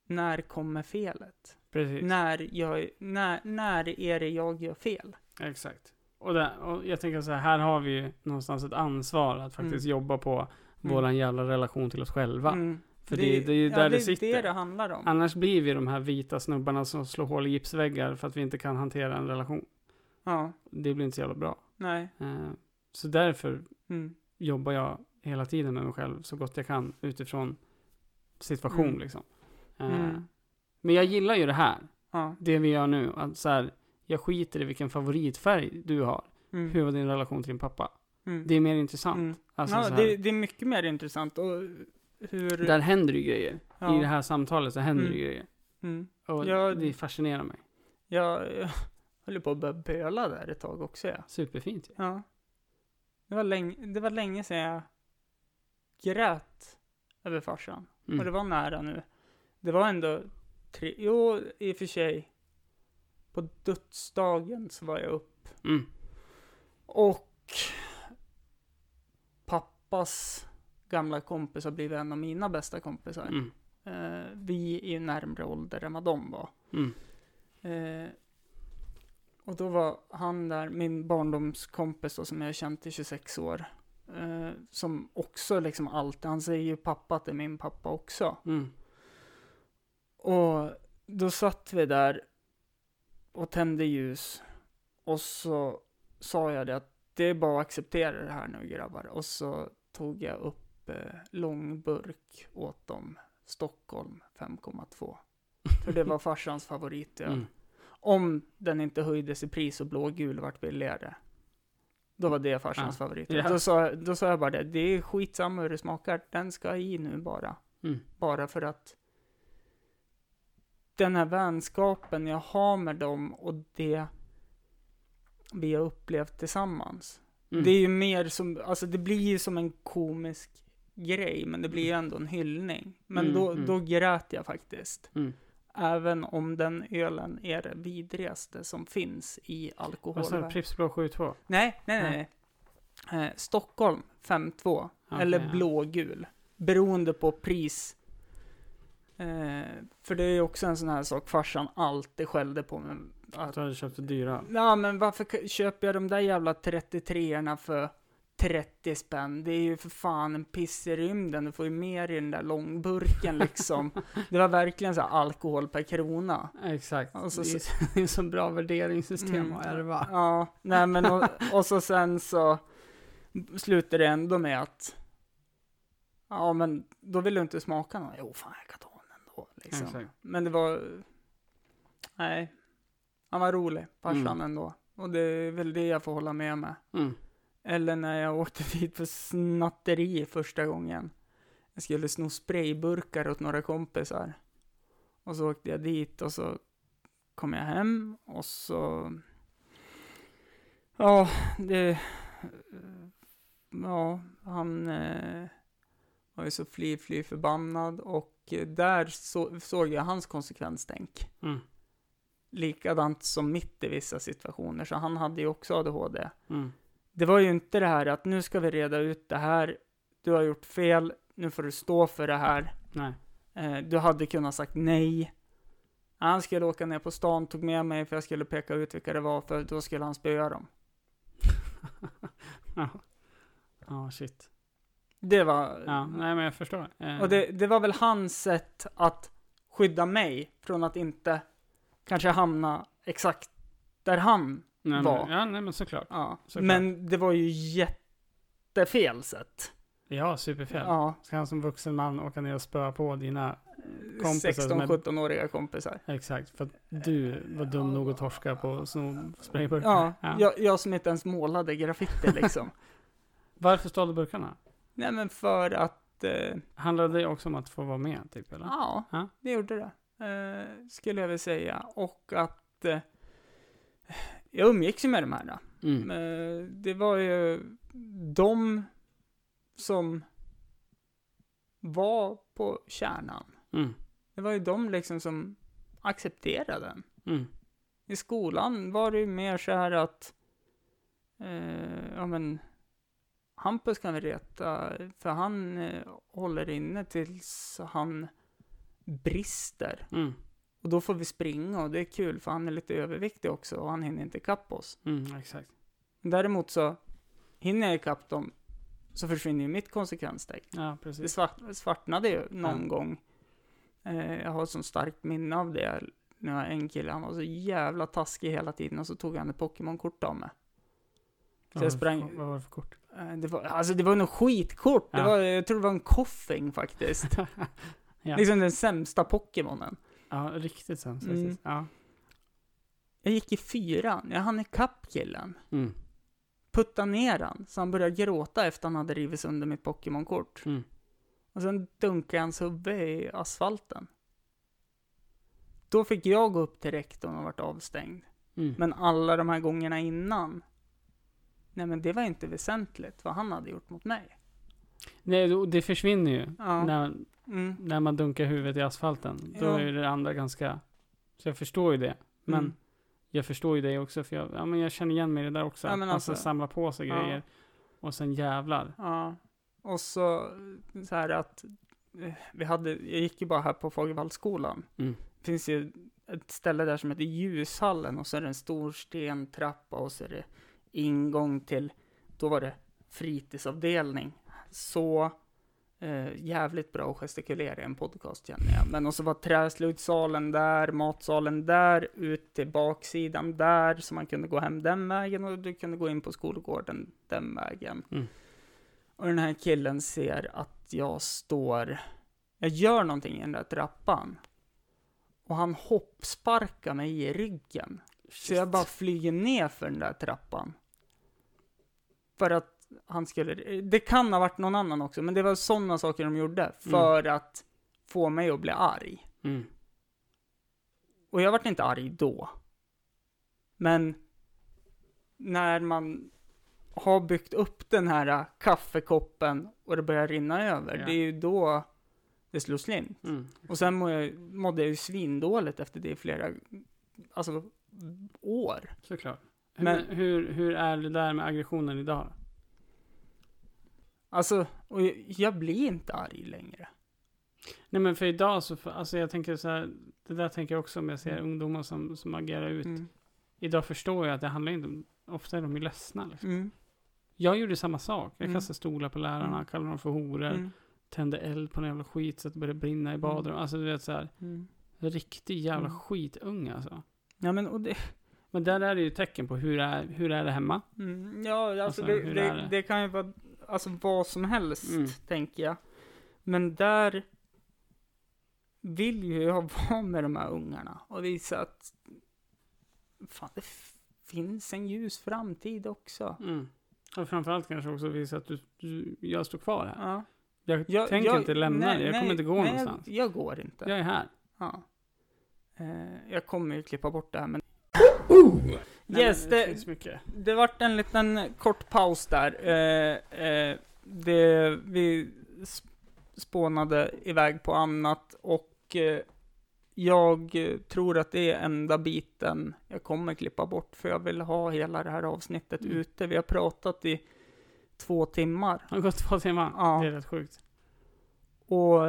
när kommer felet? Precis. När, jag, när, när är det jag gör fel? Exakt. Och, där, och jag tänker så här, här har vi ju någonstans ett ansvar att faktiskt jobba på Mm. våran jävla relation till oss själva. Mm. För det, det är ju ja, där det, det sitter. är det det handlar om. Annars blir vi de här vita snubbarna som slår hål i gipsväggar för att vi inte kan hantera en relation. Ja, Det blir inte så jävla bra. nej. Eh, så därför Mm. jobbar jag hela tiden med mig själv så gott jag kan utifrån situation Mm. liksom. Eh, Mm. Men jag gillar ju det här, Ja. det vi gör nu. Att så här, jag skiter i vilken favoritfärg du har. Mm. Hur var din relation till din pappa? Mm. Det är mer intressant. Mm. Alltså, ja, det, det är mycket mer intressant. Och hur... Där händer ju grejer. ja. I det här samtalet så händer Mm. det grejer. Mm. Och Ja. det fascinerar mig. Jag, jag höll på att börja böla där ett tag också. Ja. Superfint ju. ja. Det, var länge, det var länge sedan jag grät över farsan. Mm. Och det var nära nu. Det var ändå tre, jo i och för sig. På dödsdagen så var jag upp. Mm. Och pappas gamla kompis har blivit en av mina bästa kompisar. Mm. Eh, vi är ju närmre ålder än vad de var. Mm. Eh, och då var han där, min barndomskompis då, som jag har känt i 26 år. Eh, som också liksom alltid, han säger ju pappa att det är min pappa också. Mm. Och då satt vi där och tände ljus. Och så sa jag det att det är bara att acceptera det här nu grabbar. Och så tog jag upp eh, långburk åt dem. Stockholm 5,2. För det var farsans favoritöl. Mm. Om den inte höjdes i pris och blågul vart billigare. Då var det farsans Ja. favorit. Ja. Då, sa, då sa jag bara det, det är skitsamma hur det smakar. Den ska i nu bara. Mm. Bara för att den här vänskapen jag har med dem och det vi har upplevt tillsammans. Mm. Det är ju mer som, alltså det blir ju som en komisk grej, men det blir ju ändå en hyllning. Men Mm, då, mm. då grät jag faktiskt. Mm. Även om den ölen är det vidrigaste som finns i Vad sa du? Pripps Blå 72? Nej, nej, nej. nej. Eh, Stockholm 5-2. Okej, eller blågul. Beroende på pris. Eh, för det är ju också en sån här sak farsan alltid skällde på mig. Att, Du hade köpt det dyra. ja men varför köper jag de där jävla 33orna för 30 spänn. Det är ju för fan en piss i rymden. Du får ju mer i den där långburken liksom. det var verkligen så här alkohol per krona. Exakt. Och så- det, är, är så bra värderingssystem Mm. att ärva. Ja, nej men och, och så sen så slutar det ändå med att Ja men då vill du inte smaka någon. Jo fan jag kan ta den ändå. Liksom. Exakt. Men det var Nej. Han var rolig, farsan Mm. ändå. Och det är väl det jag får hålla med med. Mm. Eller när jag åkte dit för snatteri första gången. Jag skulle sno sprayburkar åt några kompisar. Och så åkte jag dit och så kom jag hem och så... Ja, det... Ja, han eh, var ju så fly, fly förbannad och där så, såg jag hans konsekvenstänk. Mm. Likadant som mitt i vissa situationer, så han hade ju också ADHD. Mm. Det var ju inte det här att nu ska vi reda ut det här, du har gjort fel, nu får du stå för det här. Nej. Eh, du hade kunnat sagt nej. Han skulle åka ner på stan, tog med mig för jag skulle peka ut vilka det var, för då skulle han spöa dem. Ja. Ja, shit. Det var... Ja, nej men jag förstår. Eh, Och det, det var väl hans sätt att skydda mig från att inte kanske hamna exakt där han nej, var. Men, ja, nej men såklart. Ja. Såklart. Men det var ju jättefel sätt. Ja, superfel. Ja. Ska han som vuxen man åka ner och spöa på dina... Kompisar som är- 16-17-åriga kompisar. Exakt, för att du var dum nog att torska på sprayburkar. Ja, Ja. Jag, jag som inte ens målade graffiti liksom. Varför stal du burkarna? Nej men för att, eh, Handlade det också om att få vara med, typ? Eller? ja, Ja. det gjorde det. Eh, skulle jag väl säga. Och att eh, jag umgicks ju med de här. Då. Mm. Eh, det var ju de som var på kärnan. Mm. Det var ju de liksom som accepterade den. Mm. I skolan var det ju mer så här att, eh, ja men, Hampus kan vi reta, för han eh, håller inne tills han brister. Mm. Och då får vi springa och det är kul för han är lite överviktig också och han hinner inte ikapp oss. Mm, exakt. Däremot så hinner jag ikapp dem så försvinner ju mitt konsekvenstänk. Ja, Det svart, svartnade ju någon Ja. gång. Eh, jag har ett sånt starkt minne av det. När jag en kille, han var så jävla taskig hela tiden och så tog han ett Pokémon-kort av mig. Jag var det för sprang- Vad var det för kort? Eh, det var, alltså det var nog skitkort. Det Ja. var, jag tror det var en koffing faktiskt. Ja. Liksom den sämsta Pokémonen. Ja, riktigt sämst Mm. faktiskt. Ja. Jag gick i fyran, jag hann ikapp killen. Mm. Putta ner han, så han började gråta efter han hade rivit sönder mitt Pokémon-kort. Mm. Och sen dunkade hans huvud i asfalten. Då fick jag gå upp till rektorn och vart avstängd. Mm. Men alla de här gångerna innan, nej men det var inte väsentligt vad han hade gjort mot mig. Nej, det försvinner ju. Ja. När, Mm. när man dunkar huvudet i asfalten. Då Ja. är det andra ganska... Så jag förstår ju det. Men Mm. jag förstår ju det också. För jag, ja, men jag känner igen mig i det där också. Ja, alltså, alltså- samla på sig grejer. Och sen jävlar. Ja. Och så, så här att, eh, vi hade, jag gick ju bara här på Fagervallsskolan. Mm. Det finns ju ett ställe där som heter Ljushallen och så är det en stor stentrappa och så är det ingång till, då var det fritidsavdelning. Så eh, jävligt bra att gestikulera i en podcast känner jag. Men och så var träslöjdssalen där, matsalen där, ut till baksidan där, så man kunde gå hem den vägen och du kunde gå in på skolgården den vägen. Mm. Och den här killen ser att jag står, jag gör någonting i den där trappan. Och han hoppsparkar mig i ryggen. Så jag bara flyger ner för den där trappan. För att han skulle, det kan ha varit någon annan också, men det var sådana saker de gjorde. För att få mig att bli arg. Mm. Och jag vart inte arg då. Men när man har byggt upp den här kaffekoppen och det börjar rinna över, Ja. det är ju då det slår slint. Mm. Och sen må jag, mådde jag ju svindåligt efter det i flera, alltså år. Såklart. Men- Men hur, hur är det där med aggressionen idag? Alltså, och jag, jag blir inte arg längre. Nej men för idag så, alltså jag tänker så här, det där tänker jag också om jag ser ungdomar som, som agerar ut. Mm. Idag förstår jag att det handlar inte om, ofta är de ju ledsna liksom. Mm. Jag gjorde samma sak. Jag Mm. kastade stolar på lärarna, Mm. kallade dem för horor, Mm. tände eld på en jävla skit så att det började brinna i badrummet. Alltså du vet såhär, Mm. riktig jävla Mm. skitunge alltså. Ja, men och det, Men där är det ju tecken på hur är, hur är det hemma? mm, ja, alltså, Alltså, det, det, det? det kan ju vara alltså, vad som helst, Mm. tänker jag. Men där vill ju jag vara med de här ungarna och visa att fan, det finns en ljus framtid också. Mm. Och framförallt kanske också visa att du, du, jag står kvar här. Ja. Jag, Jag, tänker jag- inte lämna nej, dig, jag nej, kommer inte gå nej, någonstans. Jag, jag går inte. Jag är här. Ja. Eh, jag kommer ju klippa bort det här, men Yes, det, det- finns mycket. det vart en liten kort paus där. Eh, eh, det, vi sp- spånade iväg på annat och eh, jag tror att det är enda biten jag kommer klippa bort för jag vill ha hela det här avsnittet Mm. ute. Vi har pratat i två timmar Har det gått två timmar? Ja. Det är rätt sjukt. och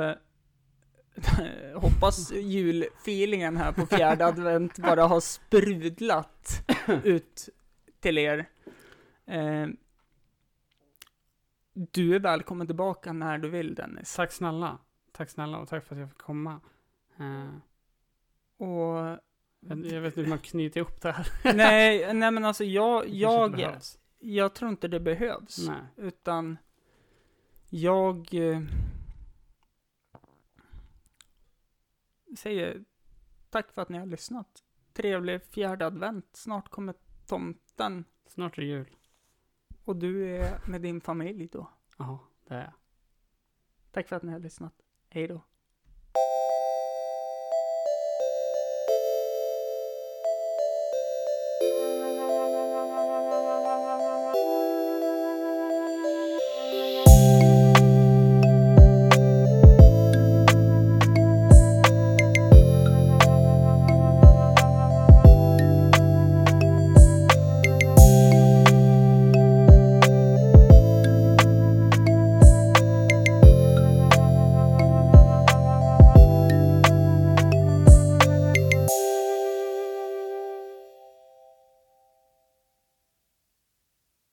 hoppas julfeelingen här på fjärde advent bara har sprudlat ut till er. Eh, du är välkommen tillbaka när du vill Dennis. Tack snälla. Tack snälla och tack för att jag fick komma. Eh, Och jag, jag vet inte hur man knyter ihop det här. nej, nej men alltså jag, jag, behövs. jag tror inte det behövs. Nej. Utan jag eh, säger tack för att ni har lyssnat. Trevlig fjärde advent. Snart kommer tomten Snart är det jul. och du är med din familj då. Ja, det är jag. Tack för att ni har lyssnat. Hej då.